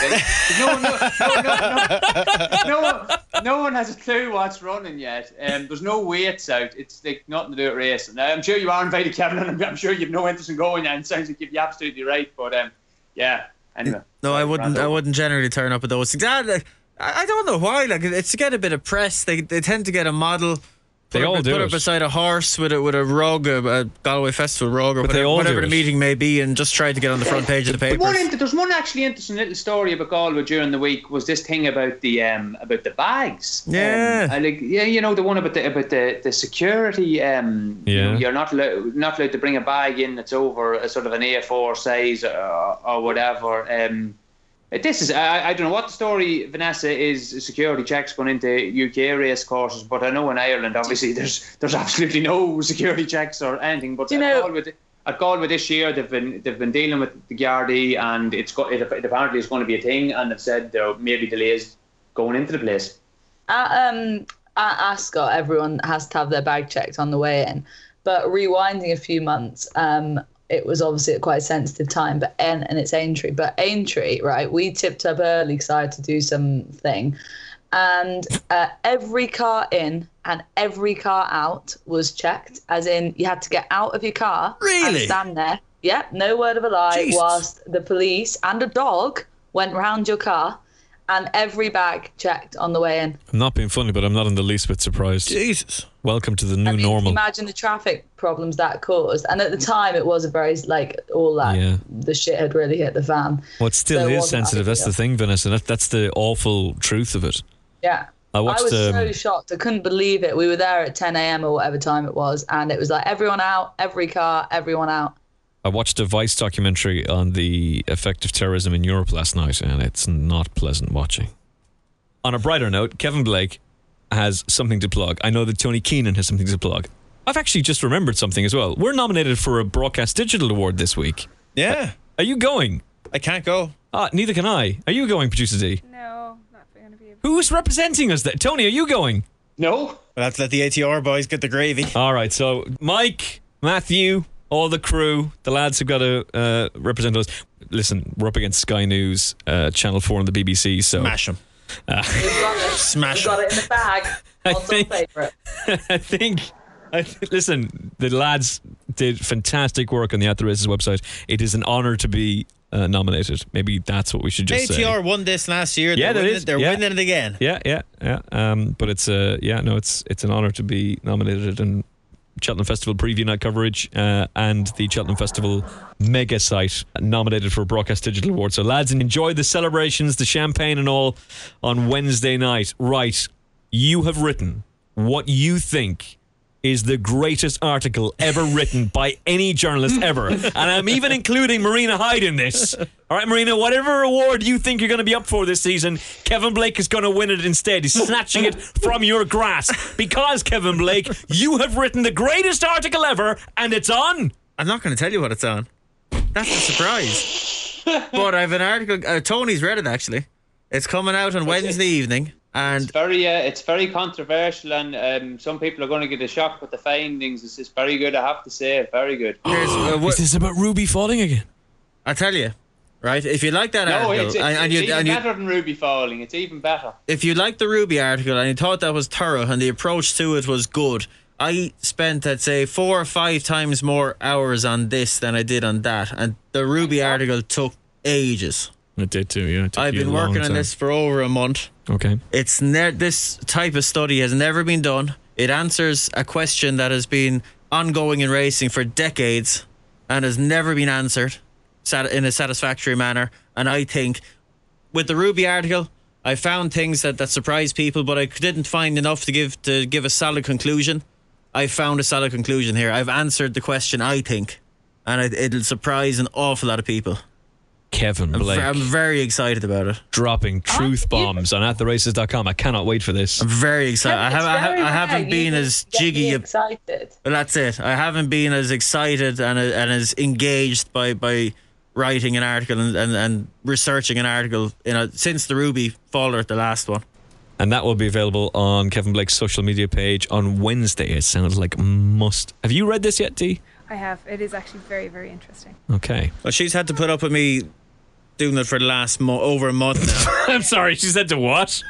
[SPEAKER 4] no, no, no, no, no, one, no one has a clue what's running yet. Um, there's no weights out. It's like nothing to do with racing. Now, I'm sure you are invited, Kevin, and I'm, I'm sure you've no interest in going. And it sounds like you're absolutely right. But um, yeah. Anyway.
[SPEAKER 3] No, I wouldn't. I wouldn't generally turn up at those things. Ah, I I don't know why. Like it's to get a bit of press. They they tend to get a model.
[SPEAKER 2] They
[SPEAKER 3] put
[SPEAKER 2] all
[SPEAKER 3] her,
[SPEAKER 2] do
[SPEAKER 3] put her
[SPEAKER 2] it.
[SPEAKER 3] beside a horse with a with a rug, a, a Galway Festival rug, or
[SPEAKER 2] But they
[SPEAKER 3] whatever,
[SPEAKER 2] all do
[SPEAKER 3] whatever the
[SPEAKER 2] it.
[SPEAKER 3] meeting may be, and just try to get on the front page of the
[SPEAKER 4] But one
[SPEAKER 3] papers.
[SPEAKER 4] inter- there's one actually interesting little story about Galway during the week was this thing about the um about the bags.
[SPEAKER 3] Yeah.
[SPEAKER 4] um, I like yeah, you know the one about the about the the security. Um, you know,
[SPEAKER 2] Yeah.
[SPEAKER 4] you're not allowed not allowed to bring a bag in that's over a sort of an A4 size or, or whatever. Um, this is I, I don't know what the story Vanessa is security checks going into UK race courses, but I know in Ireland obviously there's there's absolutely no security checks or anything. But
[SPEAKER 5] you
[SPEAKER 4] at
[SPEAKER 5] know-
[SPEAKER 4] Galway, at Galway this year they've been they've been dealing with the Gardaí and it's got it, it apparently is going to be a thing and they've said there may be delays going into the place.
[SPEAKER 5] At, um, at Ascot, everyone has to have their bag checked on the way in. But rewinding a few months, um, it was obviously at quite a sensitive time. But and, and it's Aintree. But Aintree, right? We tipped up early because I had to do something, and uh, every car in and every car out was checked. As in, you had to get out of your car and
[SPEAKER 3] Really?
[SPEAKER 5] stand there. Yep, no word of a lie.
[SPEAKER 3] Jesus.
[SPEAKER 5] Whilst the police and a dog went round your car, and every bag checked on the way in.
[SPEAKER 2] I'm not being funny, but I'm not in the least bit surprised.
[SPEAKER 3] Jesus.
[SPEAKER 2] Welcome to the new
[SPEAKER 5] I mean,
[SPEAKER 2] normal.
[SPEAKER 5] Imagine the traffic problems that caused. And at the time, it was a very, like, all that,
[SPEAKER 2] Yeah.
[SPEAKER 5] the shit had really hit the fan.
[SPEAKER 2] Well, it still
[SPEAKER 5] So it
[SPEAKER 2] is
[SPEAKER 5] wasn't
[SPEAKER 2] sensitive. That's the thing, Vanessa. That, that's the awful truth of it.
[SPEAKER 5] Yeah.
[SPEAKER 2] I watched.
[SPEAKER 5] was
[SPEAKER 2] um,
[SPEAKER 5] so shocked. I couldn't believe it. We were there at 10 a.m. or whatever time it was. And it was like everyone out, every car, everyone out.
[SPEAKER 2] I watched a Vice documentary on the effect of terrorism in Europe last night, and it's not pleasant watching. On a brighter note, Kevin Blake has something to plug. I know that Tony Keenan has something to plug. I've actually just remembered something as well. We're nominated for a Broadcast Digital Award this week.
[SPEAKER 3] Yeah,
[SPEAKER 2] Are you going?
[SPEAKER 3] I can't go.
[SPEAKER 2] Ah, neither can I. Are you going, producer D?
[SPEAKER 6] No, not going to be. Able
[SPEAKER 2] Who's representing us? There? Tony, are you going?
[SPEAKER 4] No,
[SPEAKER 3] We'll have to let the ATR boys get the gravy.
[SPEAKER 2] All right. So Mike, Matthew, all the crew, the lads who've got to uh, represent us. Listen, we're up against Sky News, uh, Channel Four, and the BBC. So
[SPEAKER 3] Smash them.
[SPEAKER 5] We've got it.
[SPEAKER 3] Smash
[SPEAKER 5] We've got it in the bag.
[SPEAKER 2] I think- I think. I th- listen, the lads did fantastic work on the At the Races website. It is an honour to be uh, nominated. Maybe that's what we should just say.
[SPEAKER 3] ATR won this last year.
[SPEAKER 2] Yeah,
[SPEAKER 3] they're winning,
[SPEAKER 2] is.
[SPEAKER 3] They're
[SPEAKER 2] Yeah.
[SPEAKER 3] winning it again.
[SPEAKER 2] Yeah, yeah, yeah. Um, but it's uh, yeah, no, it's it's an honour to be nominated, and Cheltenham Festival preview night coverage uh, and the Cheltenham Festival mega site nominated for a Broadcast Digital Award. So, lads, enjoy the celebrations, the champagne, and all on Wednesday night. Right, you have written what you think is the greatest article ever written by any journalist ever. And I'm even including Marina Hyde in this. All right, Marina, whatever award you think you're going to be up for this season, Kevin Blake is going to win it instead. He's snatching it from your grasp. Because, Kevin Blake, you have written the greatest article ever, and it's on.
[SPEAKER 3] I'm not going to tell you what it's on. That's a surprise. but I have an article. Uh, Tony's read it actually. It's coming out on Wednesday evening, and
[SPEAKER 4] It's very, uh, it's very controversial, and um, some people are going to get a shock with the findings. It's just very good, I have to say. Very good.
[SPEAKER 3] here's, uh, what,
[SPEAKER 2] Is this about Ruby falling again?
[SPEAKER 3] I tell you, right? If you like that
[SPEAKER 4] No,
[SPEAKER 3] article,
[SPEAKER 4] it's, it's,
[SPEAKER 3] and, and
[SPEAKER 4] it's
[SPEAKER 3] you,
[SPEAKER 4] even
[SPEAKER 3] and you,
[SPEAKER 4] better than Ruby falling. It's even better.
[SPEAKER 3] if you like the Ruby article and you thought that was thorough and the approach to it was good, I spent, I'd say, four or five times more hours on this than I did on that. And the Ruby article took ages.
[SPEAKER 2] It did too, yeah. It took
[SPEAKER 3] I've
[SPEAKER 2] you
[SPEAKER 3] been
[SPEAKER 2] a long
[SPEAKER 3] working on this for over a month.
[SPEAKER 2] Okay.
[SPEAKER 3] It's ne- this type of study has never been done. It answers a question that has been ongoing in racing for decades and has never been answered in a satisfactory manner. And I think with the Ruby article, I found things that, that surprised people, but I didn't find enough to give to give a solid conclusion. I found a solid conclusion here. I've answered the question. I think, and it, it'll surprise an awful lot of people.
[SPEAKER 2] Kevin Blake
[SPEAKER 3] I'm very excited about it.
[SPEAKER 2] dropping oh, truth
[SPEAKER 5] you-
[SPEAKER 2] bombs on attheraces.com. I cannot wait for this.
[SPEAKER 3] I'm very excited. I,
[SPEAKER 5] It's
[SPEAKER 3] have, I, have,
[SPEAKER 5] very
[SPEAKER 3] I haven't been as jiggy.
[SPEAKER 5] excited.
[SPEAKER 3] Well, that's it. I haven't been as excited and uh, and as engaged by by writing an article and, and, and researching an article in a, since the Ruby Faller, at the last one.
[SPEAKER 2] And that will be available on Kevin Blake's social media page on Wednesday. It sounds like must. Have you read this yet, Dee?
[SPEAKER 6] I have. It is actually very, very interesting.
[SPEAKER 2] Okay.
[SPEAKER 3] Well, she's had to put up with me doing it for the last mo- over a month now.
[SPEAKER 2] I'm sorry, she said to what?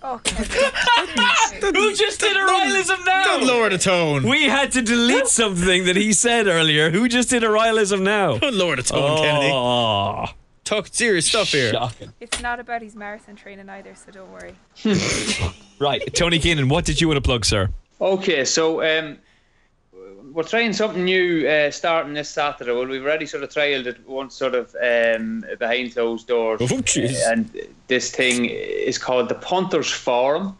[SPEAKER 6] Oh,
[SPEAKER 2] Who just did a realism now?
[SPEAKER 3] Don't lower the tone.
[SPEAKER 2] We had to delete something that he said earlier. Who just did a realism now?
[SPEAKER 3] Don't lower the tone, Kennedy.
[SPEAKER 2] Oh,
[SPEAKER 3] Talk serious stuff here.
[SPEAKER 2] shocking.
[SPEAKER 6] it's not about his marathon training either, so don't worry.
[SPEAKER 2] Right, Tony Keenan, what did you want to plug, sir?
[SPEAKER 4] Okay, so um, we're trying something new uh, starting this Saturday. Well, we've already sort of trialed it once, sort of um, behind closed doors.
[SPEAKER 3] Oh,
[SPEAKER 4] and this thing is called the Punters Forum.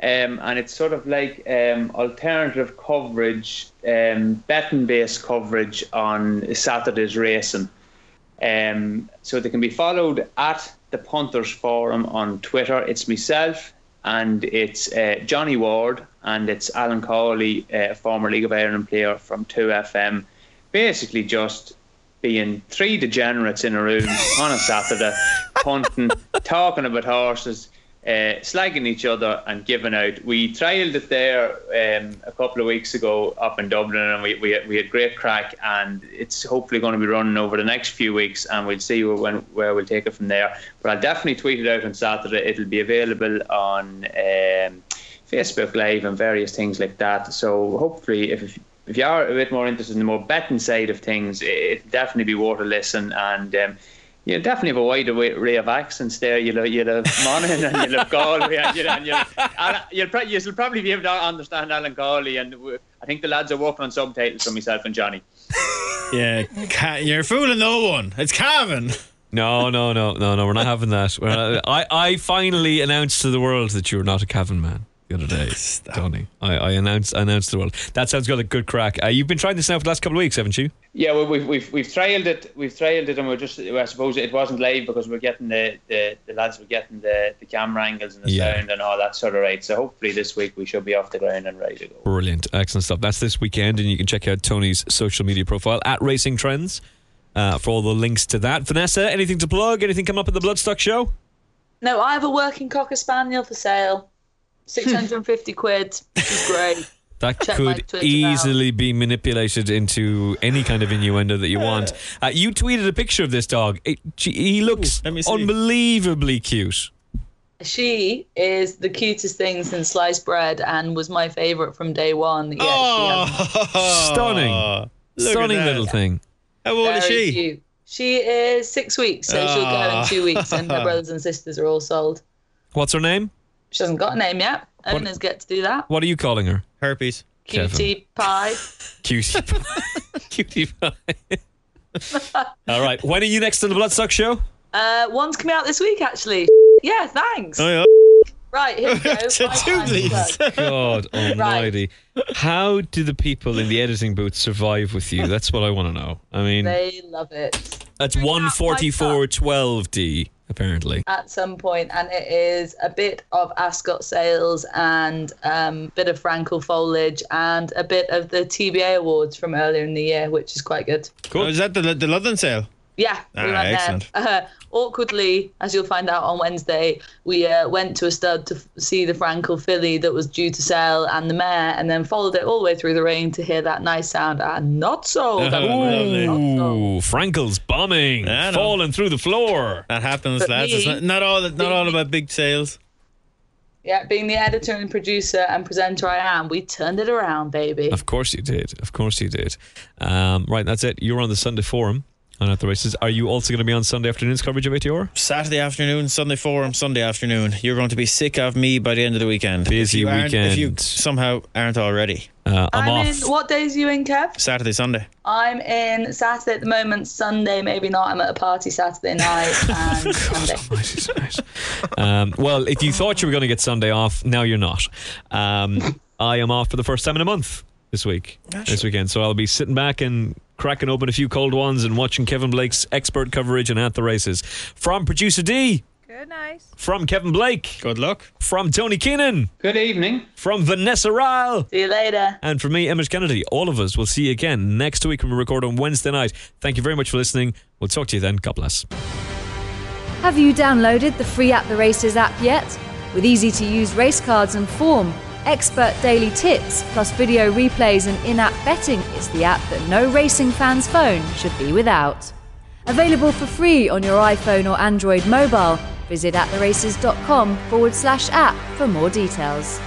[SPEAKER 4] Um, and it's sort of like um, alternative coverage, um, betting based coverage on Saturday's racing. Um, so they can be followed at the Punters Forum on Twitter. It's myself and it's uh, Johnny Ward and it's Alan Cawley, uh, former League of Ireland player from 2FM. Basically, just being three degenerates in a room on a Saturday, punting, talking about horses, uh, slagging each other, and giving out. We trialled it there um, a couple of weeks ago up in Dublin, and we, we, we had great crack. And it's hopefully going to be running over the next few weeks, and we'll see where, when, where we'll take it from there. But I'll definitely tweet it out on Saturday. It'll be available on um, Facebook Live and various things like that. So hopefully, if if you are a bit more interested in the more betting side of things, it'll definitely be worth a listen. And um, you definitely have a wide array of accents there. You'll have, you'll have Monaghan and you'll have Galway and you'll, and you'll, and you'll, pro- you'll probably be able to understand Alan Galway. And I think the lads are working on subtitles for myself and Johnny.
[SPEAKER 3] Yeah, you're fooling no one. It's Cavan.
[SPEAKER 2] No, no, no, no, no. We're not having that. We're not- I, I finally announced to the world that you're not a Cavan man the other day, Tony. I, I announced, I announced the world. That sounds good. A good crack. Uh, you've been trying this now for the last couple of weeks, haven't you?
[SPEAKER 4] Yeah, well, we've we've we've trialed it. We've trialed it, and we're just. I suppose it wasn't live because we're getting the, the, the lads were getting the, the camera angles and the
[SPEAKER 2] Yeah.
[SPEAKER 4] sound and all that sort of right. So hopefully this week we should be off the ground and ready to go.
[SPEAKER 2] Brilliant, excellent stuff. That's this weekend, and you can check out Tony's social media profile at Racing Trends uh, for all the links to that. Vanessa, anything to plug? Anything come up at the Bloodstock show?
[SPEAKER 5] No, I have a working cocker spaniel for sale. 650 quid. She's great.
[SPEAKER 2] That
[SPEAKER 5] Check
[SPEAKER 2] could
[SPEAKER 5] Twitter
[SPEAKER 2] easily be manipulated into any kind of innuendo that you want. Uh, you tweeted a picture of this dog. It, gee, he looks
[SPEAKER 3] let me see.
[SPEAKER 2] unbelievably cute.
[SPEAKER 5] She is the cutest thing since sliced bread and was my favourite from day one. Yeah,
[SPEAKER 3] Oh,
[SPEAKER 2] Stunning.
[SPEAKER 3] Look at
[SPEAKER 2] Stunning little thing.
[SPEAKER 3] How old
[SPEAKER 5] she
[SPEAKER 3] is she?
[SPEAKER 5] cute. She is six weeks, so she'll go in two weeks, and her brothers and sisters are all sold.
[SPEAKER 2] What's her name?
[SPEAKER 5] She hasn't got a name yet. Owners get to do that.
[SPEAKER 2] What are you calling her?
[SPEAKER 3] Herpes.
[SPEAKER 2] Kevin.
[SPEAKER 5] Cutie pie.
[SPEAKER 2] Cutie pie. Cutie pie. All right. When are you next on the Bloodstock show?
[SPEAKER 5] Uh, one's coming out this week, actually. Yeah, thanks.
[SPEAKER 3] Oh, yeah.
[SPEAKER 5] Right, here we go.
[SPEAKER 3] To
[SPEAKER 5] My
[SPEAKER 3] two,
[SPEAKER 5] time to
[SPEAKER 3] please.
[SPEAKER 5] plug.
[SPEAKER 2] God almighty. How do the people in the editing booth survive with you? That's what I want to know. I mean,
[SPEAKER 5] They love it.
[SPEAKER 2] that's
[SPEAKER 5] Bring out my
[SPEAKER 2] 144.12D, apparently.
[SPEAKER 5] at some point, and it is a bit of Ascot sales and um, bit of Frankel foliage and a bit of the TBA awards from earlier in the year, which is quite good.
[SPEAKER 2] Cool.
[SPEAKER 3] Oh, is that the, the London sale?
[SPEAKER 5] Yeah, we
[SPEAKER 3] Ah,
[SPEAKER 5] went
[SPEAKER 3] excellent.
[SPEAKER 5] there. Uh, awkwardly, as you'll find out on Wednesday, we uh, went to a stud to f- see the Frankel filly that was due to sell and the mare, and then followed it all the way through the rain to hear that nice sound. And not sold.
[SPEAKER 3] Oh, lovely.
[SPEAKER 5] Not sold.
[SPEAKER 2] Ooh, Frankel's bombing, falling through the floor.
[SPEAKER 3] That happens,
[SPEAKER 5] But
[SPEAKER 3] lads. It's not, not all not all about big sales.
[SPEAKER 5] Yeah, being the editor and producer and presenter I am, we turned it around, baby.
[SPEAKER 2] Of course you did. Of course you did. Um, right, that's it. You're on the Sunday Forum on At the Races. Are you also going to be on Sunday afternoon's coverage of ATR?
[SPEAKER 3] Saturday afternoon, Sunday forum, Sunday afternoon. You're going to be sick of me by the end of the weekend.
[SPEAKER 2] Busy
[SPEAKER 3] if you aren't- If you somehow aren't already.
[SPEAKER 2] Uh, I'm,
[SPEAKER 5] I'm
[SPEAKER 2] off.
[SPEAKER 5] in. What days are you in, Kev?
[SPEAKER 3] Saturday, Sunday.
[SPEAKER 5] I'm in Saturday at the moment. Sunday, maybe not. I'm at a party Saturday night and Sunday.
[SPEAKER 2] um, well, if you thought you were going to get Sunday off, now you're not. Um, I am off for the first time in a month this week, this weekend. So I'll be sitting back and cracking open a few cold ones and watching Kevin Blake's expert coverage and at the races. From producer D,
[SPEAKER 6] Good night.
[SPEAKER 2] from Kevin Blake,
[SPEAKER 3] Good luck.
[SPEAKER 2] from Tony Keenan,
[SPEAKER 4] Good evening.
[SPEAKER 2] from Vanessa Ryle.
[SPEAKER 5] See you later.
[SPEAKER 2] And from me, Emmet Kennedy, all of us will see you again next week when we record on Wednesday night. Thank you very much for listening. We'll talk to you then. God bless.
[SPEAKER 1] Have you downloaded the free At the Races app yet? With easy to use race cards and form, expert daily tips, plus video replays and in app betting, it's the app that no racing fan's phone should be without. Available for free on your iPhone or Android mobile. Visit attheraces.com forward slash app for more details.